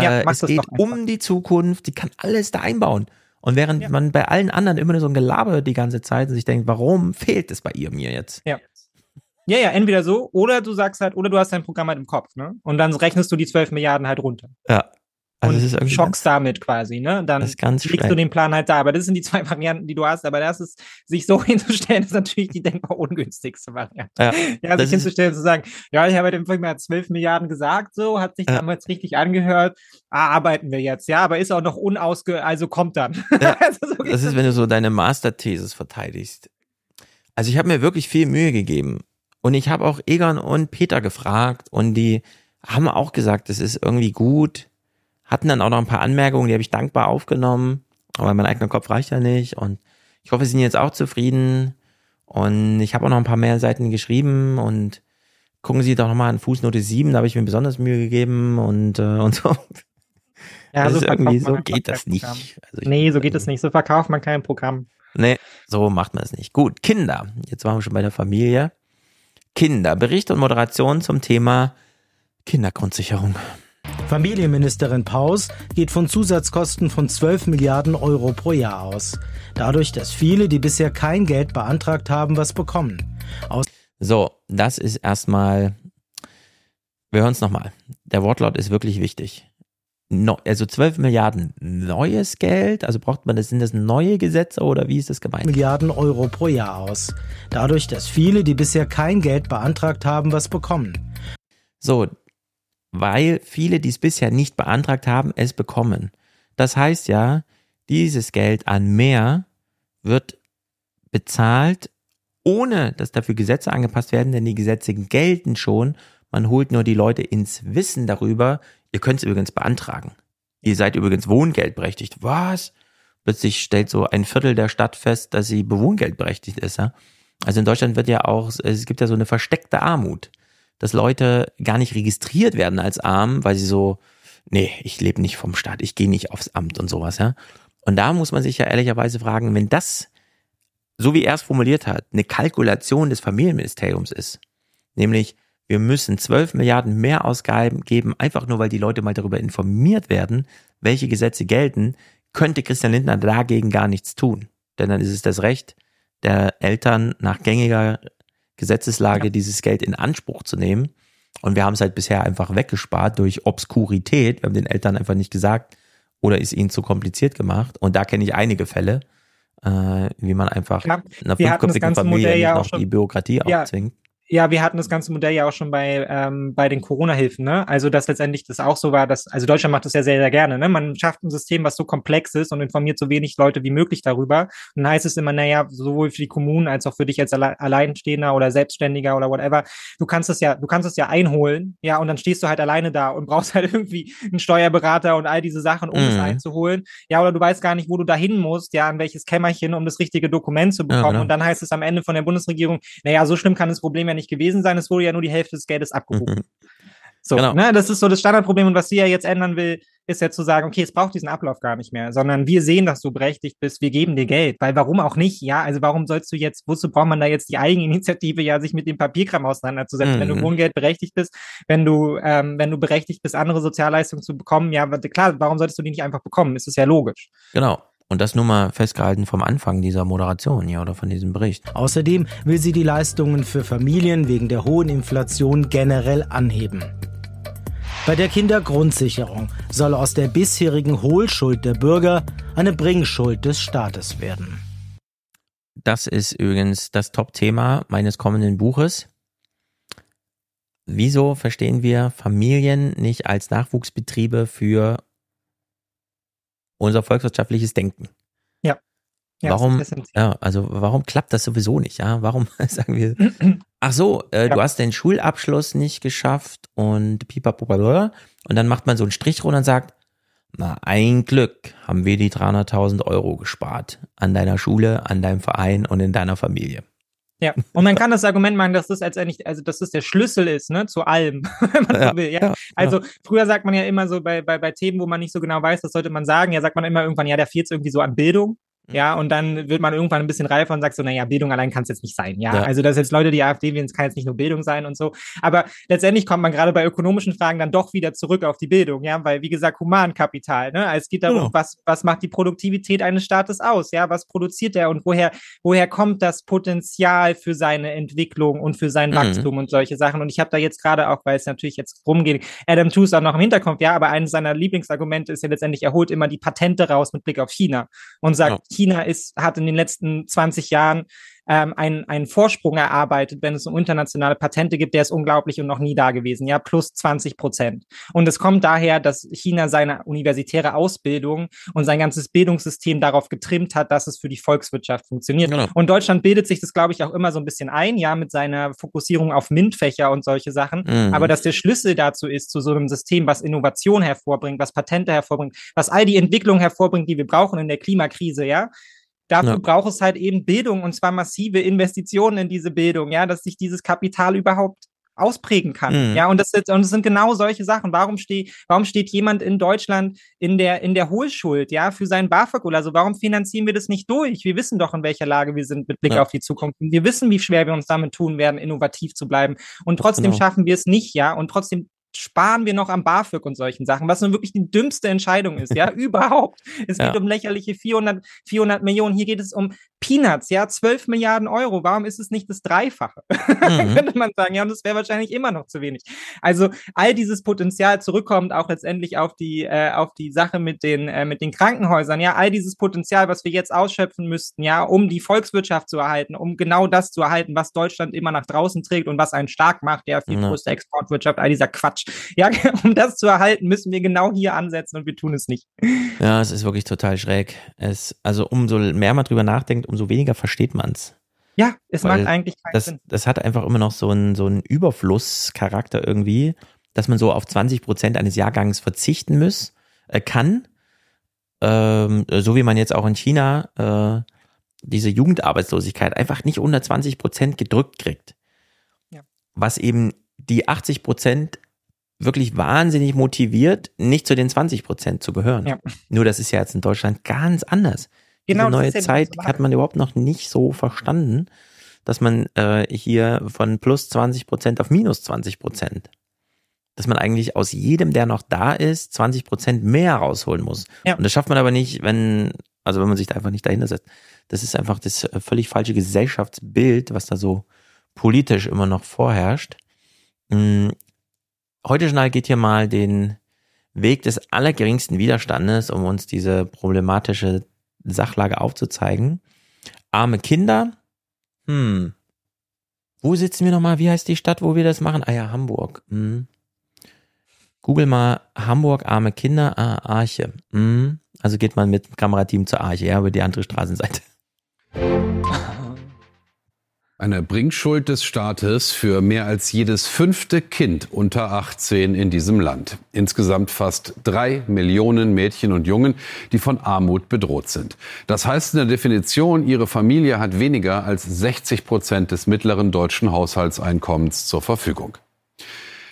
Ja, äh, es geht um die Zukunft. Die kann alles da einbauen. Und während ja. man bei allen anderen immer nur so ein Gelaber die ganze Zeit und sich denkt, warum fehlt es bei ihr mir jetzt? Ja. Ja, ja, entweder so, oder du sagst halt, oder du hast dein Programm halt im Kopf, ne? Und dann rechnest du die 12 Milliarden halt runter. Ja. Also und es ist irgendwie schockst damit quasi, ne? Dann legst du den Plan halt da. Aber das sind die zwei Varianten, die du hast. Aber das ist, sich so hinzustellen, ist natürlich die denkbar ungünstigste Variante. Ja, ja sich hinzustellen, zu sagen, ja, ich habe dem Film mal 12 Milliarden gesagt, so, hat sich ja. damals richtig angehört. Ah, arbeiten wir jetzt, ja, aber ist auch noch unausge, also kommt dann. Ja, also so das ist, wenn du so deine Masterthesis verteidigst. Also ich habe mir wirklich viel Mühe gegeben. Und ich habe auch Egon und Peter gefragt und die haben auch gesagt, das ist irgendwie gut hatten dann auch noch ein paar Anmerkungen, die habe ich dankbar aufgenommen, aber mein eigener Kopf reicht ja nicht und ich hoffe, Sie sind jetzt auch zufrieden und ich habe auch noch ein paar mehr Seiten geschrieben und gucken Sie doch nochmal an Fußnote 7, da habe ich mir besonders Mühe gegeben und, äh, und so. Ja, das so ist irgendwie, so geht das nicht. Also nee, so geht es nicht. So verkauft man kein Programm. Nee, so macht man es nicht. Gut, Kinder. Jetzt waren wir schon bei der Familie. Kinder. Bericht und Moderation zum Thema Kindergrundsicherung. Familienministerin Paus geht von Zusatzkosten von 12 Milliarden Euro pro Jahr aus. Dadurch, dass viele, die bisher kein Geld beantragt haben, was bekommen. Aus so, das ist erstmal, wir hören es nochmal. Der Wortlaut ist wirklich wichtig. No, also 12 Milliarden neues Geld, also braucht man das, sind das neue Gesetze oder wie ist das gemeint? Milliarden Euro pro Jahr aus. Dadurch, dass viele, die bisher kein Geld beantragt haben, was bekommen. So, weil viele, die es bisher nicht beantragt haben, es bekommen. Das heißt ja, dieses Geld an mehr wird bezahlt, ohne dass dafür Gesetze angepasst werden, denn die Gesetze gelten schon. Man holt nur die Leute ins Wissen darüber. Ihr könnt es übrigens beantragen. Ihr seid übrigens wohngeldberechtigt. Was? Plötzlich stellt so ein Viertel der Stadt fest, dass sie bewohngeldberechtigt ist. Ja? Also in Deutschland wird ja auch, es gibt ja so eine versteckte Armut dass Leute gar nicht registriert werden als arm, weil sie so, nee, ich lebe nicht vom Staat, ich gehe nicht aufs Amt und sowas, ja. Und da muss man sich ja ehrlicherweise fragen, wenn das, so wie er es formuliert hat, eine Kalkulation des Familienministeriums ist, nämlich wir müssen 12 Milliarden mehr ausgeben, einfach nur weil die Leute mal darüber informiert werden, welche Gesetze gelten, könnte Christian Lindner dagegen gar nichts tun. Denn dann ist es das Recht der Eltern nach gängiger Gesetzeslage, ja. dieses Geld in Anspruch zu nehmen. Und wir haben es halt bisher einfach weggespart durch Obskurität. Wir haben den Eltern einfach nicht gesagt oder ist ihnen zu kompliziert gemacht. Und da kenne ich einige Fälle, äh, wie man einfach ja, einer fünfköpfigen Familie nicht noch die Bürokratie ja, aufzwingt. Ja, wir hatten das ganze Modell ja auch schon bei, ähm, bei den Corona-Hilfen, ne? Also, dass letztendlich das auch so war, dass, also Deutschland macht das ja sehr, sehr gerne, ne? Man schafft ein System, was so komplex ist und informiert so wenig Leute wie möglich darüber. Und dann heißt es immer, naja, sowohl für die Kommunen als auch für dich als Alle Alleinstehender oder Selbstständiger oder whatever, du kannst es ja, du kannst es ja einholen, ja, und dann stehst du halt alleine da und brauchst halt irgendwie einen Steuerberater und all diese Sachen, um mhm. es einzuholen. Ja, oder du weißt gar nicht, wo du da hin musst, ja, an welches Kämmerchen, um das richtige Dokument zu bekommen. Ja, genau. Und dann heißt es am Ende von der Bundesregierung, naja, so schlimm kann das Problem ja nicht gewesen sein, es wurde ja nur die Hälfte des Geldes abgehoben. Mhm. So, genau. ne, das ist so das Standardproblem und was sie ja jetzt ändern will, ist ja zu sagen, okay, es braucht diesen Ablauf gar nicht mehr, sondern wir sehen, dass du berechtigt bist, wir geben dir Geld. Weil warum auch nicht? Ja, also warum sollst du jetzt, wozu braucht man da jetzt die Eigeninitiative, ja, sich mit dem Papierkram auseinanderzusetzen? Mhm. Wenn du mhm. Wohngeld berechtigt bist, wenn du, ähm, wenn du berechtigt bist, andere Sozialleistungen zu bekommen, ja, klar, warum solltest du die nicht einfach bekommen? Ist es ja logisch. Genau. Und das nur mal festgehalten vom Anfang dieser Moderation hier oder von diesem Bericht. Außerdem will sie die Leistungen für Familien wegen der hohen Inflation generell anheben. Bei der Kindergrundsicherung soll aus der bisherigen Hohlschuld der Bürger eine Bringschuld des Staates werden. Das ist übrigens das Top-Thema meines kommenden Buches. Wieso verstehen wir Familien nicht als Nachwuchsbetriebe für unser volkswirtschaftliches Denken? Ja. ja warum, ja, also warum klappt das sowieso nicht? Ja, warum sagen wir, ach so, äh, ja. du hast den Schulabschluss nicht geschafft und pipapopa und dann macht man so einen Strich runter und sagt, na, ein Glück haben wir die 300.000 Euro gespart an deiner Schule, an deinem Verein und in deiner Familie. Ja, und man kann das Argument machen, dass das letztendlich, also dass das der Schlüssel ist, ne, zu allem, wenn man ja, so will. Ja? ja also früher sagt man ja immer so bei, bei, bei Themen, wo man nicht so genau weiß, das sollte man sagen, ja, sagt man immer irgendwann, ja, der fehlt irgendwie so an Bildung. Ja, und dann wird man irgendwann ein bisschen reifer und sagt so, naja, Bildung allein kann es jetzt nicht sein. Ja? ja, also dass jetzt Leute die AfD wählen, es kann jetzt nicht nur Bildung sein und so. Aber letztendlich kommt man gerade bei ökonomischen Fragen dann doch wieder zurück auf die Bildung, ja, weil wie gesagt, Humankapital, ne? Also es geht darum, ja. was, was macht die Produktivität eines Staates aus? Ja, was produziert er und woher, woher kommt das Potenzial für seine Entwicklung und für sein mhm. Wachstum und solche Sachen? Und ich habe da jetzt gerade auch, weil es natürlich jetzt rumgeht, Adam Tooze auch noch im Hinterkopf, ja, aber eines seiner Lieblingsargumente ist ja letztendlich, er holt immer die Patente raus mit Blick auf China und sagt, ja China ist, hat in den letzten 20 Jahren ähm, einen, einen Vorsprung erarbeitet, wenn es um internationale Patente gibt, der ist unglaublich und noch nie da gewesen, ja, plus 20 Prozent. Und es kommt daher, dass China seine universitäre Ausbildung und sein ganzes Bildungssystem darauf getrimmt hat, dass es für die Volkswirtschaft funktioniert. Genau. Und Deutschland bildet sich das, glaube ich, auch immer so ein bisschen ein, ja, mit seiner Fokussierung auf MINT-Fächer und solche Sachen. Mhm. Aber dass der Schlüssel dazu ist, zu so einem System, was Innovation hervorbringt, was Patente hervorbringt, was all die Entwicklungen hervorbringt, die wir brauchen in der Klimakrise, ja, Dafür ja. braucht es halt eben Bildung und zwar massive Investitionen in diese Bildung, ja, dass sich dieses Kapital überhaupt ausprägen kann. Mhm. Ja, und das, ist, und das sind genau solche Sachen. Warum steht, warum steht jemand in Deutschland in der, in der Hohlschuld, ja, für seinen BAföG oder so? Warum finanzieren wir das nicht durch? Wir wissen doch, in welcher Lage wir sind mit Blick ja. auf die Zukunft. Wir wissen, wie schwer wir uns damit tun werden, innovativ zu bleiben. Und trotzdem genau. schaffen wir es nicht, ja. Und trotzdem sparen wir noch am BAföG und solchen Sachen, was nun wirklich die dümmste Entscheidung ist, ja, überhaupt. Es ja. geht um lächerliche 400, 400 Millionen, hier geht es um Peanuts, ja, 12 Milliarden Euro, warum ist es nicht das Dreifache? Mhm. Könnte man sagen, ja, und das wäre wahrscheinlich immer noch zu wenig. Also all dieses Potenzial zurückkommt auch letztendlich auf die, äh, auf die Sache mit den, äh, mit den Krankenhäusern, ja, all dieses Potenzial, was wir jetzt ausschöpfen müssten, ja, um die Volkswirtschaft zu erhalten, um genau das zu erhalten, was Deutschland immer nach draußen trägt und was einen stark macht, der viel mhm. größte Exportwirtschaft, all dieser Quatsch. Ja, um das zu erhalten, müssen wir genau hier ansetzen und wir tun es nicht. Ja, es ist wirklich total schräg. Es, also umso mehr man drüber nachdenkt, umso weniger versteht man es. Ja, es Weil macht eigentlich keinen das, Sinn. Das hat einfach immer noch so einen, so einen Überflusscharakter irgendwie, dass man so auf 20 Prozent eines Jahrgangs verzichten muss, äh, kann. Ähm, so wie man jetzt auch in China äh, diese Jugendarbeitslosigkeit einfach nicht unter 20 Prozent gedrückt kriegt. Ja. Was eben die 80 Prozent wirklich wahnsinnig motiviert, nicht zu den 20 Prozent zu gehören. Ja. Nur das ist ja jetzt in Deutschland ganz anders. Genau, Diese neue Zeit hat man überhaupt noch nicht so verstanden, dass man äh, hier von plus 20 Prozent auf minus 20 Prozent, dass man eigentlich aus jedem, der noch da ist, 20 Prozent mehr rausholen muss. Ja. Und das schafft man aber nicht, wenn, also wenn man sich da einfach nicht dahinter setzt. Das ist einfach das äh, völlig falsche Gesellschaftsbild, was da so politisch immer noch vorherrscht. Mm, Heute Journal geht hier mal den Weg des allergeringsten Widerstandes, um uns diese problematische Sachlage aufzuzeigen. Arme Kinder. Hm. Wo sitzen wir nochmal? Wie heißt die Stadt, wo wir das machen? Ah ja, Hamburg. Hm. Google mal Hamburg, arme Kinder, ah, Arche. Hm. Also geht man mit dem Kamerateam zur Arche, ja, über die andere Straßenseite. Eine Bringschuld des Staates für mehr als jedes fünfte Kind unter 18 in diesem Land. Insgesamt fast drei Millionen Mädchen und Jungen, die von Armut bedroht sind. Das heißt in der Definition, ihre Familie hat weniger als 60 Prozent des mittleren deutschen Haushaltseinkommens zur Verfügung.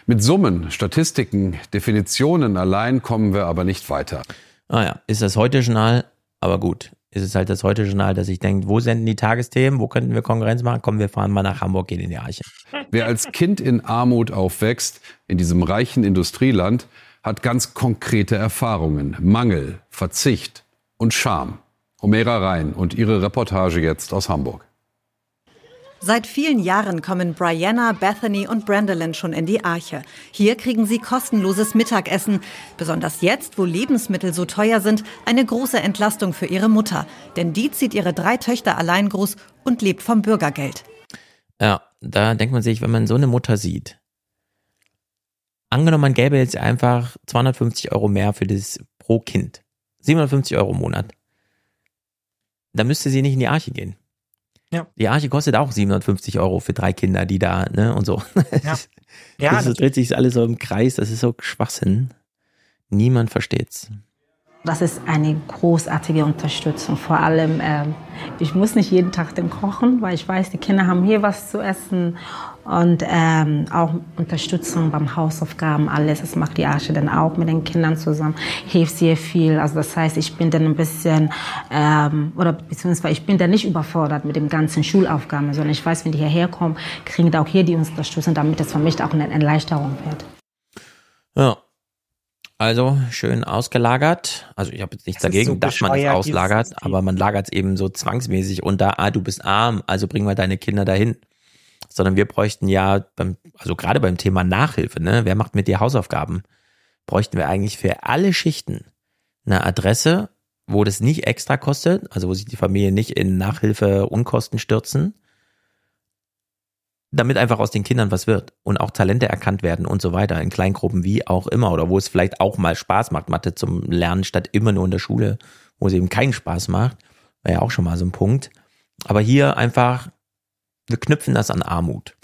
Mit Summen, Statistiken, Definitionen allein kommen wir aber nicht weiter. Ah ja, ist das Heute-Journal, aber gut. Ist es halt das Heute-Journal, dass ich denke, wo senden die Tagesthemen, wo könnten wir Konkurrenz machen? Komm, wir fahren mal nach Hamburg, gehen in die Arche. Wer als Kind in Armut aufwächst, in diesem reichen Industrieland, hat ganz konkrete Erfahrungen. Mangel, Verzicht und Scham. Homera Rhein und ihre Reportage jetzt aus Hamburg. Seit vielen Jahren kommen Brianna, Bethany und Brandolyn schon in die Arche. Hier kriegen sie kostenloses Mittagessen. Besonders jetzt, wo Lebensmittel so teuer sind, eine große Entlastung für ihre Mutter. Denn die zieht ihre drei Töchter allein groß und lebt vom Bürgergeld. Ja, da denkt man sich, wenn man so eine Mutter sieht, angenommen, man gäbe jetzt einfach 250 Euro mehr für das pro Kind. 750 Euro im Monat. Dann müsste sie nicht in die Arche gehen. Ja. Die Arche kostet auch 750 Euro für drei Kinder, die da, ne, und so. Ja. Ja, das, das- dreht sich alles so im Kreis, das ist so Schwachsinn. Niemand versteht's. Das ist eine großartige Unterstützung. Vor allem, ähm, ich muss nicht jeden Tag den kochen, weil ich weiß, die Kinder haben hier was zu essen. Und ähm, auch Unterstützung beim Hausaufgaben, alles. Das macht die Arche dann auch mit den Kindern zusammen. Hilft sehr viel. Also das heißt, ich bin dann ein bisschen, ähm, oder beziehungsweise ich bin dann nicht überfordert mit den ganzen Schulaufgaben, sondern ich weiß, wenn die hierher kommen, kriegen die auch hier die Unterstützung, damit es für mich auch eine Erleichterung wird. Ja. Also schön ausgelagert. Also ich habe jetzt nichts Das dagegen, so dass man es auslagert, aber man lagert es eben so zwangsmäßig unter, ah, du bist arm, also bring mal deine Kinder dahin. Sondern wir bräuchten ja, beim, also gerade beim Thema Nachhilfe, ne, wer macht mit dir Hausaufgaben? Bräuchten wir eigentlich für alle Schichten eine Adresse, wo das nicht extra kostet, also wo sich die Familie nicht in Nachhilfe Unkosten stürzen, damit einfach aus den Kindern was wird und auch Talente erkannt werden und so weiter, in Kleingruppen wie auch immer oder wo es vielleicht auch mal Spaß macht, Mathe zum Lernen statt immer nur in der Schule, wo es eben keinen Spaß macht, wäre ja auch schon mal so ein Punkt. Aber hier einfach, wir knüpfen das an Armut.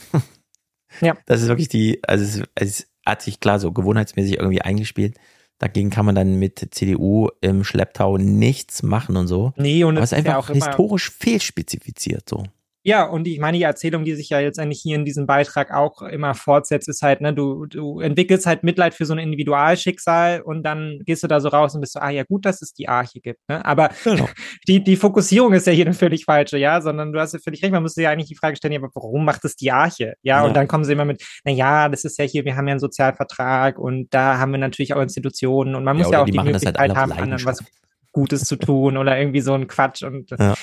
Ja. Das ist wirklich die, also es, es hat sich klar so gewohnheitsmäßig irgendwie eingespielt. Dagegen kann man dann mit CDU im Schlepptau nichts machen und so. Nee, und Aber es ist ist ja einfach auch immer- historisch fehlspezifiziert so. Ja, und ich meine, die Erzählung, die sich ja jetzt eigentlich hier in diesem Beitrag auch immer fortsetzt, ist halt, ne, du, du entwickelst halt Mitleid für so ein Individualschicksal und dann gehst du da so raus und bist so, ah ja, gut, dass es die Arche gibt. Ne? Aber Genau. die, die Fokussierung ist ja hier eine völlig falsche, ja, sondern du hast ja völlig recht, man müsste ja eigentlich die Frage stellen, ja, aber warum macht es die Arche? Ja, Ja. und dann kommen sie immer mit, na ja, das ist ja hier, wir haben ja einen Sozialvertrag und da haben wir natürlich auch Institutionen und man muss oder ja, auch die die, halt Möglichkeit auf haben, anderen was. Gutes zu tun oder irgendwie so ein Quatsch und Ja.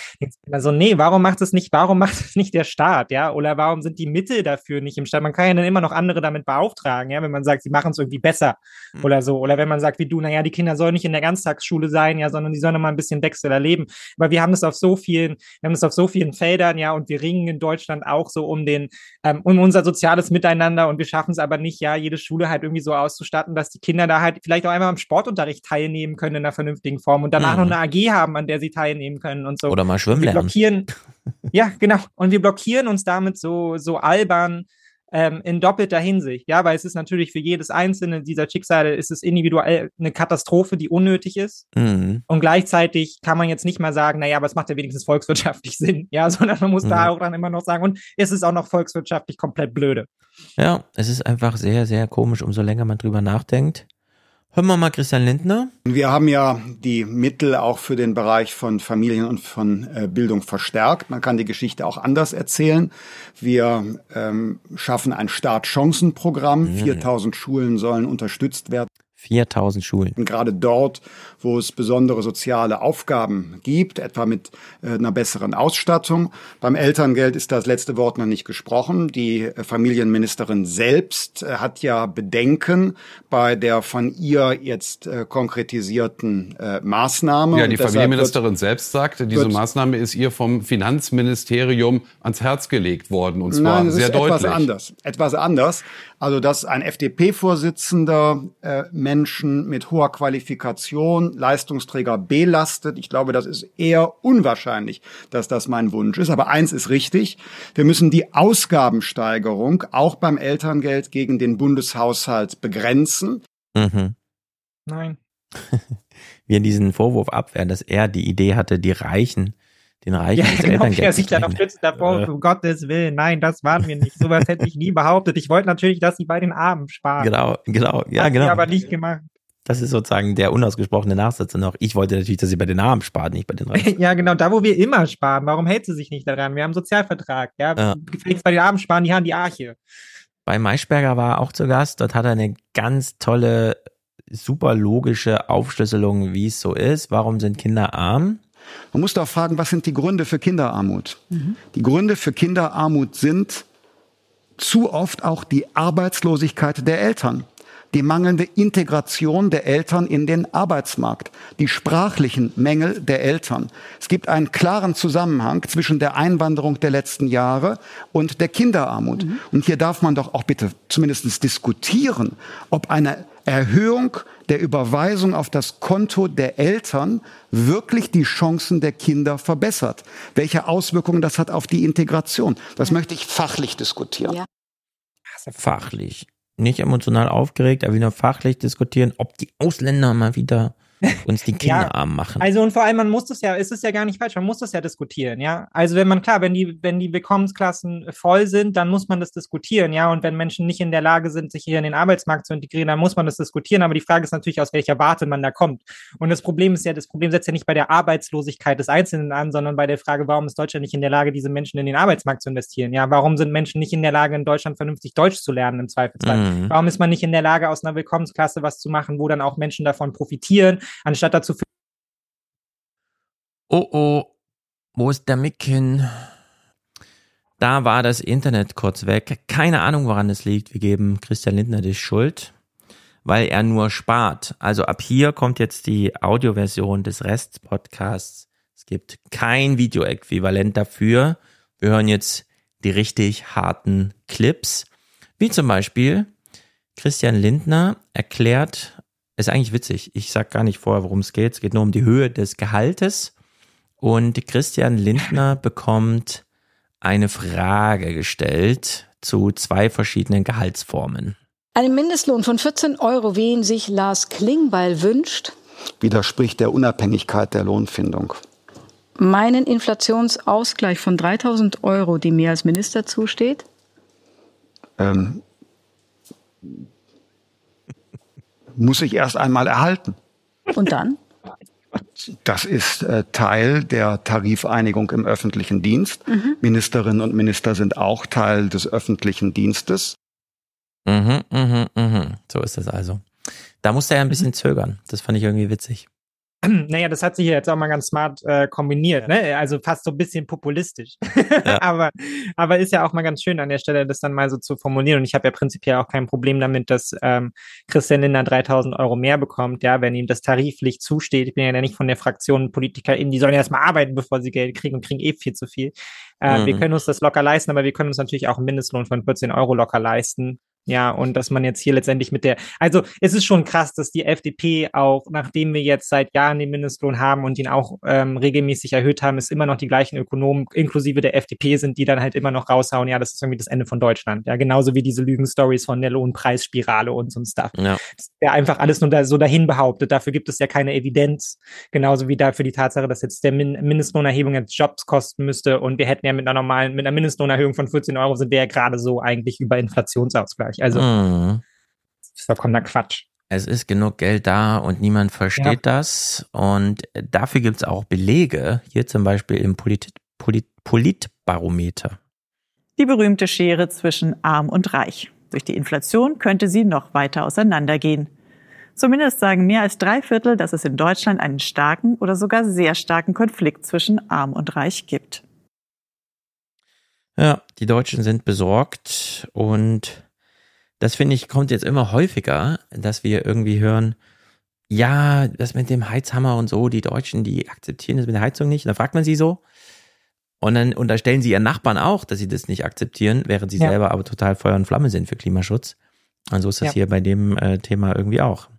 also nee, warum macht es nicht, warum macht es nicht der Staat, ja? Oder warum sind die Mittel dafür nicht im Staat? Man kann ja dann immer noch andere damit beauftragen, ja, wenn man sagt, sie machen es irgendwie besser Mhm. oder so. Oder wenn man sagt, wie du, naja, die Kinder sollen nicht in der Ganztagsschule sein, ja, sondern die sollen noch mal ein bisschen Wechsel erleben. Aber wir haben das auf so vielen, wir haben das auf so vielen Feldern, ja, und wir ringen in Deutschland auch so um den, ähm, um unser soziales Miteinander und wir schaffen es aber nicht, ja, jede Schule halt irgendwie so auszustatten, dass die Kinder da halt vielleicht auch einmal am Sportunterricht teilnehmen können in einer vernünftigen Form und danach Mhm. noch eine AG haben, an der sie teilnehmen können und so. Oder mal schwimmen lernen. blockieren, ja, genau. Und wir blockieren uns damit so, so albern ähm, in doppelter Hinsicht. Ja, weil es ist natürlich für jedes einzelne dieser Schicksale ist es individuell eine Katastrophe, die unnötig ist. Mhm. Und gleichzeitig kann man jetzt nicht mal sagen, naja, aber es macht ja wenigstens volkswirtschaftlich Sinn. Ja, sondern man muss da Mhm. auch dann immer noch sagen, und es ist auch noch volkswirtschaftlich komplett blöde. Ja, es ist einfach sehr, sehr komisch, umso länger man drüber nachdenkt. Hören wir mal Christian Lindner. Wir haben ja die Mittel auch für den Bereich von Familien und von äh, Bildung verstärkt. Man kann die Geschichte auch anders erzählen. Wir ähm, schaffen ein Startchancenprogramm. Mhm. 4000 Schulen sollen unterstützt werden. 4000 Schulen. Und gerade dort, wo es besondere soziale Aufgaben gibt, etwa mit äh, einer besseren Ausstattung. Beim Elterngeld ist das letzte Wort noch nicht gesprochen. Die äh, Familienministerin selbst äh, hat ja Bedenken bei der von ihr jetzt konkretisierten Maßnahme. Ja, die Familienministerin selbst sagte, diese wird- Maßnahme ist ihr vom Finanzministerium ans Herz gelegt worden und zwar Nein, es sehr ist deutlich. etwas anders. Etwas anders. Also, dass ein FDP-Vorsitzender äh, Menschen mit hoher Qualifikation, Leistungsträger belastet. Ich glaube, das ist eher unwahrscheinlich, dass das mein Wunsch ist. Aber eins ist richtig. Wir müssen die Ausgabensteigerung auch beim Elterngeld gegen den Bundeshaushalt begrenzen. Mhm. Nein. Wir diesen Vorwurf abwehren, dass er die Idee hatte, die Reichen den Reichen Ja, genau, Elterngeld der zu sich dann auch streichen. schützt davor, Äh. um Gottes Willen, nein, das waren wir nicht. Sowas hätte ich nie behauptet. Ich wollte natürlich, dass sie bei den Armen sparen. Genau, genau, ja, Hat sie genau. aber nicht gemacht. Das ist sozusagen der unausgesprochene Nachsatz noch. Ich wollte natürlich, dass sie bei den Armen spart, nicht bei den Reichen. Ja, genau, da wo wir immer sparen. Warum hält sie sich nicht daran? Wir haben einen Sozialvertrag. Ja, Ja. gefälligst bei den Armen sparen, die haben die Arche. Bei Maischberger war er auch zu Gast. Dort hat er eine ganz tolle, super logische Aufschlüsselung, wie es so ist. Warum sind Kinder arm? Man muss doch fragen, was sind die Gründe für Kinderarmut? Die Gründe für Kinderarmut sind zu oft auch die Arbeitslosigkeit der Eltern, die mangelnde Integration der Eltern in den Arbeitsmarkt, die sprachlichen Mängel der Eltern. Es gibt einen klaren Zusammenhang zwischen der Einwanderung der letzten Jahre und der Kinderarmut. Und hier darf man doch auch bitte zumindest diskutieren, ob eine Erhöhung der Überweisung auf das Konto der Eltern wirklich die Chancen der Kinder verbessert. Welche Auswirkungen das hat auf die Integration. Das möchte ich fachlich diskutieren. Fachlich. Nicht emotional aufgeregt, aber wieder fachlich diskutieren, ob die Ausländer mal wieder uns die Kinder Ja, arm machen. Also und vor allem, man muss das ja, ist es ja gar nicht falsch, man muss das ja diskutieren, ja. Also wenn man, klar, wenn die, wenn die Willkommensklassen voll sind, dann muss man das diskutieren, ja. Und wenn Menschen nicht in der Lage sind, sich hier in den Arbeitsmarkt zu integrieren, dann muss man das diskutieren. Aber die Frage ist natürlich, aus welcher Warte man da kommt. Und das Problem ist ja, das Problem setzt ja nicht bei der Arbeitslosigkeit des Einzelnen an, sondern bei der Frage, warum ist Deutschland nicht in der Lage, diese Menschen in den Arbeitsmarkt zu investieren? Ja, warum sind Menschen nicht in der Lage, in Deutschland vernünftig Deutsch zu lernen im Zweifelsfall? Mhm. Warum ist man nicht in der Lage, aus einer Willkommensklasse was zu machen, wo dann auch Menschen davon profitieren, anstatt dazu Oh oh, wo ist der Mick hin? Da war das Internet kurz weg. Keine Ahnung, woran es liegt. Wir geben Christian Lindner die Schuld, weil er nur spart. Also ab hier kommt jetzt die Audioversion des Rest-Podcasts. Es gibt kein Videoäquivalent dafür. Wir hören jetzt die richtig harten Clips, wie zum Beispiel Christian Lindner erklärt, ist eigentlich witzig. Ich sag gar nicht vorher, worum es geht. Es geht nur um die Höhe des Gehaltes. Und Christian Lindner bekommt eine Frage gestellt zu zwei verschiedenen Gehaltsformen. Einen Mindestlohn von 14 Euro, wie ihn sich Lars Klingbeil wünscht, Widerspricht der Unabhängigkeit der Lohnfindung. meinen Inflationsausgleich von 3000 Euro, die mir als Minister zusteht, Ähm, muss ich erst einmal erhalten. und dann? Das ist äh, Teil der Tarifeinigung im öffentlichen Dienst. Mhm. Ministerinnen und Minister sind auch Teil des öffentlichen Dienstes. Mhm, mhm, mhm. So ist das also. Da musste er ein bisschen zögern. Das fand ich irgendwie witzig. Naja, das hat sich ja jetzt auch mal ganz smart äh, kombiniert, ne? Also fast so ein bisschen populistisch. aber, aber ist ja auch mal ganz schön an der Stelle, das dann mal so zu formulieren. Und ich habe ja prinzipiell auch kein Problem damit, dass ähm, Christian Lindner 3000 Euro mehr bekommt, ja, wenn ihm das tariflich zusteht. Ich bin ja nicht von der Fraktion PolitikerInnen, die sollen erst mal arbeiten, bevor sie Geld kriegen und kriegen eh viel zu viel. Äh, Mhm. Wir können uns das locker leisten, aber wir können uns natürlich auch einen Mindestlohn von 14 Euro locker leisten. Ja, und dass man jetzt hier letztendlich mit der, also es ist schon krass, dass die FDP auch, nachdem wir jetzt seit Jahren den Mindestlohn haben und ihn auch ähm, regelmäßig erhöht haben, es immer noch die gleichen Ökonomen, inklusive der FDP sind, die dann halt immer noch raushauen, ja, das ist irgendwie das Ende von Deutschland. Ja, genauso wie diese Lügenstories von der Lohnpreisspirale und so ein Stuff. Ja. Ja einfach alles nur da, so dahin behauptet. Dafür gibt es ja keine Evidenz. Genauso wie dafür die Tatsache, dass jetzt der Min Mindestlohnerhebung jetzt Jobs kosten müsste und wir hätten ja mit einer normalen, mit einer Mindestlohnerhöhung von 14 Euro sind wir ja gerade so eigentlich über Inflationsausgleich. Also Mhm. das ist vollkommener Quatsch. Es ist genug Geld da und niemand versteht das. Und dafür gibt es auch Belege, hier zum Beispiel im Polit Polit Politbarometer. Die berühmte Schere zwischen arm und reich. Durch die Inflation könnte sie noch weiter auseinandergehen. Zumindest sagen mehr als drei Viertel, dass es in Deutschland einen starken oder sogar sehr starken Konflikt zwischen arm und reich gibt. Ja, die Deutschen sind besorgt und das finde ich kommt jetzt immer häufiger, dass wir irgendwie hören, ja, das mit dem Heizhammer und so, die Deutschen, die akzeptieren das mit der Heizung nicht. Und dann fragt man sie so. Und dann unterstellen sie ihren Nachbarn auch, dass sie das nicht akzeptieren, während sie Ja. selber aber total Feuer und Flamme sind für Klimaschutz. Und so ist das Ja. hier bei dem äh, Thema irgendwie auch.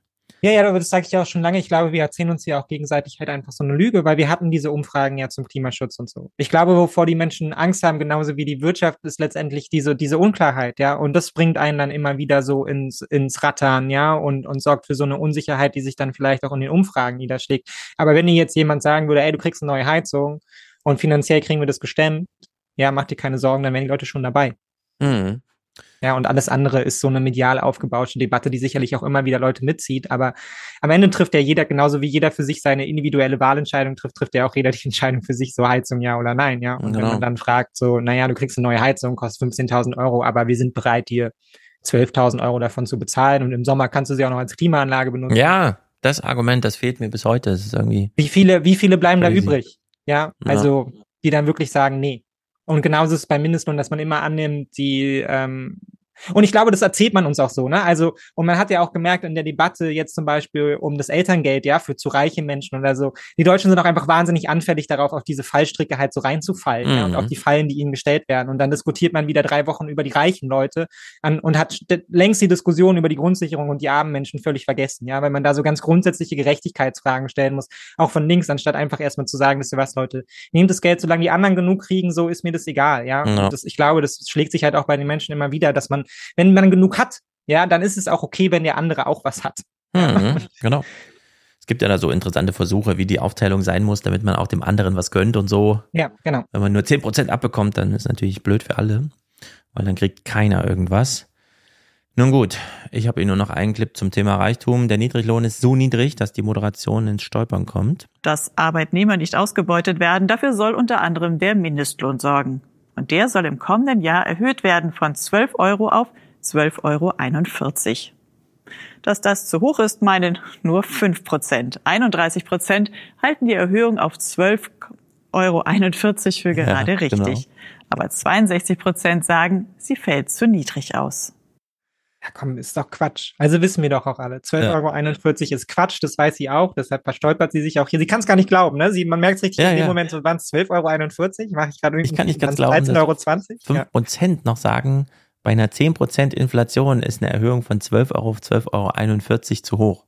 Ja, ja, aber das sage ich ja auch schon lange. Ich glaube, wir erzählen uns ja auch gegenseitig halt einfach so eine Lüge, weil wir hatten diese Umfragen ja zum Klimaschutz und so. Ich glaube, wovor die Menschen Angst haben, genauso wie die Wirtschaft, ist letztendlich diese, diese Unklarheit, ja. Und das bringt einen dann immer wieder so ins, ins Rattern, ja, und, und sorgt für so eine Unsicherheit, die sich dann vielleicht auch in den Umfragen niederschlägt. Aber wenn dir jetzt jemand sagen würde, ey, du kriegst eine neue Heizung, und finanziell kriegen wir das gestemmt. Ja, mach dir keine Sorgen, dann wären die Leute schon dabei. Mhm. Ja, und alles andere ist so eine medial aufgebaute Debatte, die sicherlich auch immer wieder Leute mitzieht. Aber am Ende trifft ja jeder, genauso wie jeder für sich seine individuelle Wahlentscheidung trifft, trifft ja auch jeder die Entscheidung für sich, so Heizung ja oder nein, ja. Und Genau. wenn man dann fragt, so, naja, du kriegst eine neue Heizung, kostet 15.000 Euro, aber wir sind bereit, dir 12.000 Euro davon zu bezahlen und im Sommer kannst du sie auch noch als Klimaanlage benutzen. Ja, das Argument, das fehlt mir bis heute. Das ist irgendwie. Wie viele, wie viele bleiben Crazy. da übrig? Ja, Ja. also die dann wirklich sagen, nee. Und genauso ist es beim Mindestlohn, dass man immer annimmt, die ähm, und ich glaube, das erzählt man uns auch so, ne? Also, und man hat ja auch gemerkt in der Debatte jetzt zum Beispiel um das Elterngeld, ja, für zu reiche Menschen oder so. Die Deutschen sind auch einfach wahnsinnig anfällig darauf, auf diese Fallstricke halt so reinzufallen, ja, und Mhm. auf die Fallen, die ihnen gestellt werden. Und dann diskutiert man wieder drei Wochen über die reichen Leute an, und hat st- längst die Diskussion über die Grundsicherung und die armen Menschen völlig vergessen, ja, weil man da so ganz grundsätzliche Gerechtigkeitsfragen stellen muss, auch von links, anstatt einfach erstmal zu sagen, wisst ihr was, Leute, nehmt das Geld, solange die anderen genug kriegen, so ist mir das egal, ja. Ja. Und das, ich glaube, das schlägt sich halt auch bei den Menschen immer wieder, dass man, wenn man genug hat, ja, dann ist es auch okay, wenn der andere auch was hat. Mhm, genau. Es gibt ja da so interessante Versuche, wie die Aufteilung sein muss, damit man auch dem anderen was gönnt und so. Ja, genau. Wenn man nur 10% abbekommt, dann ist natürlich blöd für alle, weil dann kriegt keiner irgendwas. Nun gut, ich habe Ihnen nur noch einen Clip zum Thema Reichtum. Der Niedriglohn ist so niedrig, dass die Moderation ins Stolpern kommt. Dass Arbeitnehmer nicht ausgebeutet werden, dafür soll unter anderem der Mindestlohn sorgen. Und der soll im kommenden Jahr erhöht werden von 12 Euro auf 12,41 Euro. Dass das zu hoch ist, meinen nur 5 Prozent. 31 Prozent halten die Erhöhung auf 12,41 Euro für gerade Ja, genau. richtig. Aber 62 Prozent sagen, sie fällt zu niedrig aus. Ja, komm, ist doch Quatsch. Also wissen wir doch auch alle. 12,41 Euro ist Quatsch, das weiß sie auch, deshalb verstolpert sie sich auch hier. Sie kann es gar nicht glauben, ne? Sie, man merkt es richtig Ja, in dem ja. Moment, so waren es 12,41 Euro, mache ich gerade Ich kann nicht ganz glauben, 13,20 Euro. Ja. 5% noch sagen, bei einer 10% Inflation ist eine Erhöhung von 12 Euro auf 12,41 Euro zu hoch.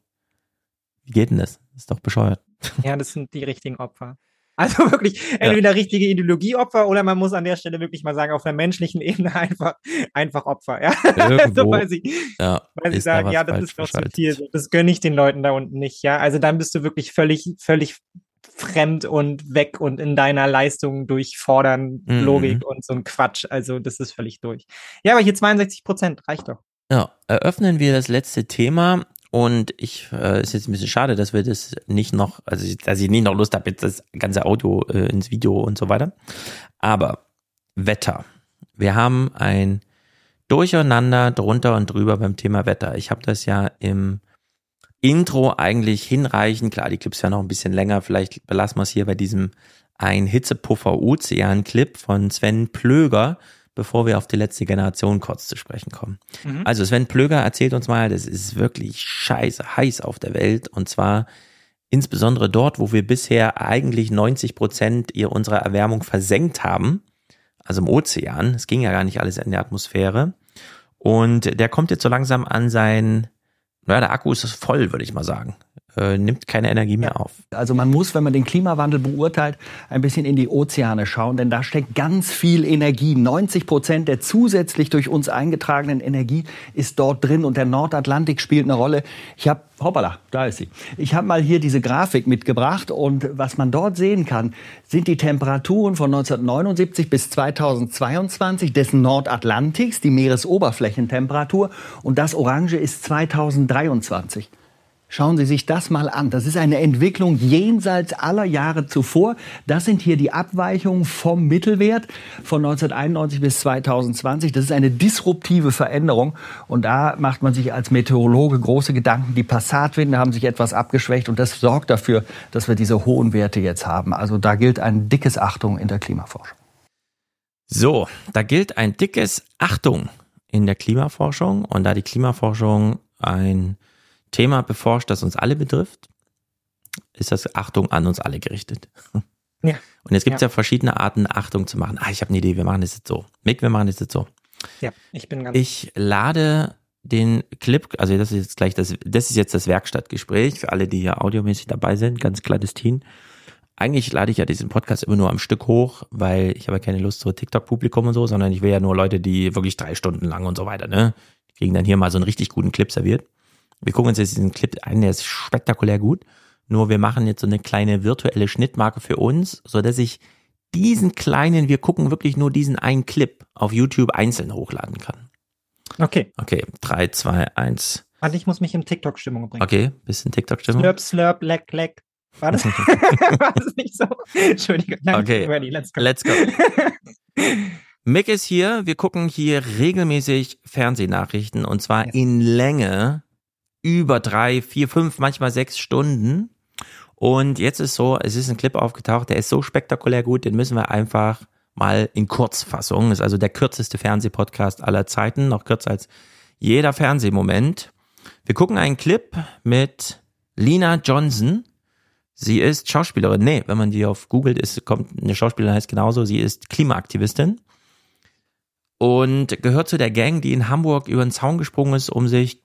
Wie geht denn das? Das ist doch bescheuert. ja, das sind die richtigen Opfer. Also wirklich, entweder richtige Ideologieopfer oder man muss an der Stelle wirklich mal sagen, auf einer menschlichen Ebene einfach, einfach Opfer, ja. Irgendwo, so, weil sie, ja, weil sie da sagen, was ja, das ist doch zu viel, das gönne ich den Leuten da unten nicht, ja. Also dann bist du wirklich völlig, völlig fremd und weg und in deiner Leistung durchfordern, Mhm. Logik und so ein Quatsch. Also das ist völlig durch. Ja, aber hier 62 Prozent reicht doch. Ja, eröffnen wir das letzte Thema und ich äh, ist jetzt ein bisschen schade, dass wir das nicht noch, also dass ich nicht noch Lust habe, jetzt das ganze Audio äh, ins Video und so weiter. Aber Wetter. Wir haben ein Durcheinander drunter und drüber beim Thema Wetter. Ich habe das ja im Intro eigentlich hinreichend, klar, die Clips werden noch ein bisschen länger, vielleicht belassen wir es hier bei diesem ein Hitzepuffer Ozean Clip von Sven Plöger, bevor wir auf die letzte Generation kurz zu sprechen kommen. Mhm. Also Sven Plöger erzählt uns mal, das ist wirklich scheiße heiß auf der Welt und zwar insbesondere dort, wo wir bisher eigentlich 90 Prozent unserer Erwärmung versenkt haben, also im Ozean. Es ging ja gar nicht alles in der Atmosphäre. Und der kommt jetzt so langsam an sein, naja, der Akku ist voll, würde ich mal sagen. Äh, nimmt keine Energie mehr auf. Also man muss, wenn man den Klimawandel beurteilt, ein bisschen in die Ozeane schauen, denn da steckt ganz viel Energie. 90 Prozent der zusätzlich durch uns eingetragenen Energie ist dort drin und der Nordatlantik spielt eine Rolle. Ich habe, hoppala, da ist sie. Ich habe mal hier diese Grafik mitgebracht und was man dort sehen kann, sind die Temperaturen von 1979 bis 2022 des Nordatlantiks, die Meeresoberflächentemperatur und das Orange ist 2023. Schauen Sie sich das mal an. Das ist eine Entwicklung jenseits aller Jahre zuvor. Das sind hier die Abweichungen vom Mittelwert von 1991 bis 2020. Das ist eine disruptive Veränderung. Und da macht man sich als Meteorologe große Gedanken. Die Passatwinde haben sich etwas abgeschwächt und das sorgt dafür, dass wir diese hohen Werte jetzt haben. Also da gilt ein dickes Achtung in der Klimaforschung. So, da gilt ein dickes Achtung in der Klimaforschung und da die Klimaforschung ein Thema beforscht, das uns alle betrifft, ist das Achtung an uns alle gerichtet. Ja. Und jetzt gibt es Ja. ja. verschiedene Arten, Achtung zu machen. Ah, ich habe eine Idee, wir machen das jetzt so. Mick, wir machen das jetzt so. Ja, ich bin ganz. Ich lade den Clip, also das ist jetzt gleich das, das ist jetzt das Werkstattgespräch für alle, die hier audiomäßig dabei sind, ganz kleines Team. Eigentlich lade ich ja diesen Podcast immer nur am Stück hoch, weil ich habe ja keine Lust zu TikTok-Publikum und so, sondern ich will ja nur Leute, die wirklich drei Stunden lang und so weiter, ne? Die kriegen dann hier mal so einen richtig guten Clip serviert. Wir gucken uns jetzt diesen Clip an, der ist spektakulär gut. Nur wir machen jetzt so eine kleine virtuelle Schnittmarke für uns, so dass ich diesen kleinen, wir gucken wirklich nur diesen einen Clip auf YouTube einzeln hochladen kann. Okay. Okay, 3, 2, 1. Warte, ich muss mich in TikTok-Stimmung bringen. Okay, bisschen TikTok-Stimmung. Slurp, slurp, leck, leck. War das, war das nicht so? Entschuldigung. Nein, Okay, ready, let's go. let's go. Mick ist hier. Wir gucken hier regelmäßig Fernsehnachrichten und zwar in Länge über drei, vier, fünf, manchmal sechs Stunden. Und jetzt ist so, es ist ein Clip aufgetaucht, der ist so spektakulär gut, den müssen wir einfach mal in Kurzfassung. Ist also der kürzeste Fernsehpodcast aller Zeiten, noch kürzer als jeder Fernsehmoment. Wir gucken einen Clip mit Lina Johnson. Sie ist Schauspielerin. Nee, wenn man die auf googelt, ist, kommt eine Schauspielerin heißt genauso. Sie ist Klimaaktivistin und gehört zu der Gang, die in Hamburg über den Zaun gesprungen ist, um sich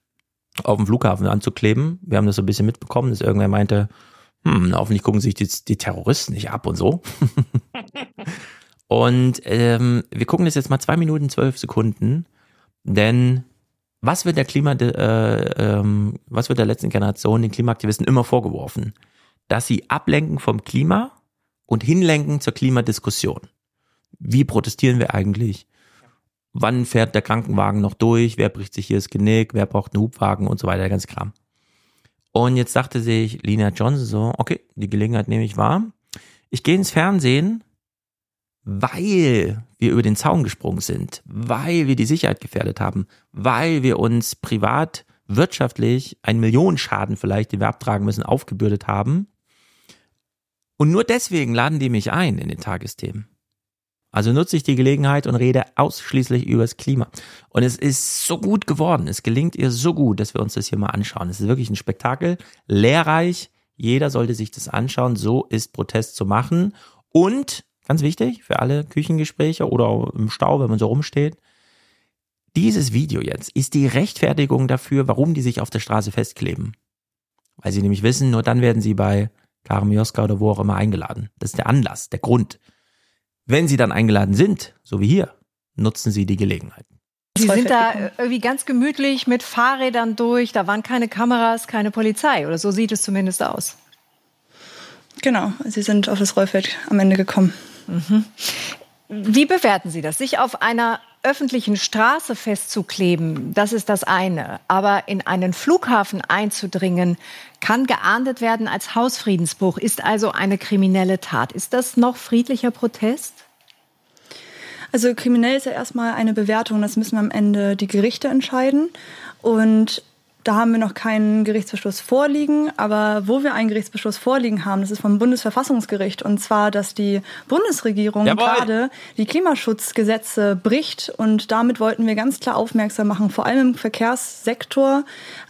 auf dem Flughafen anzukleben. Wir haben das so ein bisschen mitbekommen, dass irgendwer meinte, hm, hoffentlich gucken sich die, die Terroristen nicht ab und so. und ähm, wir gucken das jetzt mal zwei Minuten zwölf Sekunden, denn was wird der Klima, äh, ähm, was wird der letzten Generation den Klimaaktivisten immer vorgeworfen? Dass sie ablenken vom Klima und hinlenken zur Klimadiskussion. Wie protestieren wir eigentlich? Wann fährt der Krankenwagen noch durch? Wer bricht sich hier das Genick? Wer braucht einen Hubwagen und so weiter, der ganze Kram. Und jetzt dachte sich Lina Johnson so, okay, die Gelegenheit nehme ich wahr. Ich gehe ins Fernsehen, weil wir über den Zaun gesprungen sind, weil wir die Sicherheit gefährdet haben, weil wir uns privat, wirtschaftlich einen Millionenschaden vielleicht, den wir abtragen müssen, aufgebürdet haben. Und nur deswegen laden die mich ein in den Tagesthemen. Also nutze ich die Gelegenheit und rede ausschließlich über das Klima. Und es ist so gut geworden. Es gelingt ihr so gut, dass wir uns das hier mal anschauen. Es ist wirklich ein Spektakel, lehrreich. Jeder sollte sich das anschauen. So ist Protest zu machen. Und ganz wichtig für alle Küchengespräche oder im Stau, wenn man so rumsteht. Dieses Video jetzt ist die Rechtfertigung dafür, warum die sich auf der Straße festkleben. Weil sie nämlich wissen, nur dann werden sie bei Karim Joska oder wo auch immer eingeladen. Das ist der Anlass, der Grund. Wenn sie dann eingeladen sind, so wie hier, nutzen sie die Gelegenheit. Sie sind da irgendwie ganz gemütlich mit Fahrrädern durch. Da waren keine Kameras, keine Polizei. Oder so sieht es zumindest aus. Genau, sie sind auf das Rollfeld am Ende gekommen. Mhm. Wie bewerten Sie das? Sich auf einer öffentlichen Straße festzukleben, das ist das eine. Aber in einen Flughafen einzudringen, kann geahndet werden als Hausfriedensbruch, ist also eine kriminelle Tat. Ist das noch friedlicher Protest? Also kriminell ist ja erstmal eine Bewertung, das müssen am Ende die Gerichte entscheiden. Und da haben wir noch keinen Gerichtsbeschluss vorliegen, aber wo wir einen Gerichtsbeschluss vorliegen haben, das ist vom Bundesverfassungsgericht und zwar, dass die Bundesregierung Jawohl. gerade die Klimaschutzgesetze bricht und damit wollten wir ganz klar aufmerksam machen. Vor allem im Verkehrssektor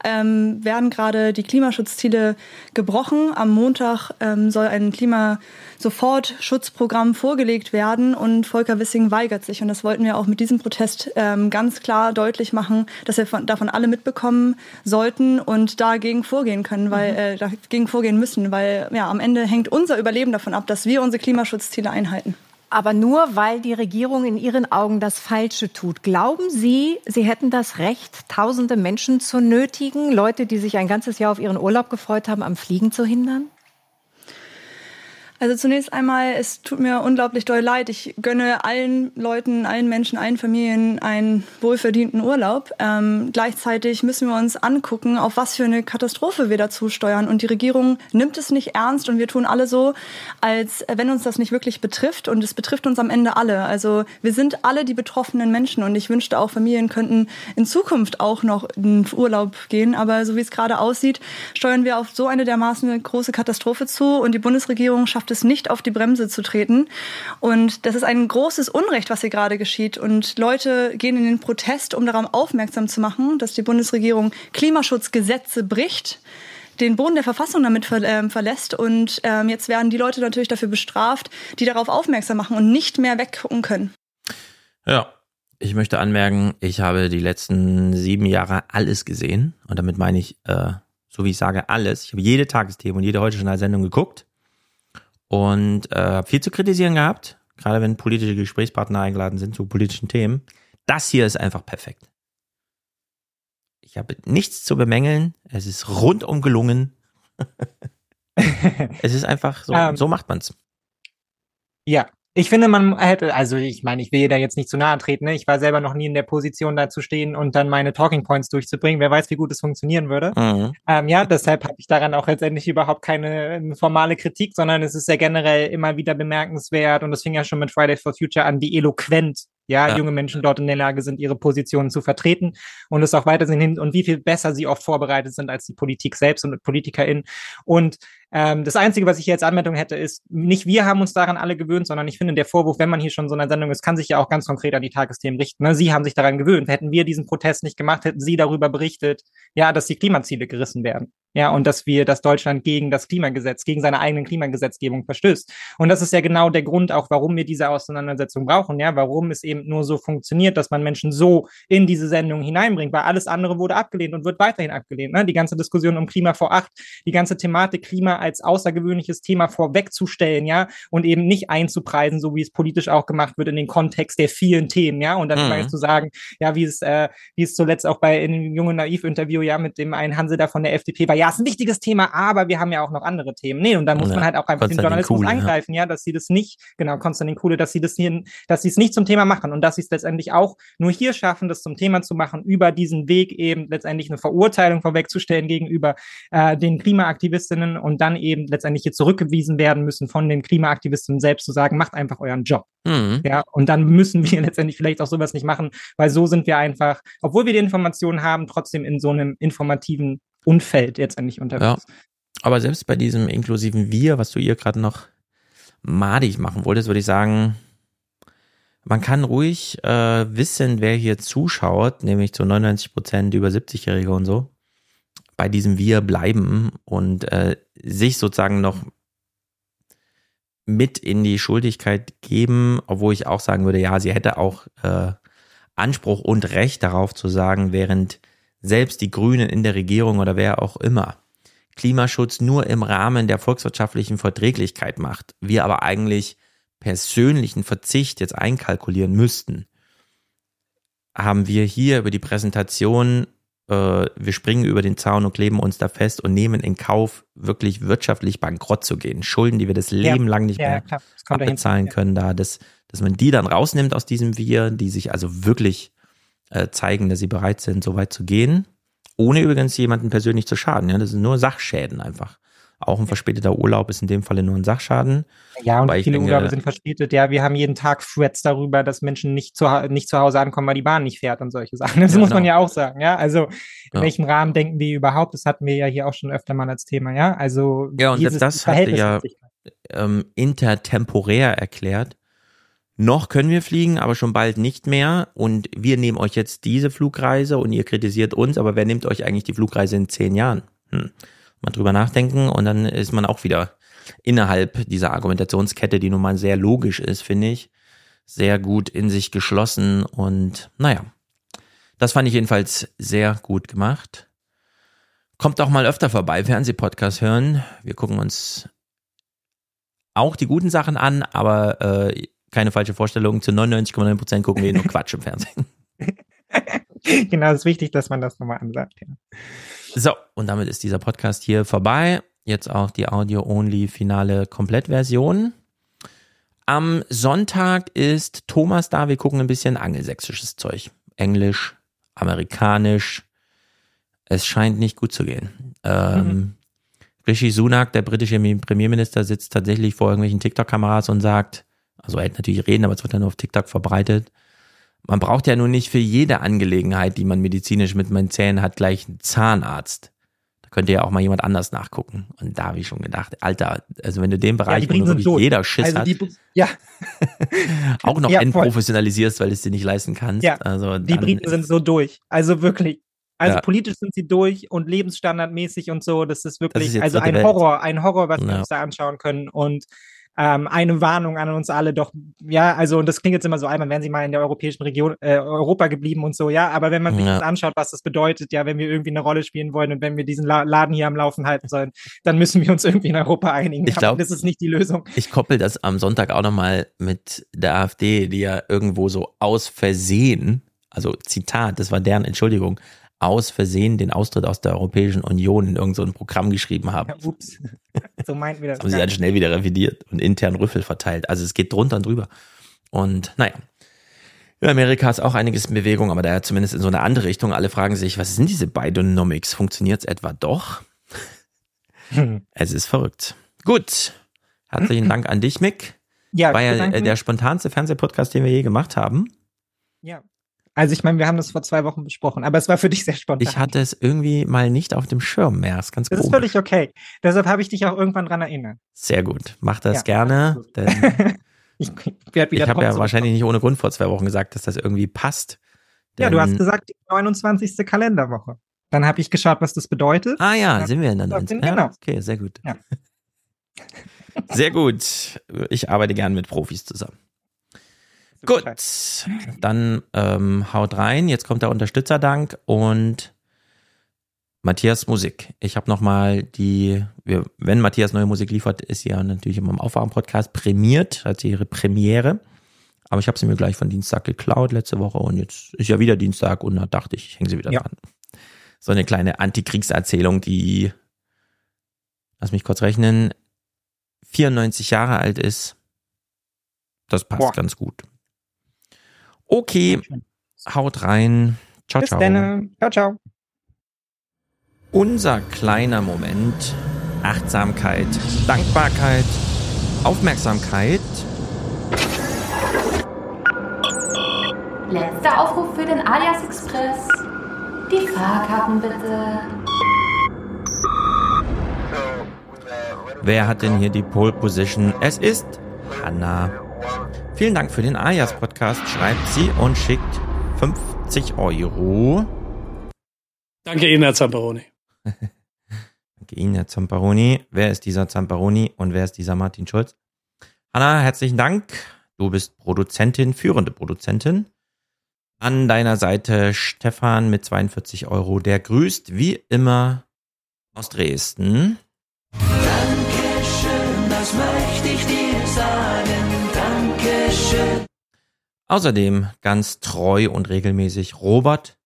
ähm, werden gerade die Klimaschutzziele gebrochen. Am Montag ähm, soll ein Klima Sofortschutzprogramm vorgelegt werden und Volker Wissing weigert sich. Und das wollten wir auch mit diesem Protest ähm, ganz klar deutlich machen, dass wir von, davon alle mitbekommen sollten und dagegen vorgehen können, weil Mhm. äh, dagegen vorgehen müssen, weil ja am Ende hängt unser Überleben davon ab, dass wir unsere Klimaschutzziele einhalten. Aber nur weil die Regierung in Ihren Augen das Falsche tut. Glauben Sie, Sie hätten das Recht, tausende Menschen zu nötigen, Leute, die sich ein ganzes Jahr auf ihren Urlaub gefreut haben, am Fliegen zu hindern? Also zunächst einmal, es tut mir unglaublich doll leid. Ich gönne allen Leuten, allen Menschen, allen Familien einen wohlverdienten Urlaub. Ähm, gleichzeitig müssen wir uns angucken, auf was für eine Katastrophe wir dazu steuern. Und die Regierung nimmt es nicht ernst und wir tun alle so, als wenn uns das nicht wirklich betrifft. Und es betrifft uns am Ende alle. Also wir sind alle die betroffenen Menschen und ich wünschte auch, Familien könnten in Zukunft auch noch in Urlaub gehen. Aber so wie es gerade aussieht, steuern wir auf so eine dermaßen große Katastrophe zu und die Bundesregierung schafft es nicht, auf die Bremse zu treten. Und das ist ein großes Unrecht, was hier gerade geschieht. Und Leute gehen in den Protest, um darauf aufmerksam zu machen, dass die Bundesregierung Klimaschutzgesetze bricht den Boden der Verfassung damit ver ähm, verlässt und ähm, jetzt werden die Leute natürlich dafür bestraft, die darauf aufmerksam machen und nicht mehr weggucken können. Ja. Ich möchte anmerken, ich habe die letzten sieben Jahre alles gesehen. Und damit meine ich, äh, so wie ich sage, alles. Ich habe jede Tagesthemen und jede heute Sendung geguckt und äh, viel zu kritisieren gehabt, gerade wenn politische Gesprächspartner eingeladen sind zu politischen Themen. Das hier ist einfach perfekt. Ich habe nichts zu bemängeln. Es ist rundum gelungen. es ist einfach so, Ähm, so macht man's. Ja, Ich finde, man hätte, also ich meine, ich will da jetzt nicht zu nahe treten. Ne? Ich war selber noch nie in der Position, da zu stehen und dann meine Talking Points durchzubringen. Wer weiß, wie gut es funktionieren würde. Mhm. Ähm, ja, deshalb habe ich daran auch letztendlich überhaupt keine ähm, formale Kritik, sondern es ist ja generell immer wieder bemerkenswert und das fing ja schon mit Fridays for Future an, wie eloquent ja, ja, junge Menschen dort in der Lage sind, ihre Positionen zu vertreten und es auch weitersehen hin und wie viel besser sie oft vorbereitet sind als die Politik selbst und PolitikerInnen. Und ähm, das Einzige, was ich hier als Anmerkung hätte, ist, nicht wir haben uns daran alle gewöhnt, sondern ich finde, der Vorwurf, wenn man hier schon so eine Sendung ist, kann sich ja auch ganz konkret an die Tagesthemen richten. Ne? Sie haben sich daran gewöhnt. Hätten wir diesen Protest nicht gemacht, hätten Sie darüber berichtet, ja, dass die Klimaziele gerissen werden. Ja, und dass wir, dass Deutschland gegen das Klimagesetz, gegen seine eigenen Klimagesetzgebung verstößt. Und das ist ja genau der Grund auch, warum wir diese Auseinandersetzung brauchen, ja, warum es eben nur so funktioniert, dass man Menschen so in diese Sendung hineinbringt, weil alles andere wurde abgelehnt und wird weiterhin abgelehnt. Ne? Die ganze Diskussion um Klima vor acht, die ganze Thematik Klima als außergewöhnliches Thema vorwegzustellen, ja, und eben nicht einzupreisen, so wie es politisch auch gemacht wird in den Kontext der vielen Themen, ja, und dann mhm. immer zu sagen, ja, wie es, äh, wie es zuletzt auch bei in dem jungen Naiv-Interview ja mit dem einen Hansel da von der FDP war, ja, ist ein wichtiges Thema, aber wir haben ja auch noch andere Themen. Nee, und da muss ja, man halt auch einfach den Journalismus Kuhle, angreifen, ja. ja, dass sie das nicht, genau, Konstantin Kuhle, dass sie das hier, dass sie es nicht zum Thema machen und dass sie es letztendlich auch nur hier schaffen, das zum Thema zu machen, über diesen Weg eben letztendlich eine Verurteilung vorwegzustellen gegenüber äh, den Klimaaktivistinnen und dann eben letztendlich hier zurückgewiesen werden müssen von den Klimaaktivisten selbst zu sagen, macht einfach euren Job. Mhm. Ja, und dann müssen wir letztendlich vielleicht auch sowas nicht machen, weil so sind wir einfach, obwohl wir die Informationen haben, trotzdem in so einem informativen Umfeld letztendlich unterwegs. Ja. Aber selbst bei diesem inklusiven Wir, was du ihr gerade noch madig machen wolltest, würde ich sagen, man kann ruhig äh, wissen, wer hier zuschaut, nämlich zu 99 Prozent über 70-Jährige und so bei diesem Wir bleiben und äh, sich sozusagen noch mit in die Schuldigkeit geben, obwohl ich auch sagen würde, ja, sie hätte auch äh, Anspruch und Recht darauf zu sagen, während selbst die Grünen in der Regierung oder wer auch immer. Klimaschutz nur im Rahmen der volkswirtschaftlichen Verträglichkeit macht, wir aber eigentlich persönlichen Verzicht jetzt einkalkulieren müssten, haben wir hier über die Präsentation äh, wir springen über den Zaun und kleben uns da fest und nehmen in Kauf, wirklich wirtschaftlich bankrott zu gehen. Schulden, die wir das Leben ja, lang nicht ja, mehr abbezahlen können, da, dass, dass man die dann rausnimmt aus diesem Wir, die sich also wirklich äh, zeigen, dass sie bereit sind, so weit zu gehen, ohne übrigens jemanden persönlich zu schaden. Ja, das sind nur Sachschäden einfach. Auch ein verspäteter Urlaub ist in dem Falle nur ein Sachschaden. Ja, und viele denke, Urlaube sind verspätet. Ja, wir haben jeden Tag Threads darüber, dass Menschen nicht zu, nicht zu Hause ankommen, weil die Bahn nicht fährt und solche Sachen. Das ja, muss man genau. ja auch sagen. Ja, also in ja. welchem Rahmen denken wir überhaupt? Das hatten wir ja hier auch schon öfter mal als Thema. Ja, also ja, und dieses das hatte ja ähm, intertemporär erklärt. Noch können wir fliegen, aber schon bald nicht mehr. Und wir nehmen euch jetzt diese Flugreise und ihr kritisiert uns, aber wer nimmt euch eigentlich die Flugreise in zehn Jahren? Hm mal drüber nachdenken und dann ist man auch wieder innerhalb dieser Argumentationskette, die nun mal sehr logisch ist, finde ich, sehr gut in sich geschlossen und naja, das fand ich jedenfalls sehr gut gemacht. Kommt auch mal öfter vorbei, Fernsehpodcast hören. Wir gucken uns auch die guten Sachen an, aber äh, keine falsche Vorstellung. Zu 99,9 Prozent gucken wir nur Quatsch im Fernsehen. genau, es ist wichtig, dass man das nochmal ansagt. Ja. So, und damit ist dieser Podcast hier vorbei. Jetzt auch die Audio-Only-finale Komplettversion. Am Sonntag ist Thomas da. Wir gucken ein bisschen angelsächsisches Zeug. Englisch, amerikanisch. Es scheint nicht gut zu gehen. Ähm, mhm. Rishi Sunak, der britische Premierminister, sitzt tatsächlich vor irgendwelchen TikTok-Kameras und sagt, also er hält natürlich reden, aber es wird dann nur auf TikTok verbreitet man braucht ja nun nicht für jede Angelegenheit, die man medizinisch mit meinen Zähnen hat, gleich einen Zahnarzt. Da könnte ja auch mal jemand anders nachgucken. Und da habe ich schon gedacht, Alter, also wenn du den Bereich, ja, wo wirklich jeder Schiss also hat, ja. auch noch ja, entprofessionalisierst, weil du es dir nicht leisten kannst. Ja, also die Briten sind so durch. Also wirklich. Also ja. politisch sind sie durch und lebensstandardmäßig und so. Das ist wirklich, das ist also ein. Horror, ein Horror, was wir uns da anschauen können. Und ähm, eine Warnung an uns alle doch, ja, also und das klingt jetzt immer so albern, wären sie mal in der europäischen Region, äh, Europa geblieben und so, ja, aber wenn man sich ja. das anschaut, was das bedeutet, ja, wenn wir irgendwie eine Rolle spielen wollen und wenn wir diesen La Laden hier am Laufen halten sollen, dann müssen wir uns irgendwie in Europa einigen. Ich glaube, das ist nicht die Lösung. Ich koppel das am Sonntag auch nochmal mit der AfD, die ja irgendwo so aus Versehen, also Zitat, das war deren Entschuldigung, aus Versehen den Austritt aus der Europäischen Union in irgendein so Programm geschrieben haben. Ja, ups. so meinten wir das. Haben sie dann schnell wieder revidiert und intern Rüffel verteilt. Also es geht drunter und drüber. Und naja. In Amerika ist auch einiges in Bewegung, aber da zumindest in so eine andere Richtung. Alle fragen sich, was sind diese Bidenomics? Funktioniert es etwa doch? es ist verrückt. Gut. Herzlichen Dank an dich, Mick. Ja, War ja der spontanste Fernsehpodcast, den wir je gemacht haben. Ja. Also ich meine, wir haben das vor zwei Wochen besprochen, aber es war für dich sehr spontan. Ich hatte es irgendwie mal nicht auf dem Schirm mehr. Ist ganz das ist komisch. völlig okay. Deshalb habe ich dich auch irgendwann dran erinnert. Sehr gut. Mach das Ja, gerne. Ich werde wieder ich habe ja wahrscheinlich nicht ohne Grund vor zwei Wochen gesagt, dass das irgendwie passt. Ja, du hast gesagt, die 29. Kalenderwoche. Dann habe ich geschaut, was das bedeutet. Ah ja, sind wir in der Ja, 19. Genau. Ja, okay, sehr gut. Ja. Sehr gut. Ich arbeite gern mit Profis zusammen. Gut, dann ähm, haut rein. Jetzt kommt der Unterstützerdank und Matthias Musik. Ich habe nochmal die, wir, wenn Matthias neue Musik liefert, ist sie ja natürlich immer im Aufwachen-Podcast prämiert, hat sie ihre Premiere. Aber ich habe sie mir gleich von Dienstag geklaut letzte Woche und jetzt ist ja wieder Dienstag und da dachte ich, ich hänge sie wieder Ja. dran. So eine kleine Antikriegserzählung, die, lass mich kurz rechnen, 94 Jahre alt ist. Das passt Boah. ganz gut. Okay, haut rein. Ciao, Bis ciao. dann. Ciao, ciao. Unser kleiner Moment. Achtsamkeit, Dankbarkeit, Aufmerksamkeit. Letzter Aufruf für den Alias Express. Die Fahrkarten bitte. Wer hat denn hier die Pole Position? Es ist Hanna. Vielen Dank für den Alias Podcast. Schreibt sie und schickt 50 Euro. Danke Ihnen, Herr Zamperoni. Danke Ihnen, Herr Zamparoni. Wer ist dieser Zamparoni und wer ist dieser Martin Schulz? Hanna, herzlichen Dank. Du bist Produzentin, führende Produzentin. An deiner Seite Stefan mit 42 Euro. Der grüßt wie immer aus Dresden. Dankeschön, das möchte ich dir sagen. Außerdem ganz treu und regelmäßig Robert.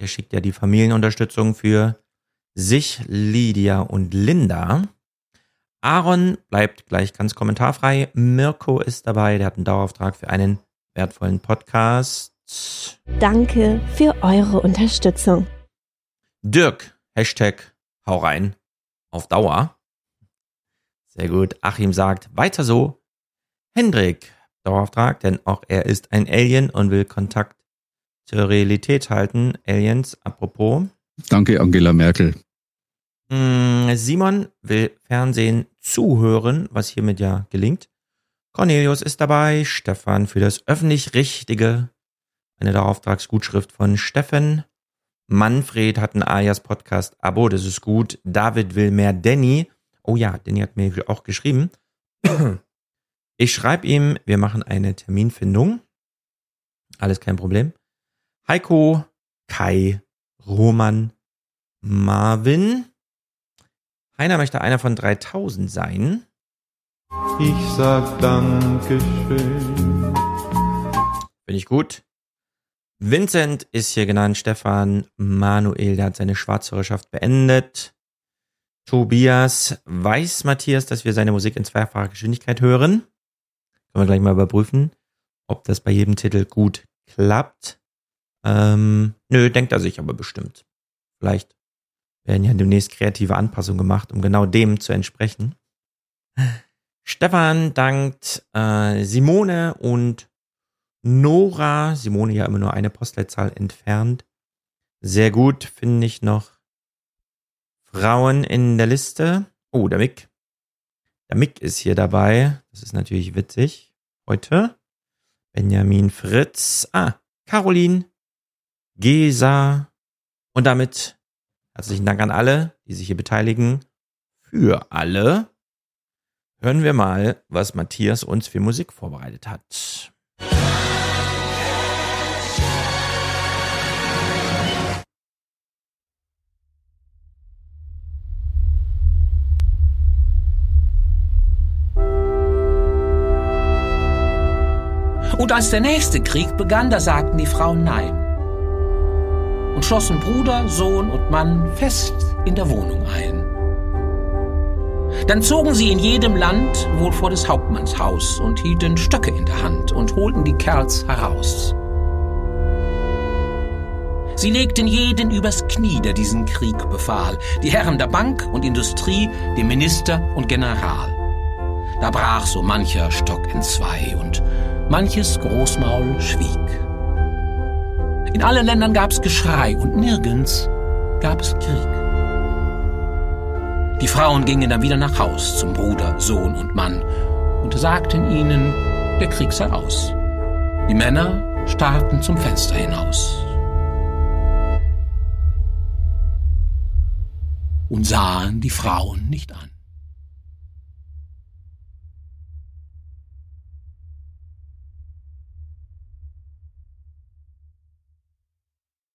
Der schickt ja die Familienunterstützung für sich, Lydia und Linda. Aaron bleibt gleich ganz kommentarfrei. Mirko ist dabei. Der hat einen Dauerauftrag für einen wertvollen Podcast. Danke für eure Unterstützung. Dirk, Hashtag hau rein. Auf Dauer. Sehr gut. Achim sagt, weiter so. Hendrik, Dauerauftrag, denn auch er ist ein Alien und will Kontakt zur Realität halten. Aliens, apropos. Danke, Angela Merkel. Mm, Simon will Fernsehen zuhören, was hiermit ja gelingt. Cornelius ist dabei. Stefan für das öffentlich Richtige. Eine Dauerauftragsgutschrift von Steffen. Manfred hat ein Alias Podcast Abo, das ist gut. David will mehr Danny. Oh ja, Danny hat mir auch geschrieben. Ich schreibe ihm, wir machen eine Terminfindung. Alles kein Problem. Heiko, Kai, Roman, Marvin. Heiner möchte einer von 3000 sein. Ich sag Dankeschön. Finde ich gut. Vincent ist hier genannt. Stefan Manuel, der hat seine Schwarzhörerschaft beendet. Tobias weiß Matthias, dass wir seine Musik in zweifacher Geschwindigkeit hören. Können wir gleich mal überprüfen, ob das bei jedem Titel gut klappt. Ähm, nö, denkt er sich aber bestimmt. Vielleicht werden ja demnächst kreative Anpassungen gemacht, um genau dem zu entsprechen. Stefan dankt äh, Simone und Nora. Simone ja immer nur eine Postleitzahl entfernt. Sehr gut, finde ich noch. Frauen in der Liste. Oh, der Mick. Der Mick ist hier dabei. Das ist natürlich witzig. Heute. Benjamin Fritz. Ah, Caroline. Gesa. Und damit herzlichen Dank an alle, die sich hier beteiligen. Für alle. Hören wir mal, was Matthias uns für Musik vorbereitet hat. Und als der nächste Krieg begann, da sagten die Frauen Nein. Und schlossen Bruder, Sohn und Mann fest in der Wohnung ein. Dann zogen sie in jedem Land wohl vor des Hauptmanns Haus und hielten Stöcke in der Hand und holten die Kerls heraus. Sie legten jeden übers Knie, der diesen Krieg befahl, die Herren der Bank und Industrie, dem Minister und General. Da brach so mancher Stock entzwei und manches Großmaul schwieg. In allen Ländern gab's Geschrei und nirgends gab es Krieg. Die Frauen gingen dann wieder nach Haus zum Bruder, Sohn und Mann und sagten ihnen, der Krieg sei aus. Die Männer starrten zum Fenster hinaus und sahen die Frauen nicht an.